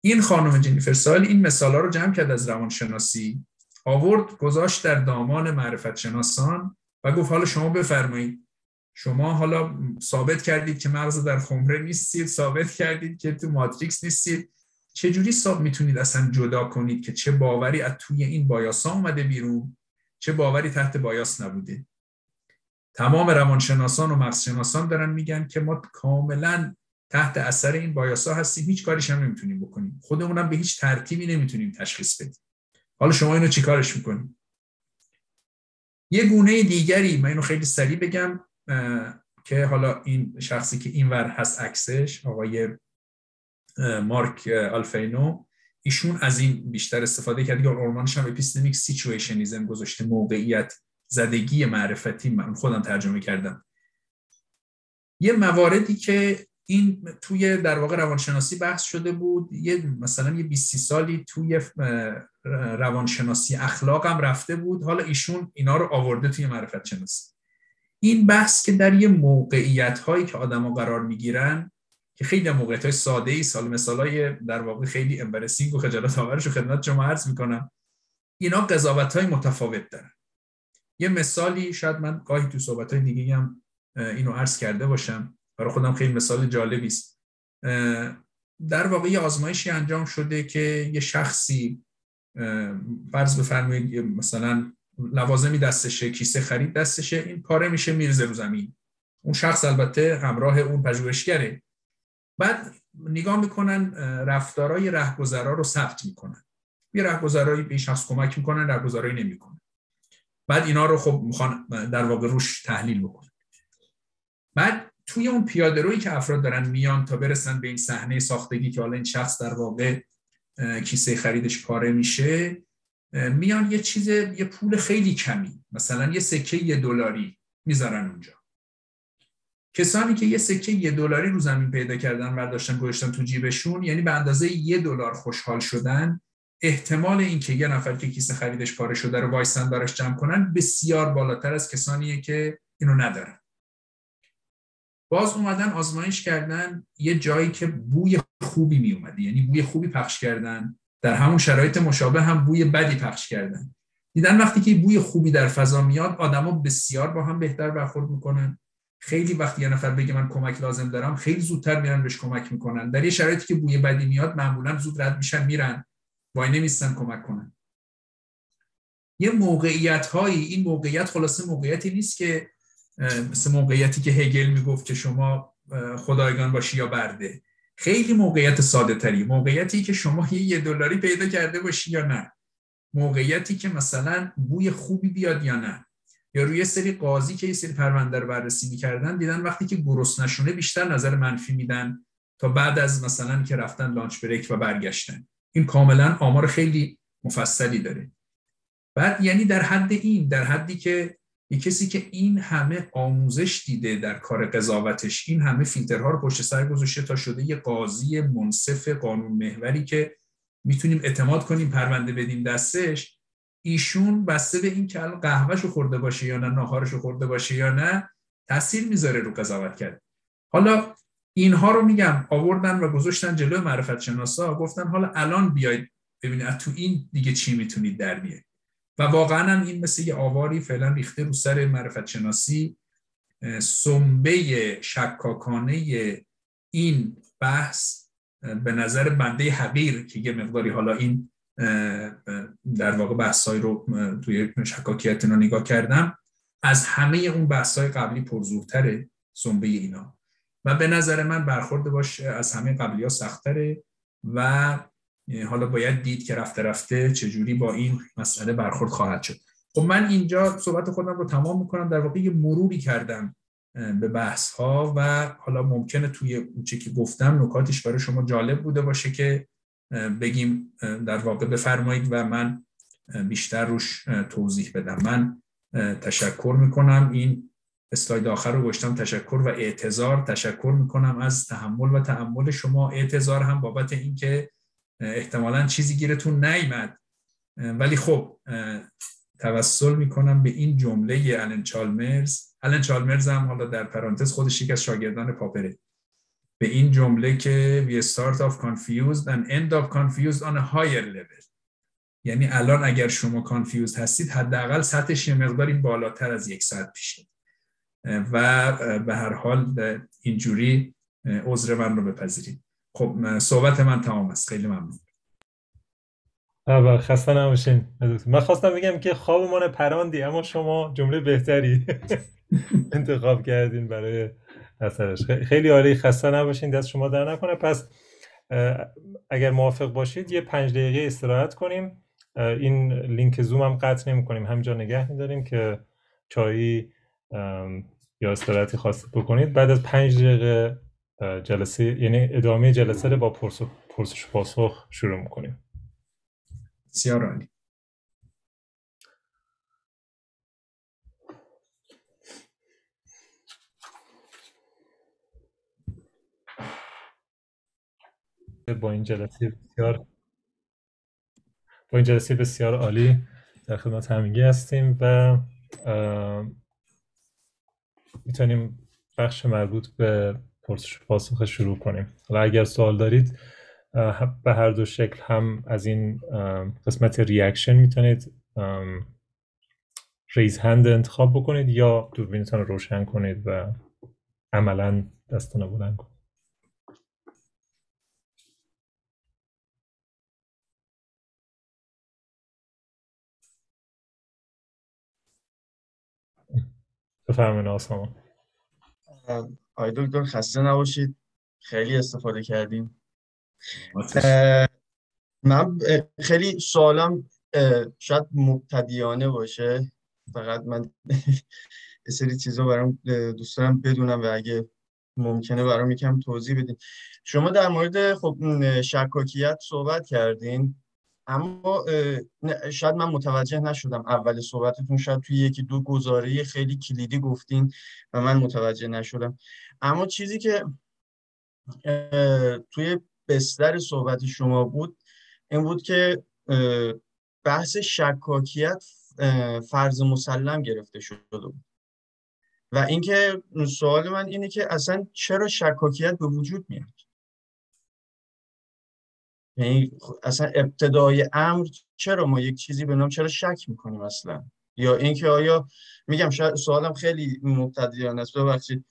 این خانم جنیفر سال این مثال ها رو جمع کرد از روانشناسی آورد گذاشت در دامان معرفت شناسان و گفت حالا شما بفرمایید. شما حالا ثابت کردید که مغز در خمره نیستید ثابت کردید که تو ماتریکس نیستید. چجوری صاحب می‌تونید اصلا جدا کنید که چه باوری از توی این بایاس اومده بیرون چه باوری تحت بایاس نبوده؟ تمام روانشناسان و مغزشناسان دارن میگن که ما کاملا تحت اثر این بایاسا هستیم. هیچ کاریش هم نمی‌تونیم بکنیم. خودمونم به هیچ ترتیبی نمی‌تونیم تشخیص بدیم. حالا شما اینو چیکارش می‌کنیم یه گونه دیگری من اینو خیلی سریع بگم که حالا این شخصی که اینور هست عکسش آقای مارک آلفینو ایشون از این بیشتر استفاده کرد. که عنوانش هم epistemic situationism گذاشته موقعیت زدگی معرفتی من خودم ترجمه کردم. یه مواردی که این توی در واقع روانشناسی بحث شده بود. یه مثلا یه 20 سالی توی روانشناسی اخلاق هم رفته بود. حالا ایشون اینا رو آورده توی معرفت شناسی. این بحث که در یه موقعیت هایی که آدما قرار می‌گیرن که خیلی موقعیت های ساده ای سال مثال های در واقع خیلی امبرسینگ و خجالت آورش خدمت شما عرض می‌کنم. اینا قضاوت های متفاوت دارن. یه مثالی شاید من گاهی تو صحبت های دیگه هم اینو عرض کرده باشم. برای خودم خیلی مثال جالبی است. در واقع یه آزمایشی انجام شده که یه شخصی فرض بفرمایید مثلا لوازمی دستشه کیسه خرید دستشه این پاره میشه میرزه رو زمین. اون شخص البته همراه اون پژوهشگره. بعد نگاه می‌کنن رفتارای رهگذرا رو ثبت می‌کنن. یه رهگذرایی به شخص کمک می‌کنن رهگذرایی نمی‌کنن. بعد اینا رو خب می‌خوان در واقع روش تحلیل بکنن. بعد توی اون پیاده روی که افراد دارن میان تا برسن به این صحنه ساختگی که حالا این شخص در واقع کیسه خریدش پاره میشه میان یه چیز یه پول خیلی کمی مثلا یه سکه یه دلاری می‌ذارن اونجا. کسانی که یه سکه یه دلاری رو زمین پیدا کردن برداشتن گذاشتن تو جیبشون یعنی به اندازه یه دلار خوشحال شدن احتمال اینکه یه نفر که کیسه خریدش پاره شده رو وایسن براش جمع کنن بسیار بالاتر از کسانیه که اینو ندارن. باز اومدن آزمایش کردن یه جایی که بوی خوبی می اومده یعنی بوی خوبی پخش کردن. در همون شرایط مشابه هم بوی بدی پخش کردن. دیدن وقتی که بوی خوبی در فضا میاد آدما بسیار با هم بهتر برخورد می‌کنن. خیلی وقتی یه نفر بگه من کمک لازم دارم خیلی زودتر میرن بهش کمک می‌کنن. در یه شرایطی که بوی بدی میاد معمولا زود رد میشن میرن. وای نمیستن کمک کنن. یه موقعیت هایی این موقعیت خلاصه موقعیتی نیست که مثل موقعیتی که هگل می‌گفت که شما خدایگان باشی یا برده. خیلی موقعیت ساده تری. موقعیتی که شما یه دلاری پیدا کرده باشی یا نه. موقعیتی که مثلا بوی خوبی بیاد یا نه. یا روی سری قاضی که یه سری پرونده رو بررسی می‌کردن دیدن وقتی که گرس نشونه بیشتر نظر منفی میدن تا بعد از مثلا که رفتن لانچ بریک و برگشتن. این کاملا آمار خیلی مفصلی داره. بعد یعنی در حد این در حدی که یه کسی که این همه آموزش دیده در کار قضاوتش این همه فیلترها رو پشت سر گذاشته تا شده یه قاضی منصف قانون محوری که می‌تونیم اعتماد کنیم پرونده بدیم دستش ایشون بسته به این که الان قهوهشو خورده باشه یا نه ناهارشو خورده باشه یا نه تاثیر می‌ذاره رو قضاوت کرد. حالا اینها رو میگم آوردن و گذاشتن جلو معرفت شناسا گفتن حالا الان بیاید ببینید تو این دیگه چی می‌تونید در بیارید. و واقعا هم این مثل یه آواری فعلا ریخته رو سر معرفت شناسی سنبه شکاکانه این بحث به نظر بنده حقیر که یه مقداری حالا این در واقع بحثایی رو توی شکاکیت رو نگاه کردم از همه اون بحثای قبلی پرزورتره سنبه اینا. و به نظر من برخورد باش از همه قبلی ها سختره و حالا باید دید که رفته رفته چجوری با این مسئله برخورد خواهد شد. خب من اینجا صحبت خودم رو تمام می‌کنم. در واقع یه مروری کردم به بحث ها و حالا ممکنه توی اون که گفتم نکاتش برای شما جالب بوده باشه که بگیم در واقع بفرمایید و من بیشتر روش توضیح بدم. من تشکر می‌کنم. این اسلاید آخر رو گشتم تشکر و اعتظار تشکر می‌کنم از تحمل و تعمل شما. اعتظار هم بابت اینکه احتمالا چیزی گیرتون نیمد ولی خب توسل می‌کنم به این جمله الان چالمرز. الان چالمرز هم حالا در پرانتز خودش یک از شاگردان پاپره. به این جمله که we start off confused and end of confused on a higher level. یعنی الان اگر شما کانفیوز هستید حداقل سطحش یه مقداری بالاتر از یک ساعت پیشه. و به هر حال اینجوری عذر من رو بپذیرید. خب صحبت من تمام است. خیلی ممنون. اول خسته نباشین. من خواستم بگم که خوابمان پراندی اما شما جمله بهتری [laughs] انتخاب کردین برای اثرش. خیلی عالی. خسته نباشین. دست شما در نکنه. پس اگر موافق باشید یه پنج دقیقه استراحت کنیم. این لینک زوم هم قطع نمی کنیم همجا نگه میداریم که چایی یا استراحتی خواست بکنید. بعد از پنج دقیقه جلسه یعنی ادامه جلسه رو با پرسش پاسخ شروع می‌کنیم. بسیار عالی. با این جلسه بسیار با این جلسه بسیار عالی در خدمت همگی هستیم و می‌تونیم بخش مربوط به پرسش پاسخ شروع کنیم. و اگر سوال دارید به هر دو شکل هم از این قسمت reaction می‌تونید raise hand انتخاب بکنید یا دوربینتون رو روشن کنید و عملا دستان رو بلند کنید. آسمان. آی دکتر خسته نباشید. خیلی استفاده کردیم. من خیلی سوالم شاید مبتدیانه باشه. فقط من [laughs] سری چیزا برام دوست دارم بدونم و اگه ممکنه برام یکم توضیح بدین. شما در مورد خب شکاکیت صحبت کردین. اما شاید من متوجه نشدم اول صحبتتون شاید توی یکی دو گزاره خیلی کلیدی گفتین و من متوجه نشدم. اما چیزی که توی بستر صحبت شما بود این بود که بحث شکاکیت فرض مسلم گرفته شده بود. و اینکه سوال من اینه که اصلا چرا شکاکیت به وجود میاد؟ یعنی اصلا ابتدای امر چرا ما یک چیزی به نام چرا شک می‌کنیم اصلا؟ یا اینکه آیا میگم سوالم خیلی مبتدیانه است ببخشید.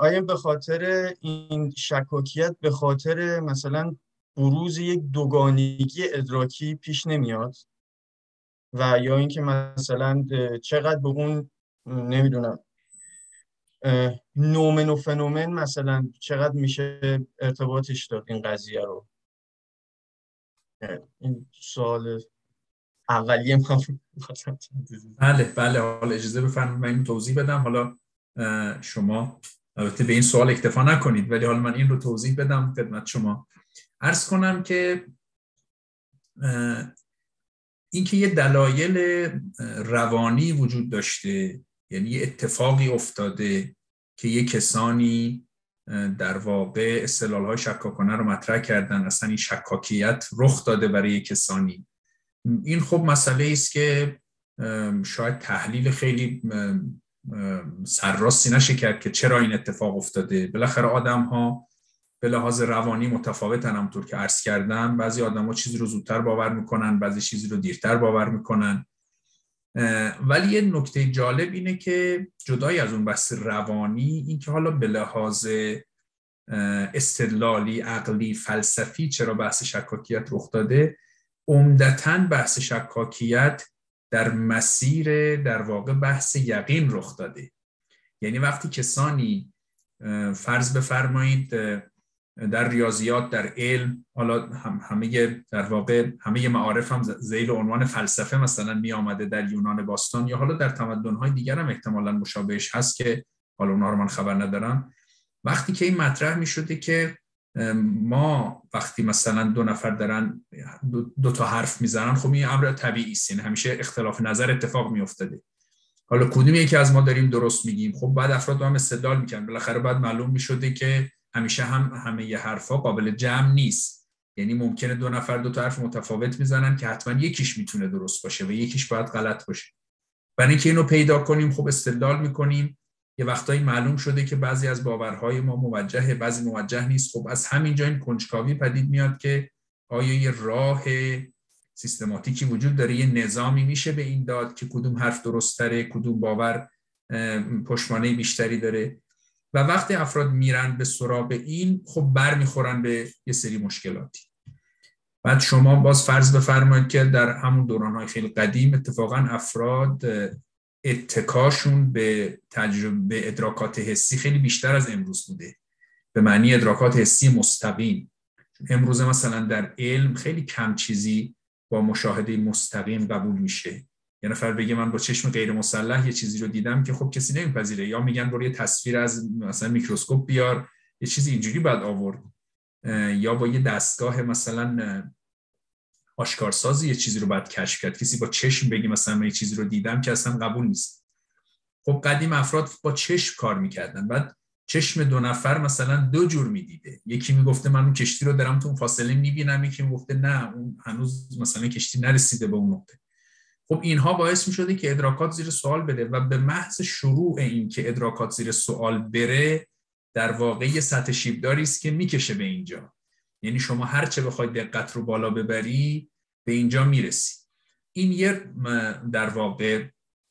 آیا به خاطر این شکاکیت به خاطر مثلا بروز یک دوگانگی ادراکی پیش نمیاد؟ و یا اینکه مثلا چقدر به اون نمی‌دونم نومن و فنومن مثلا چقدر میشه ارتباطش داد این قضیه رو؟ این سوال اولیه من بله بله حالا اجازه بفرمایید من توضیح بدم. حالا شما البته به این سوال اکتفا نکنید ولی حالا من این رو توضیح بدم خدمت شما. عرض کنم که اینکه یه دلایل روانی وجود داشته یعنی یه اتفاقی افتاده که یه کسانی در واقع استلال های شکاکانه رو مطرح کردن. اصلا این شکاکیت رخ داده برای کسانی. این خب مسئله است که شاید تحلیل خیلی سرراستی نشه کرد که چرا این اتفاق افتاده. بالاخره آدم ها به لحاظ روانی متفاوتن همونطور که عرض کردم. بعضی آدم ها چیزی رو زودتر باور می‌کنن بعضی چیزی رو دیرتر باور می‌کنن. ولی یه نکته جالب اینه که جدای از اون بحث روانی این که حالا به لحاظ استدلالی عقلی فلسفی چرا بحث شکاکیت رخ داده عمدتا بحث شکاکیت در مسیر در واقع بحث یقین رخ داده. یعنی وقتی کسانی فرض بفرمایید در ریاضیات در علم حالا هم همه در واقع همه معارف هم زیل عنوان فلسفه مثلا می آمده در یونان باستان یا حالا در تمدن‌های دیگر هم احتمالا مشابهش هست که حالا اونها رو من خبر ندارم. وقتی که این مطرح می شده که ما وقتی مثلا دو نفر دارن دو, تا حرف می‌زنن خب این امر طبیعی است یعنی همیشه اختلاف نظر اتفاق می افتاده حالا کدوم یکی از ما داریم درست میگیم؟ خب بعد افراد هم استدلال می‌کنن بالاخره بعد معلوم می‌شده که همیشه هم همه ی حرفا قابل جمع نیست. یعنی ممکنه دو نفر دو تا حرف متفاوت می‌زنن که حتما یکیش می‌تونه درست باشه و یکیش باید غلط باشه. برای اینکه اینو پیدا کنیم خب استدلال می‌کنیم. یه وقتایی معلوم شده که بعضی از باورهای ما موجهه بعضی موجه نیست. خب از همینجا این کنجکاوی پدید میاد که آیا یه راه سیستماتیکی وجود داره؟ یه نظامی میشه به این داد که کدوم حرف درستره کدوم باور پشمانه بیشتری داره؟ و وقتی افراد میرن به سراغ این خب بر می‌خورن به یه سری مشکلاتی. بعد شما باز فرض بفرمایید که در همون دورانهای خیلی قدیم اتفاقا افراد اتکاشون به تجربه ادراکات حسی خیلی بیشتر از امروز بوده. به معنی ادراکات حسی مستقیم. امروز مثلا در علم خیلی کم چیزی با مشاهده مستقیم قبول میشه. یه نفر بگه من با چشم غیر مسلح یه چیزی رو دیدم که خب کسی نمیپذیره. یا میگن برو یه تصویر از مثلا میکروسکوپ بیار یه چیزی اینجوری بعد آورد. یا با یه دستگاه مثلا آشکارسازی یه چیزی رو بعد کشف کرد. کسی با چشم بگی مثلا من یه چیزی رو دیدم که اصلا قبول نیست. خب قدیم افراد با چشم کار می‌کردن. بعد چشم دو نفر مثلا دو جور می‌دیده. یکی می‌گفته من اون کشتی رو دارم تو اون فاصله می‌بینم یکی می‌گفته نه اون هنوز مثلا کشتی نرسیده به اون نقطه. خب اینها باعث می شده که ادراکات زیر سوال بده و به محض شروع این که ادراکات زیر سوال بره در واقع یه سطح شیبداری است که می‌کشه به اینجا. یعنی شما هر چه بخواید دقت رو بالا ببری به اینجا می‌رسی. این یه در واقع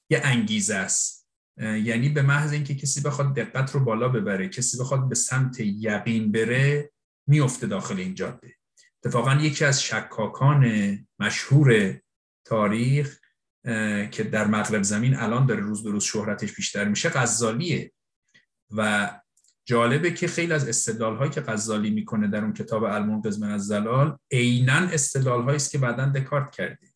یه انگیزه است. یعنی به محض اینکه کسی بخواد دقت رو بالا ببره کسی بخواد به سمت یقین بره میفته داخل این جاده. اتفاقا یکی از شکاکان مشهور تاریخ که در مغرب زمین الان داره روز به روز شهرتش بیشتر میشه غزالیه. و جالبه که خیلی از استدلال که غزالی می‌کنه در اون کتاب المنقذ من از زلال عینا استدلال است که بعدا دکارت کرده.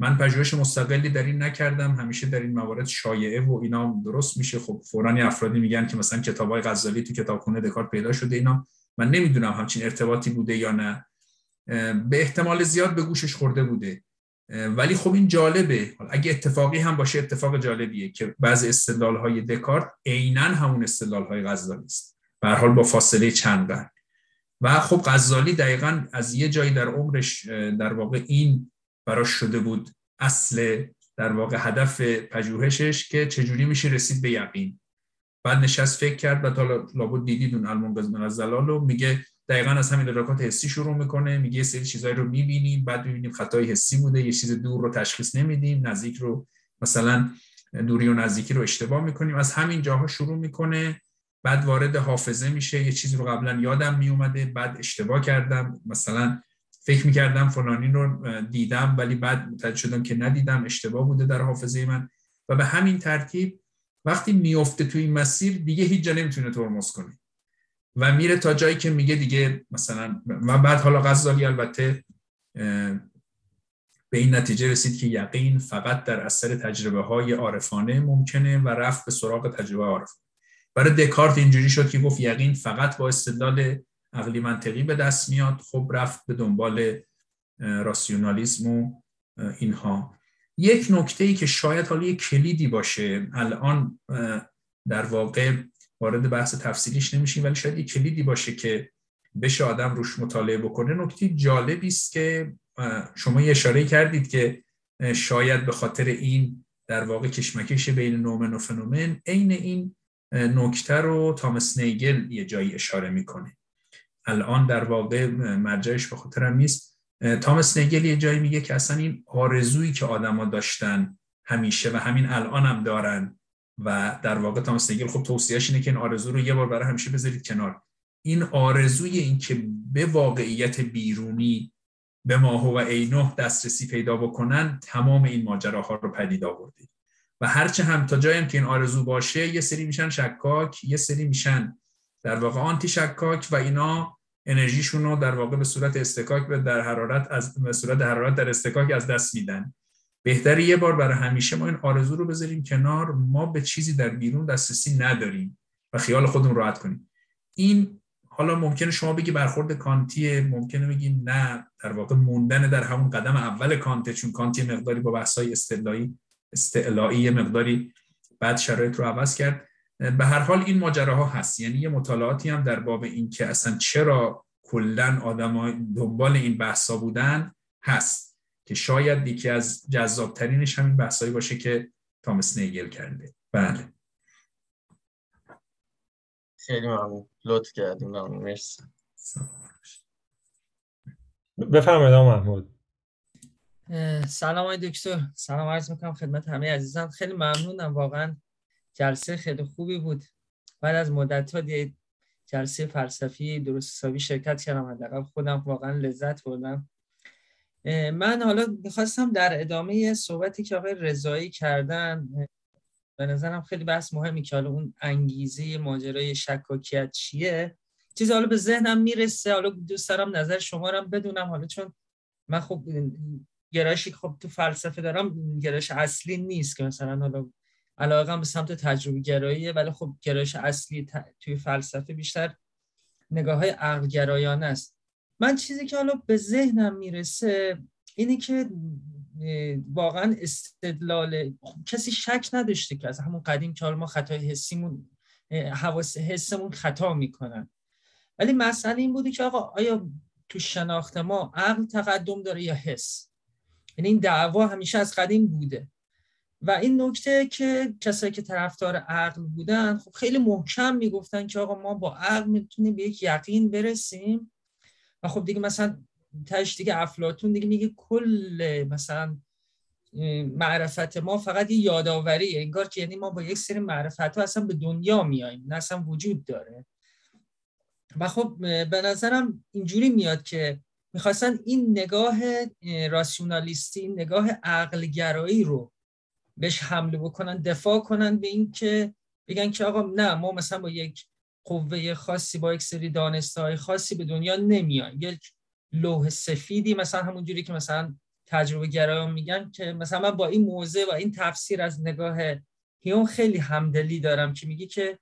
من پژوهش مستقلی در این نکردم همیشه در این موارد شایعه و اینا درست میشه. خب فورا افرادی میگن که مثلا کتاب های غزالی تو کتابخونه دکارت پیدا شده اینا. من نمی‌دونم همچین ارتباطی بوده یا نه. به احتمال زیاد به گوشش خورده بوده. ولی خب این جالبه. اگه اتفاقی هم باشه اتفاق جالبیه که بعض استدلال های دکارت عینا همون استدلال های غزالی است. به حال با فاصله چند قرن. و خب غزالی دقیقا از یه جایی در عمرش در واقع این براش شده بود اصل در واقع هدف پژوهشش که چجوری میشه رسید به یقین. بعد نشست فکر کرد و تا لابد دیدید اون المنقذ من زلال میگه دقیقا از همین ادراکات حسی شروع می‌کنه میگه یه سری چیزایی رو می‌بینیم بعد می‌بینیم خطای حسی بوده یه چیز دور رو تشخیص نمیدیم نزدیک رو مثلا دوری و نزدیکی رو اشتباه می‌کنیم. از همین جاها شروع می‌کنه بعد وارد حافظه میشه یه چیزی رو قبلا یادم میومده بعد اشتباه کردم مثلا فکر می‌کردم فلانی رو دیدم ولی بعد متوجه شدم که ندیدم اشتباه بوده در حافظه من. و به همین ترتیب وقتی میفته توی این مسیر دیگه هیچ جا نمی‌تونه ترمز کنه. و میره تا جایی که میگه دیگه مثلا و بعد حالا غزالی البته به این نتیجه رسید که یقین فقط در اثر تجربه های عارفانه ممکنه و رفت به سراغ تجربه عارف برای دکارت اینجوری شد که گفت یقین فقط با استدلال عقلی منطقی به دست میاد خب رفت به دنبال راسیونالیسم و اینها. یک نکته ای که شاید حالا کلیدی باشه الان در واقع وارد بحث تفصیلیش نمیشیم ولی شاید یک کلیدی باشه که بشه آدم روش مطالعه بکنه. نکته جالبی است که شما یه اشاره کردید که شاید به خاطر این در واقع کشمکش بین نومن و فنومن عین این نکته رو تامس نیگل یه جایی اشاره می‌کنه. الان در واقع مرجعش به خاطرم نیست. تامس نیگل یه جایی میگه که اصلا این آرزویی که آدما داشتن همیشه و همین الان هم دارن و در واقع تامس نیگل خب توصیهش اینه که این آرزو رو یه بار برای همیشه بذارید کنار. این آرزوی این که به واقعیت بیرونی به ماه و عینه دسترسی پیدا بکنن تمام این ماجراها رو پدید آورده. و هرچه هم تا جایم که این آرزو باشه یه سری میشن شکاک یه سری میشن در واقع آنتی شکاک و اینا انرژیشون رو در واقع به صورت استکاک به در حرارت از به صورت حرارت در استکاک از دست میدن. بهتره یه بار برای همیشه ما این آرزو رو بذاریم کنار. ما به چیزی در بیرون دسترسی نداریم و خیال خودمون راحت کنیم. این حالا ممکنه شما بگی برخورد کانتیه ممکنه بگیم نه. در واقع موندن در همون قدم اول کانته چون کانتی مقداری با بحث‌های استدلایی استعلایی مقداری بعد شرایط رو عوض کرد. به هر حال این ماجراها هست. یعنی یه مطالعاتی هم در باب این که اصلا چرا کلا آدمای دنبال این بحثا بودن هست. که شاید یکی از جذابترینش همین بحثایی باشه که تامس نیگل کرده. بله. خیلی ممنون. لطف کردیم. ممنون. مرسی. بفرمایید محمود. سلام آقای دکتر. سلام عرض می‌کنم خدمت همه عزیزان. خیلی ممنونم. واقعا جلسه خیلی خوبی بود. بعد از مدت ها جلسه فلسفی درست حسابی شرکت کردم. حداقل خودم واقعا لذت بردم. من حالا می‌خواستم در ادامه صحبتی که آقای رضایی کردن به نظرم خیلی بحث مهمی که حالا اون انگیزه ماجرای شکاکیت چیه؟ چیز حالا به ذهنم می‌رسه. حالا دوست دارم نظر شما رو بدونم. حالا چون من خب گرایشی خب تو فلسفه دارم گرایش اصلی نیست که مثلا حالا علاقه به سمت تجربه گراییه ولی خب گرایش اصلی توی فلسفه بیشتر نگاه های عقل گرایانه است. من چیزی که حالا به ذهنم می‌رسه اینه که واقعا استدلال کسی شک نداشته که از همون قدیم که حالا ما خطای حسیمون حواس حسمون خطا می‌کنن. ولی مسئله این بوده که آقا آیا تو شناخت ما عقل تقدم داره یا حس؟ یعنی این دعوا همیشه از قدیم بوده. و این نکته که کسایی که طرفدار عقل بودن خب خیلی محکم می‌گفتن که آقا ما با عقل می‌تونیم به یک یقین برسیم. و خب دیگه مثلا تش دیگه افلاتون دیگه میگه کل مثلا معرفت ما فقط یه یادآوری انگار که یعنی ما با یک سری معرفت ها اصلا به دنیا میاییم نه اصلا وجود داره. و خب به نظرم اینجوری میاد که می‌خواستن این نگاه راسیونالیستی نگاه عقلگرایی رو بهش حمله بکنن دفاع کنن به این که بگن که آقا نه ما مثلا با یک قوه خاصی با یک سری دانسته های خاصی به دنیا نمیایم یک لوح سفیدی مثلا همون جوری که مثلا تجربه گرایان میگن که مثلا من با این موضع و این تفسیر از نگاه هیوم خیلی همدلی دارم که میگه که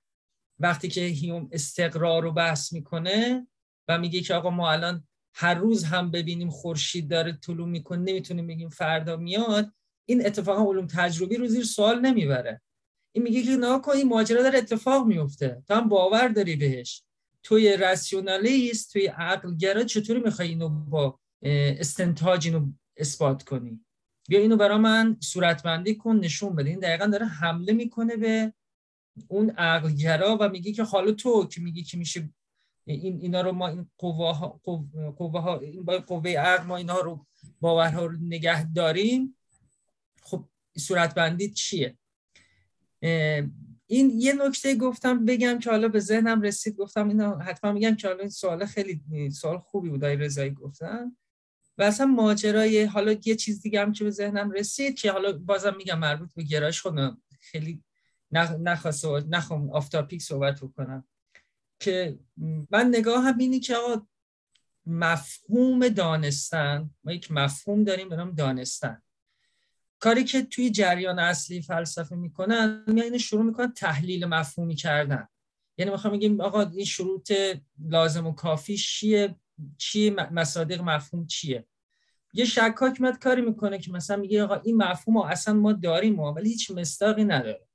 وقتی که هیوم استقرار رو بحث می‌کنه و میگه که آقا ما الان هر روز هم ببینیم خورشید داره طلوع می‌کنه نمی‌تونیم بگیم فردا میاد این اتفاقا علوم تجربی رو زیر سوال نمی‌بره. این میگه که نه این ماجرا داره اتفاق میفته. تو هم باور داری بهش. توی راسیونالیست توی عقلگرا چطوری می‌خوای اینو با استنتاج اینو اثبات کنی؟ بیا اینو برا من صورتبندی کن نشون بده. این دقیقا داره حمله می‌کنه به اون عقلگرا و میگه که حالا تو که میگی که میشه این اینا رو ما این قوه ها قوه این با قوه عقل ما اینا رو باورها رو نگه داریم. خب صورتبندی چیه؟ این یه نکته گفتم بگم که حالا به ذهنم رسید گفتم اینا حتما میگم که حالا این سوال خیلی سوال خوبی بود رضایی گفتن. و اصلا ماجرای حالا یه چیز دیگه هم که به ذهنم رسید که حالا بازم میگم مربوط به گرایش خودم خیلی نخواست نخوام آفتاپیک صحبت بکنم. که من نگاه هم اینی که مفهوم دانستن ما یک مفهوم داریم به نام دانستن. کاری که توی جریان اصلی فلسفه می‌کنن یعنی شروع می‌کنن تحلیل مفهومی کردن. یعنی می‌خوام بگیم آقا این شروط لازم و کافی چیه؟ چیه؟ مصادیق مفهوم چیه؟ یه شکاک مد کاری می‌کنه که مثلا میگه آقا این مفهوم اصلا ما داریم ولی هیچ مستاقی نداره.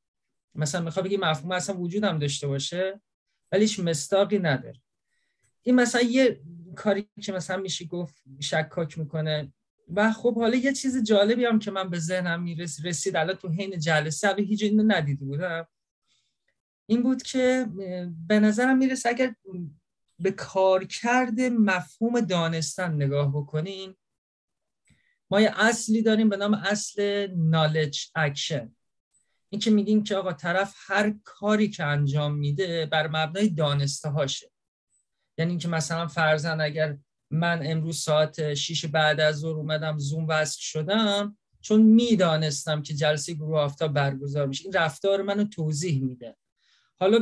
مثلا می‌خواد بگه مفهوم اصلا وجود داشته باشه ولی هیچ مستاقی نداره. این مثلا یه کاری که مثلا میشه گفت شکاک می‌کنه و خب حالا یه چیز جالبی هم که من به ذهنم می‌رسید رسید الان تو حین جلسه اول هیچ اینو ندیده بودم. این بود که به نظرم می‌رسه اگر به کارکرد مفهوم دانستن نگاه بکنیم ما یه اصلی داریم به نام اصل knowledge action. این که میگیم که آقا طرف هر کاری که انجام میده بر مبنای دانسته هاشه یعنی اینکه مثلا فرزن اگر من امروز ساعت 6 بعد از ظهر اومدم زوم وصل شدم چون می‌دانستم که جلسه گروه آفتاب برگزار میشه. این رفتار منو توضیح میده. حالا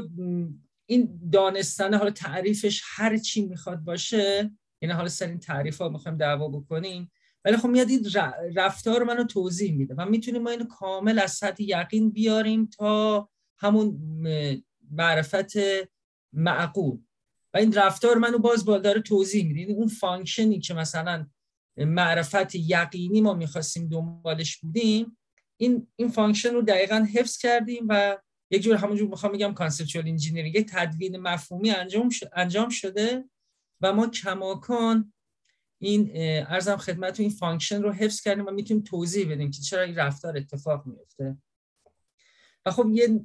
این دانستنه حالا تعریفش هر چی می‌خواد باشه یعنی حالا سر این تعریف ها می‌خوایم دعوا بکنیم ولی خب میاد این رفتار منو توضیح میده و می‌تونیم ما اینو کامل از سطح یقین بیاریم تا همون معرفت معقول. و این رفتار منو باز بالا داره توضیح میده. یعنی اون function ی که مثلا معرفت یقینی ما می‌خواستیم دنبالش بودیم این این function رو دقیقا حفظ کردیم و یک جور همونجور می‌خوام بگم conceptual engineering یک تدوین مفهومی انجام انجام شده و ما کماکان این عرضم خدمت این function رو حفظ کردیم و می‌تونیم توضیح بدیم که چرا این رفتار اتفاق میفته و خب یه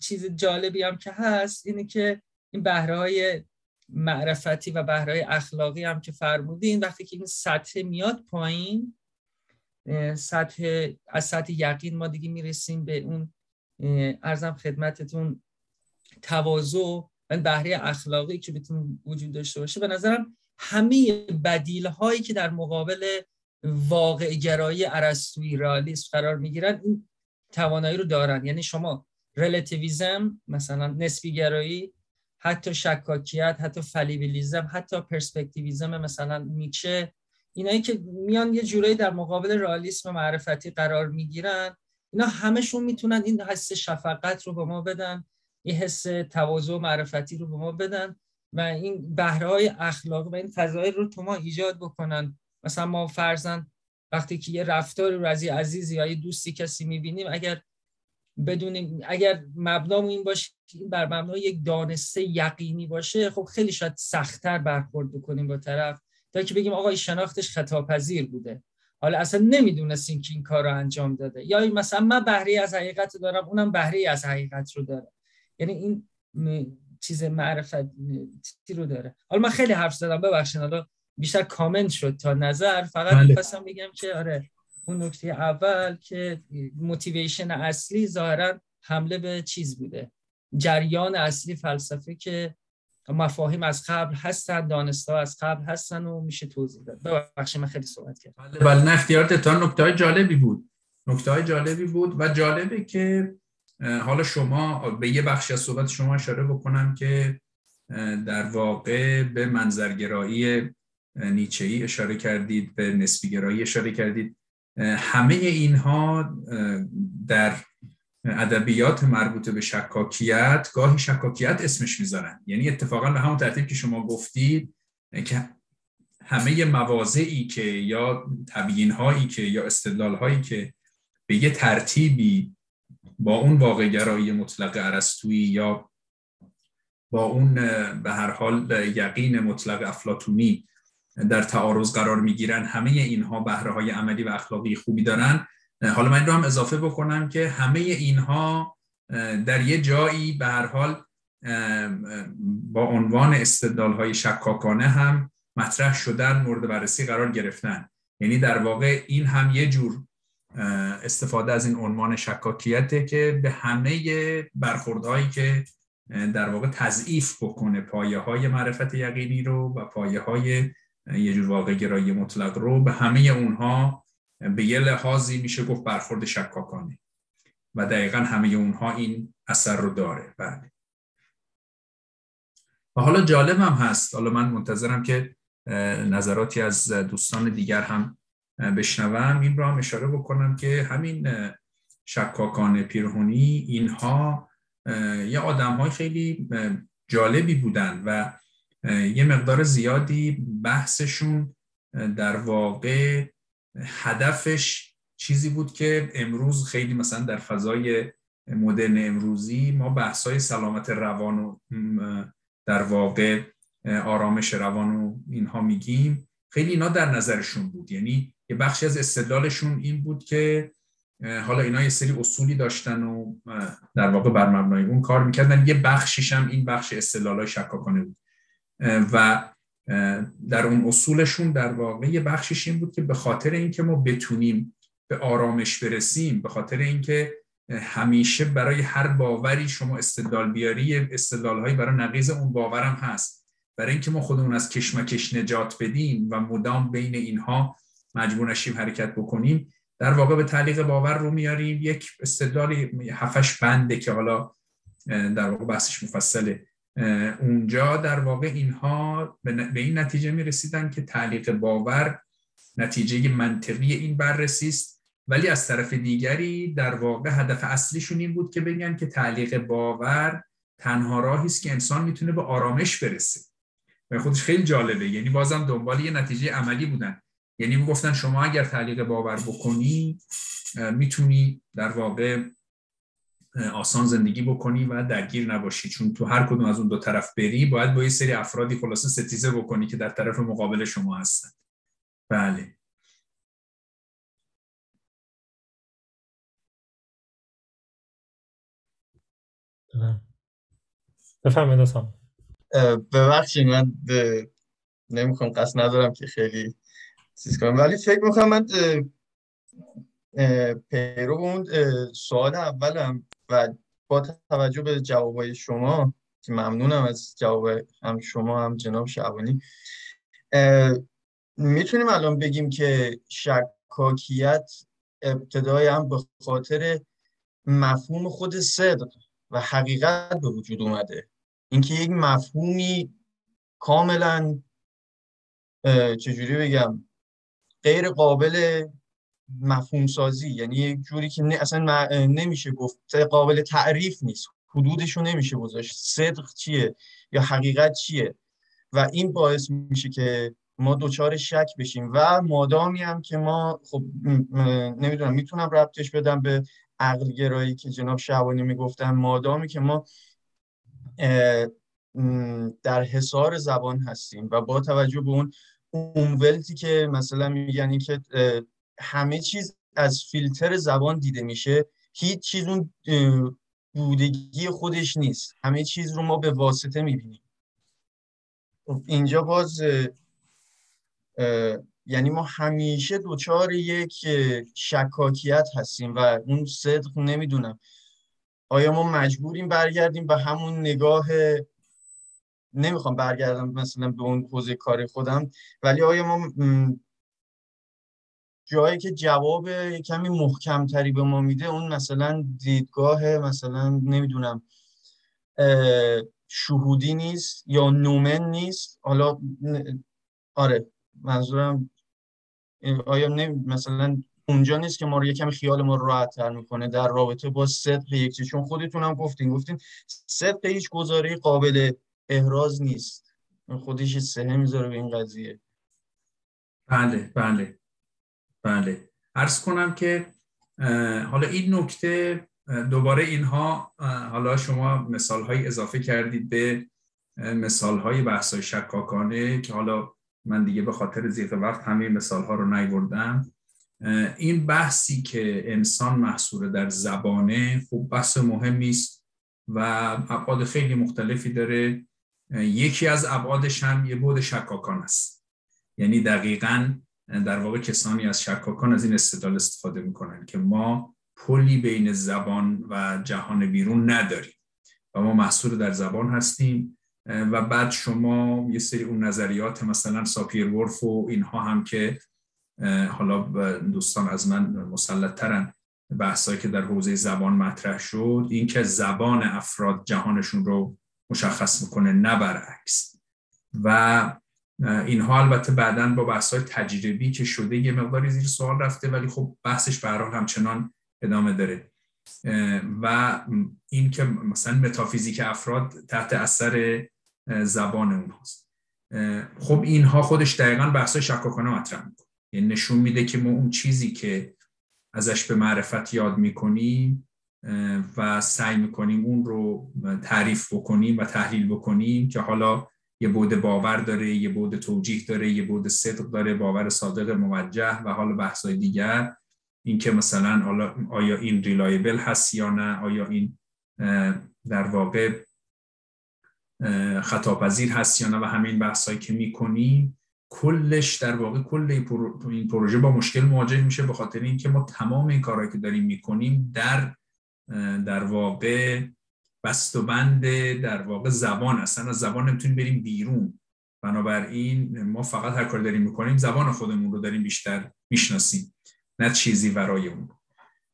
چیز جالبی هم که هست اینه که این بهره های معرفتی و بهره اخلاقی هم که فرمودین وقتی که این سطح میاد پایین سطح از سطح یقین ما دیگه می‌رسیم به اون ارزم خدمتتون تواضع و بهره اخلاقی که بتون وجود داشته باشه. به نظرم همه بدیل هایی که در مقابل واقع گرایی ارسطویی رالیسم قرار می‌گیرن این توانایی رو دارن. یعنی شما relativism مثلا نسبی گرایی حتی شکاکیت حتی fallibilism حتی perspectivism مثلا نیچه اینایی که میان یه جورایی در مقابل رئالیسم معرفتی قرار می‌گیرن اینا همشون می‌تونن این حس شفقت رو به ما بدن این حس تواضع معرفتی رو به ما بدن و این بهره های اخلاقی و این فضایل رو تو ما ایجاد بکنن. مثلا ما فرزن وقتی که یه رفتار رو از عزیزی یا یه دوستی کسی می‌بینیم اگر بدونیم اگر مبنامون این باشه بر مبنای یک دانسته یقینی باشه خب خیلی شاید سختتر برخورد بکنیم با طرف. تا که بگیم آقا شناختش خطاپذیر بوده. حالا اصلا نمی‌دونستیم که این کار رو انجام داده. یا مثلا من بهره از حقیقت دارم اونم بهره از حقیقت رو داره. یعنی این چیز معرفت رو داره. حالا من خیلی حرف زدم ببخشید حالا بیشتر کامنت شد تا نظر. فقط بله. می‌خواستم بگم که آره اون نکته اول که موتیویشن اصلی ظاهرا حمله به چیز بوده. جریان اصلی فلسفه که مفاهیم از قبل هستن دانسته از قبل هستن و میشه توضیح داد. ببخشید من خیلی صحبت کردم. بله بله نه اختیارت نکته های جالبی بود. نکته های جالبی بود و جالبه که حالا شما به یه بخشی از صحبت شما اشاره بکنم که در واقع به منظرگرایی نیچهی اشاره کردید به نسبیگرایی اشاره کردید. همه اینها در ادبیات مربوط به شکاکیت گاهی شکاکیت اسمش می‌ذارن. یعنی اتفاقا به همون ترتیب که شما گفتید که همه مواضعی که یا تبیین هایی که یا استدلال هایی که به یه ترتیبی با اون واقع گرایی مطلق عرستویی یا با اون به هر حال یقین مطلق افلاتونی در تعارض قرار می‌گیرن. همه اینها بهره های عملی و اخلاقی خوبی دارن. حالا من رو هم اضافه بکنم که همه اینها در یه جایی به هر حال با عنوان استدلال های شکاکانه هم مطرح شدن مورد بررسی قرار گرفتن. یعنی در واقع این هم یه جور استفاده از این عنوان شکاکیته که به همه برخوردهایی که در واقع تضعیف بکنه پایه های معرفت یقینی رو و پایه های یه جور واقع گرایی مطلق رو به همه اونها به یه لحاظی میشه گفت برخورد شکاکانه. و دقیقا همه اونها این اثر رو داره. بله. و حالا جالب هم هست. حالا من منتظرم که نظراتی از دوستان دیگر هم بشنوم. این رو هم اشاره بکنم که همین شکاکان پیرهونی اینها یه آدم های خیلی جالبی بودن و یه مقدار زیادی بحثشون در واقع هدفش چیزی بود که امروز خیلی مثلا در فضای مدرن امروزی ما بحثای سلامت روان و در واقع آرامش روان و اینها میگیم. خیلی اینا در نظرشون بود. یعنی یه بخشی از استدلالشون این بود که حالا اینا یه سری اصولی داشتن و در واقع بر مبنای اون کار می‌کردن. یه بخشیش هم این بخش استدلال شکاکانه بود. و در اون اصولشون در واقع یه بخشش این بود که به خاطر اینکه ما بتونیم به آرامش برسیم به خاطر اینکه همیشه برای هر باوری شما استدلال بیاری استدلال هایی برای نقیض اون باورم هست. برای اینکه ما خودمون از کشمکش نجات بدیم و مدام بین اینها مجبور نشیم حرکت بکنیم در واقع به تعلیق باور رو میاریم. یک استدلال هفش بنده که حالا در واقع بحثش مفصله. اونجا در واقع اینها به این نتیجه می رسیدن که تعلیق باور نتیجه منطقی این بررسی است. ولی از طرف دیگری در واقع هدف اصلیشون این بود که بگن که تعلیق باور تنها راهی است که انسان می‌تونه به آرامش برسه. و خودش خیلی جالبه. یعنی بازم دنبال یه نتیجه عملی بودن. یعنی می‌گفتن شما اگر تعلیق باور بکنی می‌تونی در واقع آسان زندگی بکنی و درگیر نباشی. چون تو هر کدوم از اون دو طرف بری باید با یه سری افرادی خلاصه ستیزه بکنی که در طرف مقابل شما هستن. بله. بفرمایید اصلا ببخشید من نمی‌خوام قصد ندارم که خیلی چیز کنم. ولی فکر می‌کنم من پیرو اون سوال اولم و با توجه به جوابای شما که ممنونم از جواب هم شما هم جناب شعبانی می‌تونیم الان بگیم که شکاکیت ابتدای هم به خاطر مفهوم خود صدق و حقیقت به وجود اومده. اینکه یک مفهومی کاملا چجوری بگم غیر قابل مفهوم سازی یعنی یک جوری که اصلا نمیشه گفت قابل تعریف نیست. حدودش نمیشه گذاشت. صدق چیه یا حقیقت چیه؟ و این باعث میشه که ما دوچار شک بشیم. و مادامی هم که ما خب نمی‌دونم می‌تونم ربطش بدم به عقل گرایی که جناب شعبانی می‌گفتن. مادامی که ما در حصار زبان هستیم و با توجه به اون اون که مثلا میگن که همه چیز از فیلتر زبان دیده میشه. هیچ چیز اون بودگی خودش نیست. همه چیز رو ما به واسطه می‌بینیم. خب، اینجا باز یعنی ما همیشه دوچار یک شکاکیت هستیم و اون صدق نمی‌دونم. آیا ما مجبوریم برگردیم به همون نگاه نمی‌خوام برگردم مثلا به اون حوزه کاری خودم ولی آیا ما جایی که جواب کمی محکم تری به ما میده اون مثلا دیدگاه مثلا نمی‌دونم شهودی نیست یا نومن نیست. حالا آره منظورم آیا نمی مثلا اونجا نیست که ما رو یکم خیال ما راحت تر می‌کنه در رابطه با صدق یک چون خودتون هم گفتین گفتین صدق هیچ گزاره قابل احراز نیست. خودش سهه می‌ذاره به این قضیه. بله بله. بله. عرض کنم که حالا این نکته دوباره اینها حالا شما مثال های اضافه کردید به مثال های بحث های شکاکانه که حالا من دیگه به خاطر زیغ وقت همه مثال ها رو نیوردم. این بحثی که انسان محصور در زبانه خوب بحث مهمی است و ابعاد خیلی مختلفی داره. یکی از ابعادش هم یه بود شکاکان است. یعنی دقیقا در واقع کسانی از شکاکان از این استدلال استفاده می‌کنن که ما پلی بین زبان و جهان بیرون نداریم و ما محصول در زبان هستیم و بعد شما یه سری اون نظریات مثلا ساپیر ورف و اینها هم که حالا دوستان از من مسلط ترن بحثایی که در حوزه زبان مطرح شد این که زبان افراد جهانشون رو مشخص می‌کنه نه برعکس. و اینها البته بعدا با بحث های تجربی که شده یه مقداری زیر سوال رفته ولی خب بحثش به همچنان ادامه داره. و این که مثلا متافیزیک افراد تحت اثر زبان اونهاست. خب اینها خودش دقیقا بحث شکاکانه مطرح می‌کنه. یعنی نشون میده که ما اون چیزی که ازش به معرفت یاد می‌کنیم و سعی می‌کنیم اون رو تعریف بکنیم و تحلیل بکنیم که حالا یه بود باور داره یه بود توجیه داره یه بود صدق داره باور صادق موجه و حالا بحثای دیگر. این که مثلا آیا این ریلایبل هست یا نه آیا این در واقع خطاپذیر هست یا نه و همین بحثایی که می‌کنیم کلش در واقع کل این پروژه با مشکل مواجه میشه به خاطر اینکه ما تمام این کارهایی که داریم می‌کنیم در در واقع بست و بند در واقع زبان اصلا از زبان نمی‌تونیم بریم بیرون. بنابراین ما فقط هر کار داریم می‌کنیم زبان خودمون رو داریم بیشتر می‌شناسیم نه چیزی ورای اون.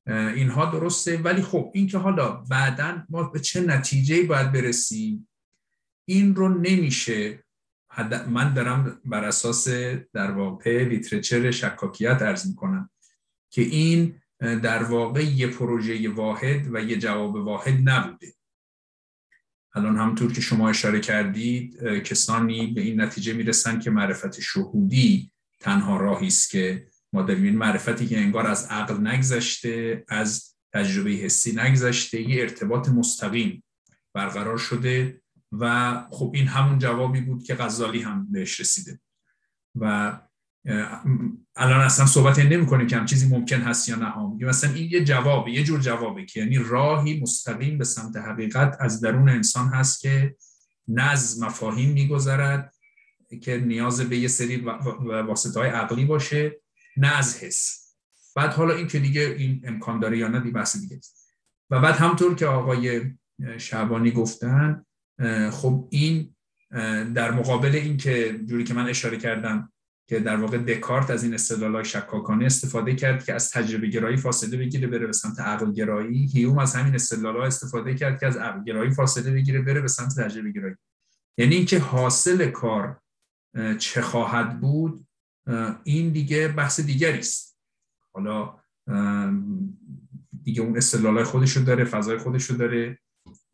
اینها درسته. ولی خب این که حالا بعدا ما به چه نتیجه باید برسیم این رو نمیشه. من دارم بر اساس در واقع لیترچر شکاکیت ارز می‌کنم که این در واقع یه پروژه واحد و یه جواب واحد نبوده. الان همونطور که شما اشاره کردید کسانی به این نتیجه می‌رسن که معرفت شهودی تنها راهی است که ما داریم. این معرفتی که انگار از عقل نگذشته از تجربه حسی نگذشته یه ارتباط مستقیم برقرار شده و خب این همون جوابی بود که غزالی هم بهش رسیده. و الان اصلا صحبت نمی کنیم که هم چیزی ممکن هست یا نه هم مثلا این یه جوابه یه جور جوابه که یعنی راهی مستقیم به سمت حقیقت از درون انسان هست که از مفاهیم میگذرد که نیاز به یه سری واسطه های عقلی باشه نه از حس. بعد حالا این که دیگه این امکان داره یا نه دی بحث دیگه است. و بعد همطور که آقای شعبانی گفتن خب این در مقابل این که جوری که من اشاره کردم که در واقع دکارت از این های شکاکانه استفاده کرد که از تجربه گرایی فاصله بگیره بره به سمت عقل گرایی هیوم از همین ها استفاده کرد که از عقل گرایی فاصله بگیره بره به سمت تجربه گرایی یعنی اینکه حاصل کار چه خواهد بود این دیگه بحث دیگری است. حالا دیگه اون استدلالای خودش رو داره فضای خودش رو داره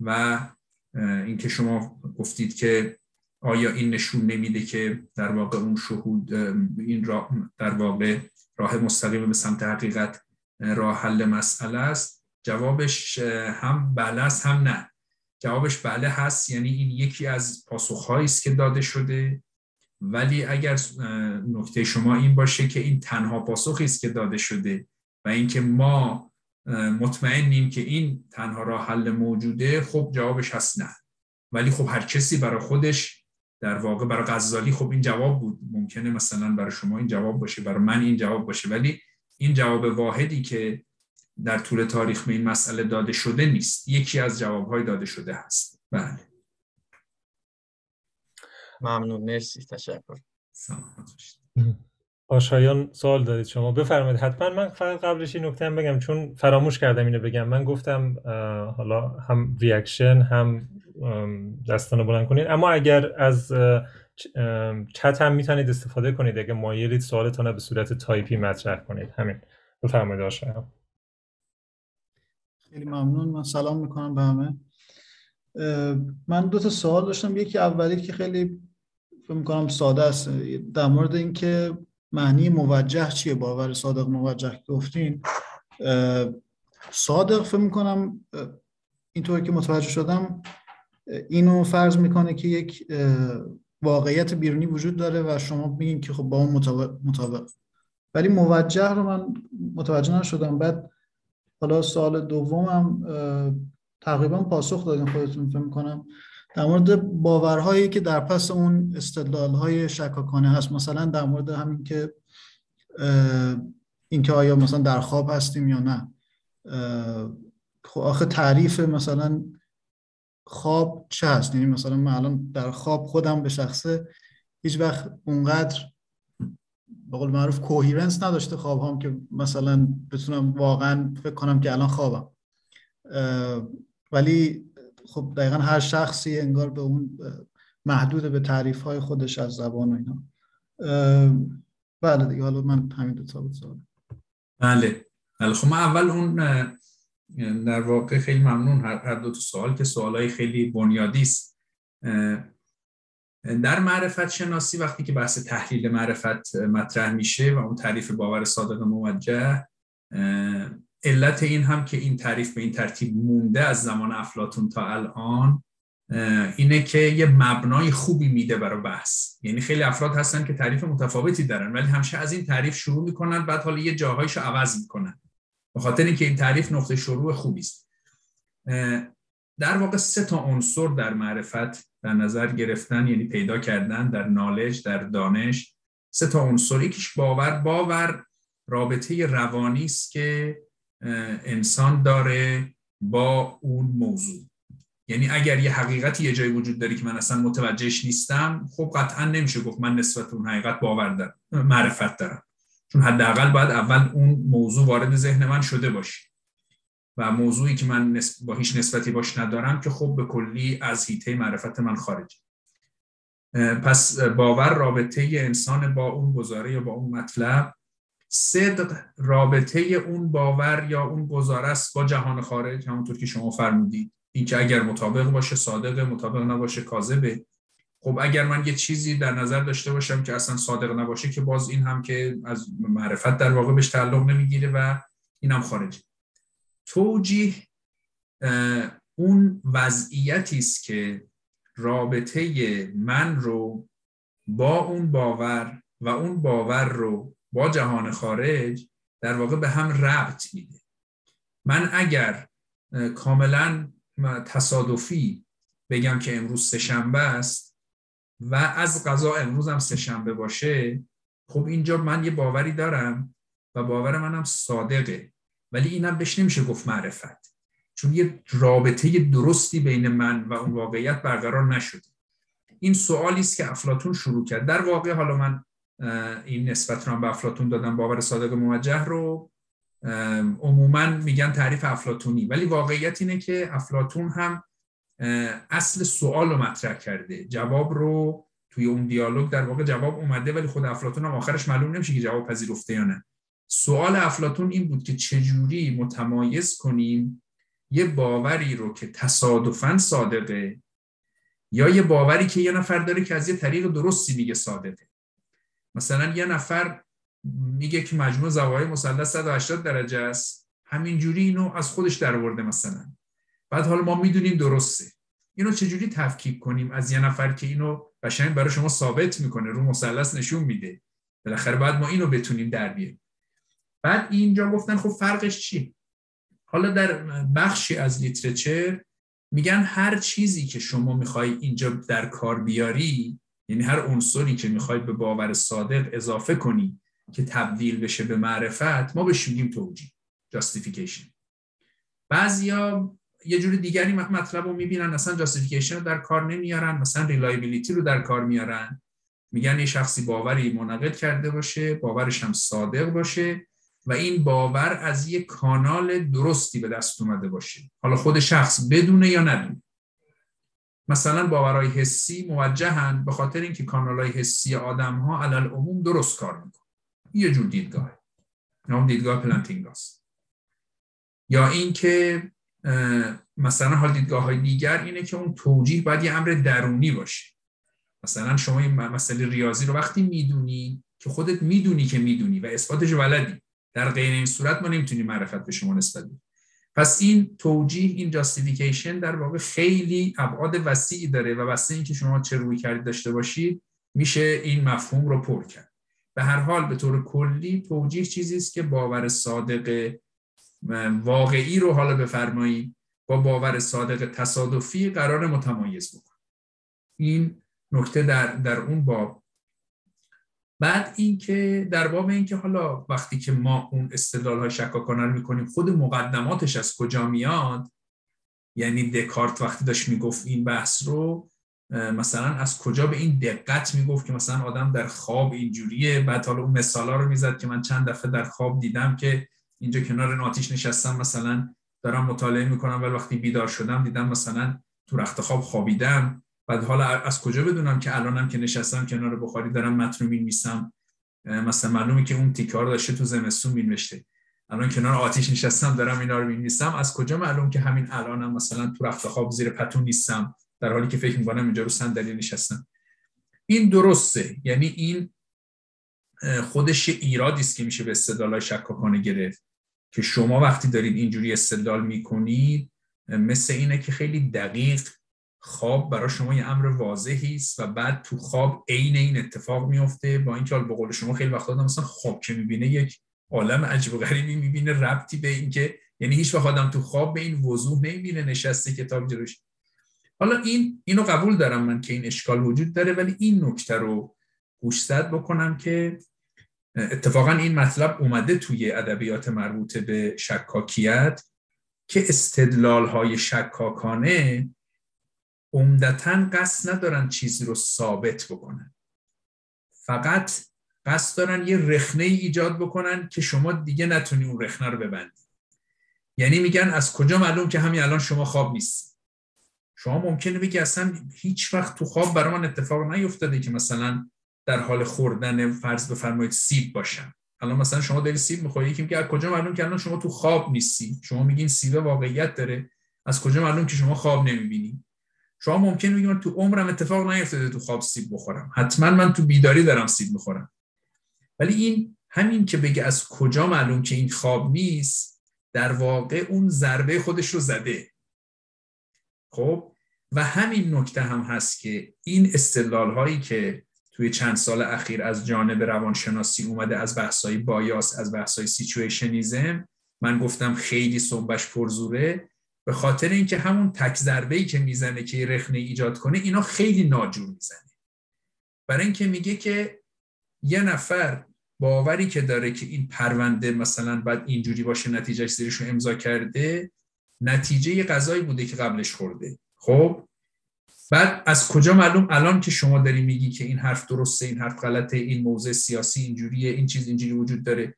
و اینکه شما گفتید که آیا این نشون نمیده که در واقع اون شهود این راه در واقع راه مستقیم به سمت حقیقت راه حل مسئله است؟ جوابش هم بله است هم نه. جوابش بله هست یعنی این یکی از پاسخهایی است که داده شده. ولی اگر نکته شما این باشه که این تنها پاسخی است که داده شده و اینکه ما مطمئنیم که این تنها راه حل موجوده خب جوابش هست نه. ولی خب هر کسی برای خودش در واقع برای غزالی خب این جواب بود. ممکنه مثلا برای شما این جواب باشه برای من این جواب باشه ولی این جواب واحدی که در طول تاریخ به این مسئله داده شده نیست. یکی از جوابهای داده شده هست. بله. ممنون. مرسی. تشکر. [laughs] آشایان سوال دارید شما. بفرمایید. حتما من فقط قبلش این نکته بگم چون فراموش کردم اینو بگم. من گفتم حالا هم reaction هم دستانو بلند کنید. اما اگر از چت هم می‌تونید استفاده کنید. اگه مایلید سوالتان به صورت تایپی مطرح کنید. همین. بفرمایید آشایان. خیلی ممنون. من سلام می‌کنم به همه. من دو تا سوال داشتم. یکی اولی که خیلی فکر می‌کنم ساده است در مورد اینکه معنی موجه چیه؟ باور صادق موجه گفتین. صادق فکر می‌کنم اینطور که متوجه شدم اینو فرض می‌کنه که یک واقعیت بیرونی وجود داره و شما میگین که خب با اون مطابق. ولی موجه رو من متوجه نشدم. بعد حالا سال دومم تقریبا پاسخ دادین خودتون فکر می‌کنم. در مورد باورهایی که در پس اون استدلالهای شکاکانه هست مثلا در مورد همین که اینکه آیا مثلا در خواب هستیم یا نه. خب آخه تعریف مثلا خواب چه هست؟ یعنی مثلا من الان در خواب خودم به شخصه هیچ وقت اونقدر به قول معروف کوهیرنس نداشته خواب هم که مثلا بتونم واقعا فکر کنم که الان خوابم. ولی خب دقیقا هر شخصی انگار به اون محدود به تعریف های خودش از زبان و اینا. بله دیگه حالا من همین دو تا بود بله. بله خب من اول اون در واقع خیلی ممنون هر دو تا سوال که سوالای خیلی بنیادی است. در معرفت شناسی وقتی که بحث تحلیل معرفت مطرح میشه و اون تعریف باور صادق موجه علت این هم که این تعریف به این ترتیب مونده از زمان افلاتون تا الان اینه که یه مبنای خوبی میده برای بحث. یعنی خیلی افراد هستن که تعریف متفاوتی دارن ولی همیشه از این تعریف شروع می‌کنن بعد حالا یه جاهایشو عوض می‌کنن. به خاطر اینکه این تعریف نقطه شروع خوبی است. در واقع سه تا عنصر در معرفت در نظر گرفتن یعنی پیدا کردن در نالج در دانش سه تا عنصر. یکیش باور. باور رابطه روانی است که انسان داره با اون موضوع. یعنی اگر یه حقیقتی یه جایی وجود داره که من اصلا متوجهش نیستم خب قطعا نمیشه گفت من نسبت اون حقیقت باور دارم معرفت دارم. چون حداقل باید اول اون موضوع وارد ذهن من شده باشه. و موضوعی که من با هیچ نسبتی باش ندارم که خب به کلی از هیته معرفت من خارج پس باور رابطه انسان با اون گزاره یا با اون مطلب صدق رابطه اون باور یا اون گزاره با جهان خارج همونطور که شما فرمودید. اینکه اگر مطابق باشه صادق مطابق نباشه کاذبه. خب اگر من یه چیزی در نظر داشته باشم که اصلا صادق نباشه که باز این هم که از معرفت در واقع بهش تعلق نمی‌گیره و این هم خارجه. توجیه اون وضعیتی است که رابطه من رو با اون باور و اون باور رو با جهان خارج در واقع به هم ربط میده. من اگر کاملا تصادفی بگم که امروز سهشنبه است و از قضا امروز هم سهشنبه باشه خب اینجا من یه باوری دارم و باور منم صادقه. ولی اینم بهش نمیشه گفت معرفت. چون یه رابطه درستی بین من و اون واقعیت برقرار نشده. این سوالی است که افلاتون شروع کرد. در واقع حالا من این نسبت رو هم به افلاتون دادم باور صادق موجه رو. عموما میگن تعریف افلاتونی ولی واقعیت اینه که افلاتون هم اصل سوال رو مطرح کرده. جواب رو توی اون دیالوگ در واقع جواب اومده ولی خود افلاتون هم آخرش معلوم نمیشه که جواب پذیرفته یا نه. سوال افلاتون این بود که چجوری متمایز کنیم یه باوری رو که تصادفا صادقه یا یه باوری که یه نفر داره که از یه طریق درستی میگه صادقه؟ مثلا یه نفر میگه که مجموع زوایای مثلث 180 درجه است. همینجوری اینو از خودش درآورده مثلا. بعد حالا ما می‌دونیم درسته. اینو چجوری تفکیک کنیم؟ از یه نفر که اینو قشنگ برای شما ثابت می‌کنه رو مثلث نشون میده. بالاخره بعد ما اینو بتونیم در بیاریم. بعد اینجا گفتن خب فرقش چی حالا در بخشی از literature میگن هر چیزی که شما می‌خوای اینجا در کار بیاری یعنی هر عنصری که می‌خوای به باور صادق اضافه کنی که تبدیل بشه به معرفت ما بهش میگیم توجیه justification بعضیا یه جور دیگری مطلب رو می‌بینن اصلا justification رو در کار نمیارن مثلا reliability رو در کار میارن. میگن یه شخصی باوری منعقد کرده باشه باورش هم صادق باشه و این باور از یک کانال درستی به دست اومده باشه. حالا خود شخص بدونه یا ندونه. مثلا باورهای حسی موجهن به خاطر اینکه کانالهای حسی آدم ها علل عموم درست کار می‌کنه یه جور دیدگاه. نام دیدگاه پلانتینگاست یا اینکه مثلا حال دیدگاه های دیگر اینه که اون توجیه باید یه امر درونی باشه. مثلا شما این مسئله ریاضی رو وقتی می‌دونی که خودت می‌دونی که می‌دونی و اثباتش ولدی در غیر این صورت ما نمی‌تونیم معرفت به شما نسبت بدیم. پس این توجیه این جاستیفیکیشن در واقع خیلی ابعاد وسیعی داره و واسه اینکه شما چه روی کردی داشته باشید میشه این مفهوم رو پر کرد. به هر حال به طور کلی توجیه چیزی است که باور صادق واقعی رو حالا بفرمایید با باور صادق تصادفی قرار متمایز بکن این نکته در, در اون باب بعد اینکه در باب اینکه حالا وقتی که ما اون استدلال های شکاکانه رو می‌کنیم خود مقدماتش از کجا میاد؟ یعنی دکارت وقتی داشت می‌گفت این بحث رو مثلا از کجا به این دقت می‌گفت که مثلا آدم در خواب اینجوریه؟ بعد حالا اون مثالا رو می‌زد که من چند دفعه در خواب دیدم که اینجا کنار ناتیش نشستم مثلا دارم مطالعه می‌کنم ولی وقتی بیدار شدم دیدم مثلا تو رخت خواب خوابیدم. بعد حالا از کجا بدونم که الانم که نشستم کنار بخاری دارم متن رو می‌نویسم مثلا معلومه که اون تیکار داشته تو زمستون مینوشته. الان کنار آتیش نشستم دارم اینا رو می‌نویسم از کجا معلوم که همین الانم مثلا تو رخت خواب زیر پتو نیستم؟ در حالی که فکر می‌کنم اینجا رو صندلی نشستم. این درسته. یعنی این خودش ایرادی است که میشه به استدلال شکاکانه گرفت. که شما وقتی دارید اینجوری استدلال می‌کنید مثل اینه که خیلی دقیق خواب برای شما یه امر واضحی است و بعد تو خواب عین این اتفاق میفته با اینکه به قول شما خیلی وقتا مثلا خواب که می‌بینه یک عالم عجیب و غریبی می‌بینه ربطی به اینکه یعنی هیچ وقت آدم تو خواب به این وضوح نمی‌بینه نشسته کتاب جلوش. حالا این اینو قبول دارم من که این اشکال وجود داره ولی این نکته رو گوشزد بکنم که اتفاقا این مطلب اومده توی ادبیات مربوط به شکاکیت که استدلال های شکاکانه عمدتا قصد ندارن چیزی رو ثابت بکنن. فقط قصد دارن یه رخنه ای ایجاد بکنن که شما دیگه نتونی اون رخنه رو ببندی. یعنی میگن از کجا معلوم که همین الان شما خواب نیست؟ شما ممکنه بگی اصلا هیچ وقت تو خواب برای من اتفاق نیفتاده که مثلا در حال خوردن فرض بفرمایید سیب باشم. الان مثلا شما داری سیب می‌خوری یکی میگه از کجا معلوم که الان شما تو خواب نیستی؟ شما میگین سیب واقعیت داره. از کجا معلوم که شما خواب نمی‌بینی؟ شما ممکنه بگید تو عمرم اتفاق نیفتاده تو خواب سیب بخورم. حتما من تو بیداری دارم سیب می‌خورم. ولی این همین که بگه از کجا معلوم که این خواب نیست در واقع اون ضربه خودش رو زده. خب؟ و همین نکته هم هست که این استدلال هایی که توی چند سال اخیر از جانب روانشناسی اومده از بحثای بایاس از بحثای سیچویشنیزم من گفتم خیلی صنبش پرزوره. به خاطر اینکه همون تک ضربه ای که می‌زنه که رخنه ایجاد کنه اینا خیلی ناجور می‌زنه. برای اینکه میگه که یه نفر باوری که داره که این پرونده مثلا بعد اینجوری باشه نتیجهش زیرش رو امضا کرده نتیجه غذایی بوده که قبلش خورده. خب؟ بعد از کجا معلوم الان که شما داری میگی که این حرف درسته این حرف غلطه این موضع سیاسی اینجوریه این چیز اینجوری وجود داره؟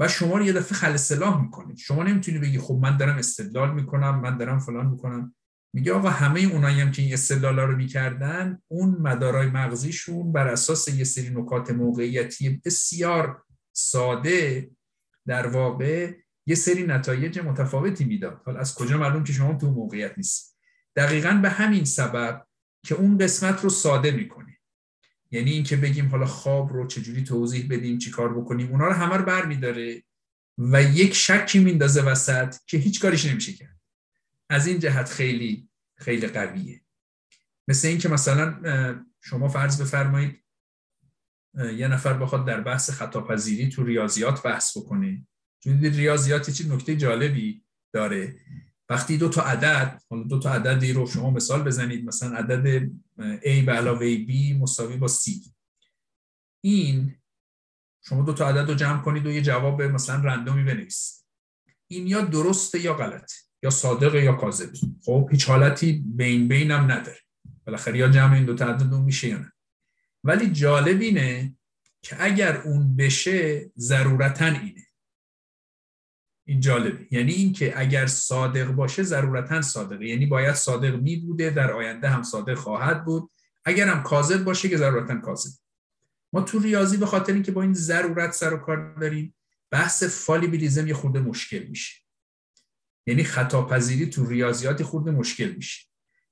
و شما رو یه دفعه خل اصلاح می‌کنید شما نمی‌تونی بگی خب من دارم استدلال می‌کنم من دارم فلان می‌کنم. میگه آقا همه اونایی هم که این استدلالا رو می‌کردن اون مدارای مغزیشون بر اساس یه سری نکات موقعیتی بسیار ساده در واقع یه سری نتایج متفاوتی می‌داد. حالا از کجا معلوم که شما تو موقعیت نیست دقیقا به همین سبب که اون قسمت رو ساده می‌کنه یعنی اینکه بگیم حالا خواب رو چجوری توضیح بدیم چی کار بکنیم اونا رو همه رو برمیداره و یک شکی میندازه وسط که هیچ کاریش نمیشه کرد. از این جهت خیلی خیلی قویه. مثل اینکه مثلا شما فرض بفرمایید یه نفر بخواد در بحث خطاپذیری تو ریاضیات بحث بکنه. چون ریاضیات چی نکته جالبی داره. وقتی دو تا عدد حالا دو تا عددی رو شما مثال بزنید مثلا عدد a به علاوه b مساوی با c. این شما دو تا عدد رو جمع کنید و یه جواب مثلا رندومی بنویسید. این یا درسته یا غلطه یا صادق یا کاذب. خب هیچ حالتی بین بین هم نداره. بالاخره یا جمع این دو تعدد میشه یا نه. ولی جالب اینه که اگر اون بشه ضرورتا اینه. این جالبه. یعنی اینکه اگر صادق باشه ضرورتا صادقه. یعنی باید صادق می بوده در آینده هم صادق خواهد بود. اگر هم کاذب باشه که ضرورتا کاذب. ما تو ریاضی به خاطر اینکه با این ضرورت سر و کار داریم بحث فالیبیلیزم یه خورده مشکل میشه. یعنی خطا پذیری تو ریاضیات خورده مشکل میشه.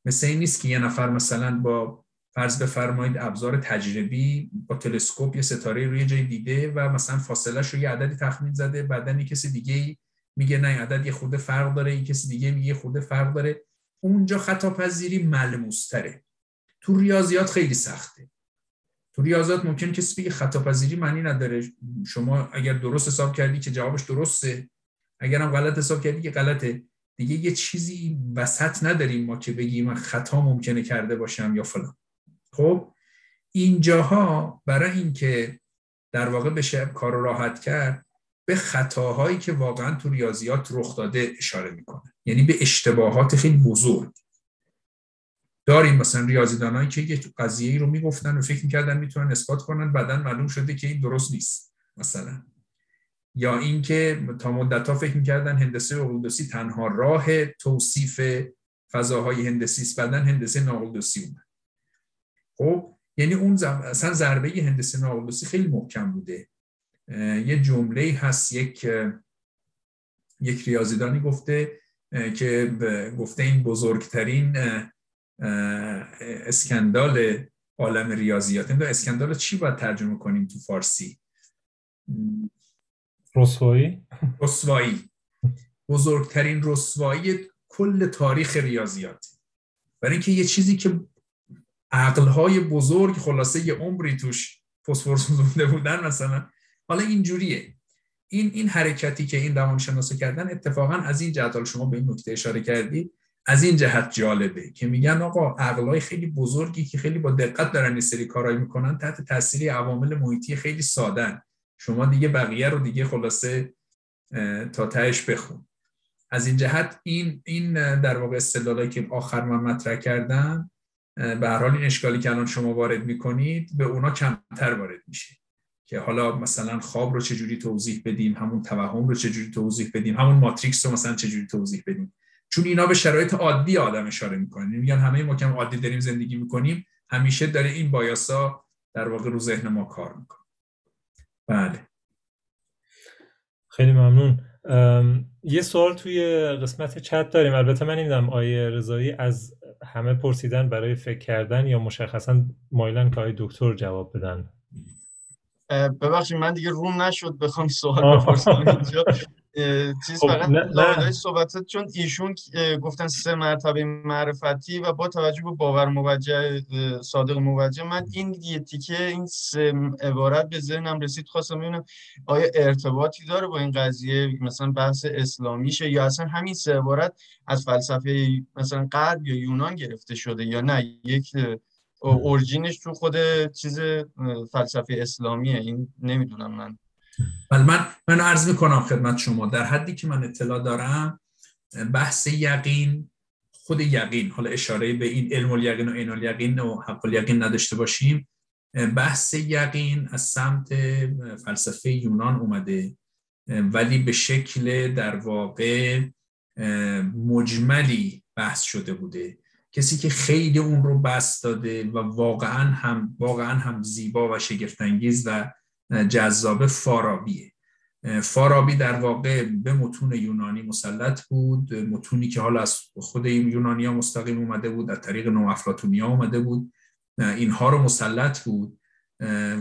مثل این نیست که یه نفر مثلا با فرض بفرمایید ابزار تجربی با تلسکوپ یه ستاره روی جای دیده و مثلا فاصله رو یه عددی تخمین زده بعدا یه کسی دیگه میگه نه عدد یه خورده فرق داره این کسی دیگه میگه خورده فرق داره. اونجا خطا پذیری ملموس تره تو ریاضیات خیلی سخته. تو ریاضیات ممکن کسی بگه خطا پذیری معنی نداره. شما اگر درست حساب کردی که جوابش درسته. اگر هم غلط حساب کردی که غلطه. دیگه یه چیزی وسط نداریم ما که بگیم خطا ممکنه کرده باشم یا فلان. خب اینجاها برای اینکه در واقع بشه کار راحت کرد به خطاهایی که واقعا تو ریاضیات رخ داده اشاره می‌کنه. یعنی به اشتباهات خیلی بزرگ. داریم مثلا ریاضیدانایی که یه قضیه ای رو می‌گفتن و فکر می‌کردن می‌تونن اثبات کنن بعدا معلوم شده که این درست نیست مثلا. یا اینکه تا مدت ها فکر می‌کردن هندسه اقلودوسی تنها راه توصیف فضاهای هندسی است بعدا هندسه ناقلدوسی اومد. خب یعنی اون زم... اصلا ضربه هندسه ناقلدوسی خیلی محکم بوده. یه جمله هست یک یک ریاضیدانی گفته که گفته این بزرگترین اسکندال عالم ریاضیات. این اسکندال چی باید ترجمه کنیم تو فارسی؟ رسوایی؟ رسوایی. بزرگترین رسوایی کل تاریخ ریاضیات. برای اینکه یه چیزی که عقلهای بزرگ خلاصه یه عمری توش فسفر سوزونده [laughs] بودن مثلا حالا اینجوریه. این این حرکتی که این روانشناسا کردن اتفاقا از این جهت شما به این نکته اشاره کردی از این جهت جالبه که میگن آقا عقلای خیلی بزرگی که خیلی با دقت دارن این سری کارایی می‌کنن تحت تاثیر عوامل محیطی خیلی سادن شما دیگه بقیه رو دیگه خلاصه تا تهش بخون. از این جهت این این در واقع استدلالی که آخر من مطرح کردم به هر حال این اشکالی که الان شما وارد می‌کنید به اونا کمتر وارد میشه. که حالا مثلا خواب رو چجوری توضیح بدیم همون توهم رو چجوری توضیح بدیم همون ماتریکس رو مثلا چجوری توضیح بدیم. چون اینا به شرایط عادی آدم اشاره می‌کنن. میگن همه ما که عادی داریم زندگی می‌کنیم همیشه داره این بایاسا در واقع رو ذهن ما کار می‌کنه. بله. خیلی ممنون. یه سوال توی قسمت چت داریم. البته من نمی‌دونم آیه رضایی از همه پرسیدن برای فکر کردن یا مشخصا مایلن که آیه دکتر جواب بدن. ببخشید من دیگه روم نشد بخوام سوال بپرسم اینجا. چیز خب، فقط صحبتت چون ایشون گفتن سه مرتبه معرفتی و با توجه به باور موجه صادق موجه من این یه تیکه این سه عبارت به ذهنم رسید خواستم ببینم آیا ارتباطی داره با این قضیه مثلا بحث اسلامیشه یا اصلا همین سه عبارت از فلسفه مثلا غرب یا یونان گرفته شده یا نه؟ یک اورجینش تو خود چیز فلسفه اسلامیه. این نمی‌دونم من. ولی من من عرض می‌کنم خدمت شما. در حدی که من اطلاع دارم بحث یقین خود یقین. حالا اشاره به این علم الیقین و عین الیقین و حق الیقین نداشته باشیم. بحث یقین از سمت فلسفه یونان اومده. ولی به شکل در واقع مجملی بحث شده بوده. کسی که خیلی اون رو بست داده و واقعا هم واقعا هم زیبا و شگفتانگیز و جذاب فارابیه. فارابی در واقع به متون یونانی مسلط بود متونی که حالا از خود این یونانی ها مستقیم اومده بود از طریق نو افلاتونی ها اومده بود. اینها رو مسلط بود.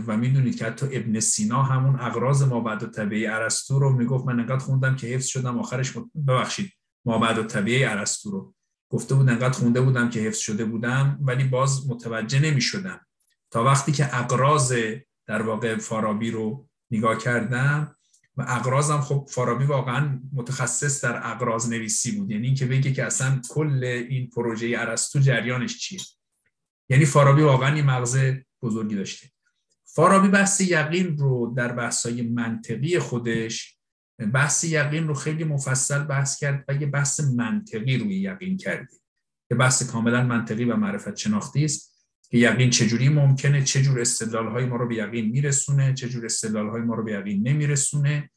و می‌دونید که حتی ابن سینا همون اغراض ما بعد و طبیعی عرستو رو می‌گفت من انقدر خوندم که حفظ شدم آخرش ببخشید ما بعد و طبیعی عرستو رو. گفته بود انقدر خونده بودم که حفظ شده بودم ولی باز متوجه نمی شدم تا وقتی که اقراض در واقع فارابی رو نگاه کردم و اقرازم خب فارابی واقعا متخصص در اقراض نویسی بود. یعنی اینکه بگه که اصلا کل این پروژه ارسطو جریانش چیه. یعنی فارابی واقعا این مغز بزرگی داشته. فارابی بحث یقین رو در بحثای منطقی خودش بحث یقین رو خیلی مفصل بحث کرد و یه بحث منطقی روی یقین کردیم که بحث کاملا منطقی و معرفت شناختی است که یقین چجوری ممکنه چجور استدلال های ما رو به یقین میرسونه چجور استدلال های ما رو به یقین نمیرسونه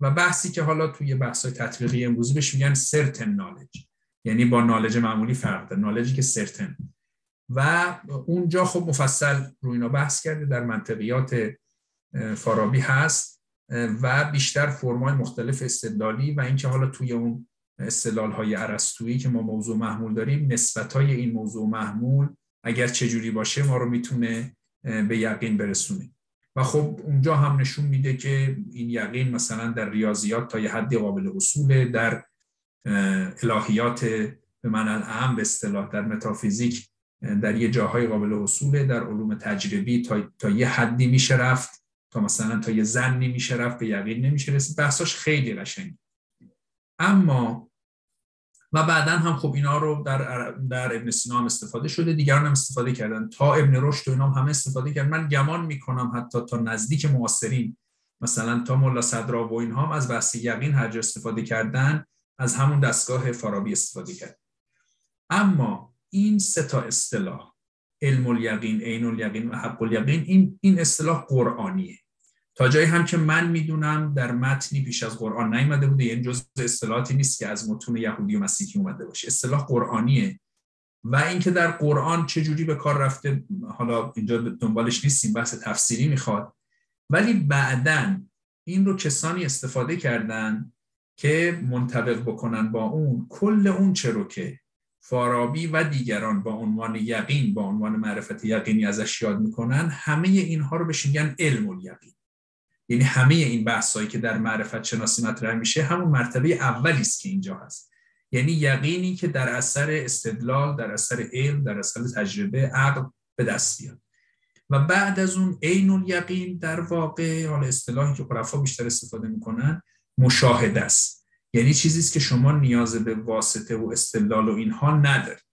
و بحثی که حالا توی بحث های تطبیقی امروزی بهش میگن سرتن نالج یعنی با نالج معمولی فرق داره نالجی که سرتن و اونجا خب مفصل روی اینا بحث کرده در منطقیات فارابی هست. و بیشتر فرمای مختلف استدلالی و اینکه حالا توی اون استدلال های عرستویی که ما موضوع محمول داریم نسبت های این موضوع محمول اگر چجوری باشه ما رو می‌تونه به یقین برسونه. و خب اونجا هم نشون میده که این یقین مثلا در ریاضیات تا یه حدی قابل حصوله در الهیات به معنی اعم به اصطلاح در متافیزیک در یه جاهای قابل حصوله در علوم تجربی تا, تا یه حدی میشه رفت. تا مثلا تا یه زنی میشه رفت به یقین نمیشه رسید. بحثاش خیلی قشنگ اما و بعدا هم خب اینا رو در در ابن سینا هم استفاده شده. دیگران هم استفاده کردن. تا ابن رشد و اینا هم همه استفاده کردن. من گمان می‌کنم حتی تا نزدیک معاصرین مثلا تا ملا صدرا و اینها هم از بحث یقین هر جا استفاده کردن از همون دستگاه فارابی استفاده کرد اما این سه تا اصطلاح علم الیقین عین الیقین و حق الیقین این این اصطلاح قرآنیه. تا جایی هم که من می‌دونم در متنی پیش از قرآن نیومده بوده یعنی جز اصطلاحاتی نیست که از متون یهودی و مسیحی اومده باشه. اصطلاح قرآنیه. و اینکه در قرآن چه جوری به کار رفته حالا اینجا دنبالش نیستیم بحث تفسیری می‌خواد. ولی بعدا این رو کسانی استفاده کردن که منطبق بکنن با اون کل اون چه رو که فارابی و دیگران با عنوان یقین با عنوان معرفت یقینی ازش یاد می‌کنن همه اینها رو بهش میگن علم الیقین. یعنی همه این بحثایی که در معرفت شناسی مطرح میشه همون مرتبه اولی است که اینجا هست. یعنی یقینی که در اثر استدلال در اثر علم در اثر تجربه عقل به دست بیاد. و بعد از اون عین الیقین در واقع حالا اصطلاحی که عرفا بیشتر استفاده می‌کنن مشاهده است. یعنی چیزی است که شما نیاز به واسطه و استدلال و اینها ندارید.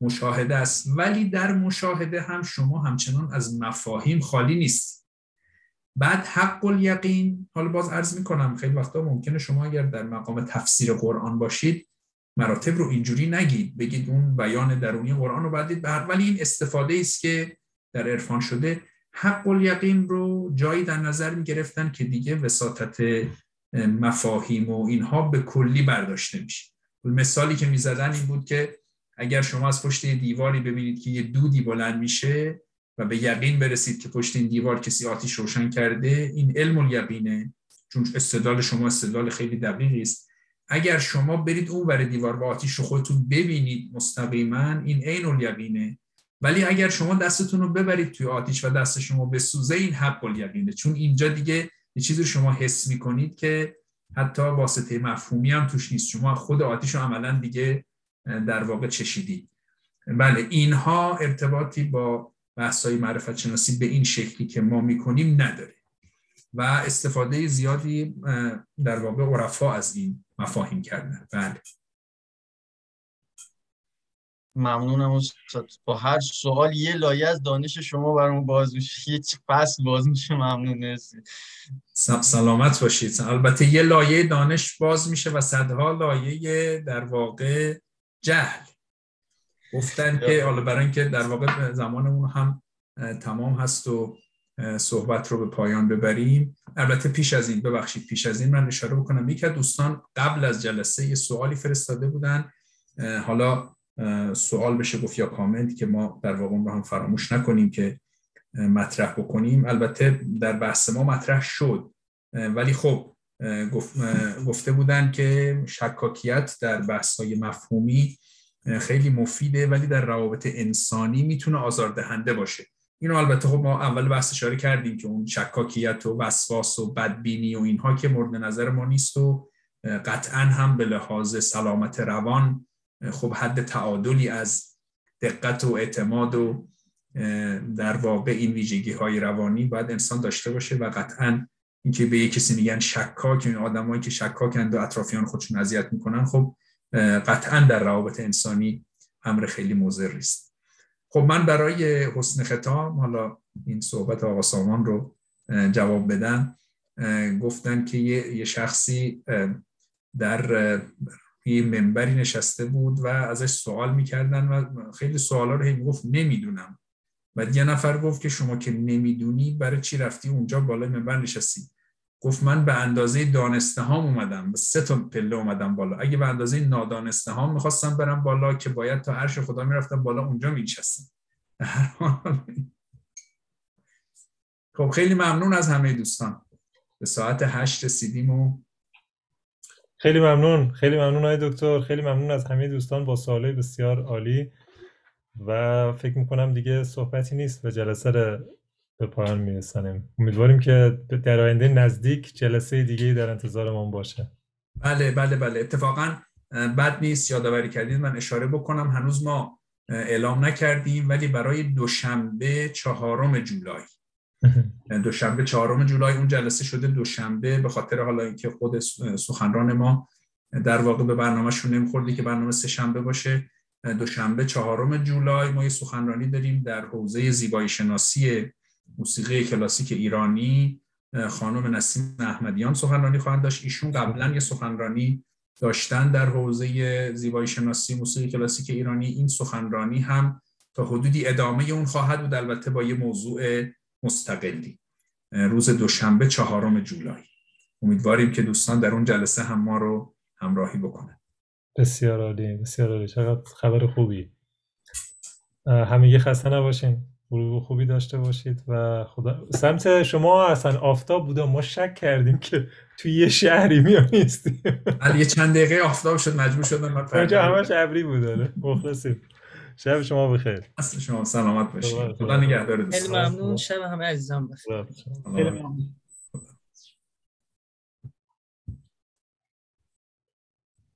مشاهده است. ولی در مشاهده هم شما همچنان از مفاهیم خالی نیست بعد حق الیقین حالا باز عرض می‌کنم خیلی وقتا ممکنه شما اگر در مقام تفسیر قرآن باشید مراتب رو اینجوری نگید بگید اون بیان درونی قرآن رو بعدید ولی این استفاده است که در عرفان شده. حق الیقین رو جایی در نظر می گرفتن که دیگه وساطت مفاهیم و اینها به کلی برداشته میشه. مثالی که می‌زدن این بود که اگر شما از پشت دیواری ببینید که یه دودی بلند میشه و به یقین برسید که پشت این دیوار کسی آتیش روشن کرده این علم الیقینه چون استدلال شما استدلال خیلی دقیقی است. اگر شما برید اون ور دیوار و آتیش رو خودتون ببینید مستقیما این عین الیقینه. ولی اگر شما دستتون رو ببرید توی آتیش و دست شما بسوزه این حق الیقینه. چون اینجا دیگه یه چیزی رو شما حس می‌کنید که حتی واسطه مفهومی هم توش نیست. شما خود آتیش رو عملا دیگه در واقع چشیدید. بله اینها ارتباطی با بحث‌های معرفت شناسی به این شکلی که ما می‌کنیم نداره. و استفاده زیادی در واقع عرفا از این مفاهیم کردن. بله. ممنونم استاد. با هر سوال یه لایه از دانش شما برام باز میشه. یه فصل باز میشه. ممنون مرسی. سلامت باشید. البته یه لایه دانش باز میشه و صدها لایه در واقع جهل. گفتن که حالا برای اینکه در واقع زمانمون هم تمام هست و صحبت رو به پایان ببریم. البته پیش از این ببخشید پیش از این من اشاره بکنم. یکی دوستان قبل از جلسه یه سوالی فرستاده بودن. حالا سوال بشه گفت یا کامنت که ما در واقع رو هم فراموش نکنیم که مطرح بکنیم. البته در بحث ما مطرح شد. ولی خب گفته بودن که شکاکیت در بحث های مفهومی خیلی مفیده ولی در روابط انسانی می‌تونه آزاردهنده باشه. اینو البته خب ما اول بحث اشاره کردیم که اون شکاکیت و وسواس و بدبینی و اینها که مورد نظر ما نیست و قطعا هم به لحاظ سلامت روان خب حد تعادلی از دقت و اعتماد و در واقع این ویژگی های روانی باید انسان داشته باشه و قطعا اینکه به یک کسی میگن شکاک این آدمایی که شکاکند و اطرافیان خودشون اذیت می‌کنن خب قطعا در روابط انسانی امر خیلی مضر است خب من برای حسن ختام حالا این صحبت آقا سامان رو جواب بدم گفتن که یه شخصی در یه منبری نشسته بود و ازش سوال می‌کردن و خیلی سوالا رو هی گفت نمی‌دونم. و یه نفر گفت که شما که نمی‌دونی برای چی رفتی اونجا بالای منبر نشستی؟ گفت من به اندازه دانسته هام اومدم. به سه تا پله اومدم بالا. اگه به اندازه نادانسته هام می‌خواستم برم بالا که باید تا عرش خدا می‌رفتم بالا اونجا مینشستم. خب خیلی ممنون از همه دوستان. به ساعت هشت رسیدیم و خیلی ممنون. خیلی ممنون های دکتر. خیلی ممنون از همه دوستان. با سوالای بسیار عالی. و فکر می‌کنم دیگه صحبتی نیست. و جلسه رو به پایان میرسانیم. امیدواریم که در آینده نزدیک جلسه دیگه در انتظارمون باشه. بله بله بله. اتفاقا بد نیست یادآوری کردید. من اشاره بکنم. هنوز ما اعلام نکردیم ولی برای دوشنبه چهارم جولای. [laughs] دوشنبه چهارم جولای اون جلسه شده. دوشنبه به خاطر حالا اینکه خود سخنران ما در واقع به برنامهشون نمیخوردی که برنامه سه شنبه باشه. دوشنبه چهارم جولای ما یه سخنرانی داریم در حوزه زیبایی شناسی موسیقی کلاسیک ایرانی خانم نسیم احمدیان سخنرانی خواهند داشت. ایشون قبلا یه سخنرانی داشتن در حوزه زیبایی شناسی موسیقی کلاسیک ایرانی. این سخنرانی هم تا حدودی ادامه اون خواهد بود البته با یه موضوع مستقلی. روز دوشنبه چهارم جولای. امیدواریم که دوستان در اون جلسه هم ما رو همراهی بکنن. بسیار عالی بسیار عالی. چقدر خبر خوبی. همه خسته نباشین. غروب خوبی داشته باشید و خدا سمت شما اصلا آفتاب بوده ما شک کردیم که توی یه شهری میان نیستیم. یه چند دقیقه آفتاب شد مجبور شدم من اونجا همش ابری بوده مخلصیم. شب شما بخیر. اصل شما سلامت باشید خدا نگهدار. خیلی ممنون. شب همه عزیزان بخیر. خیلی ممنون.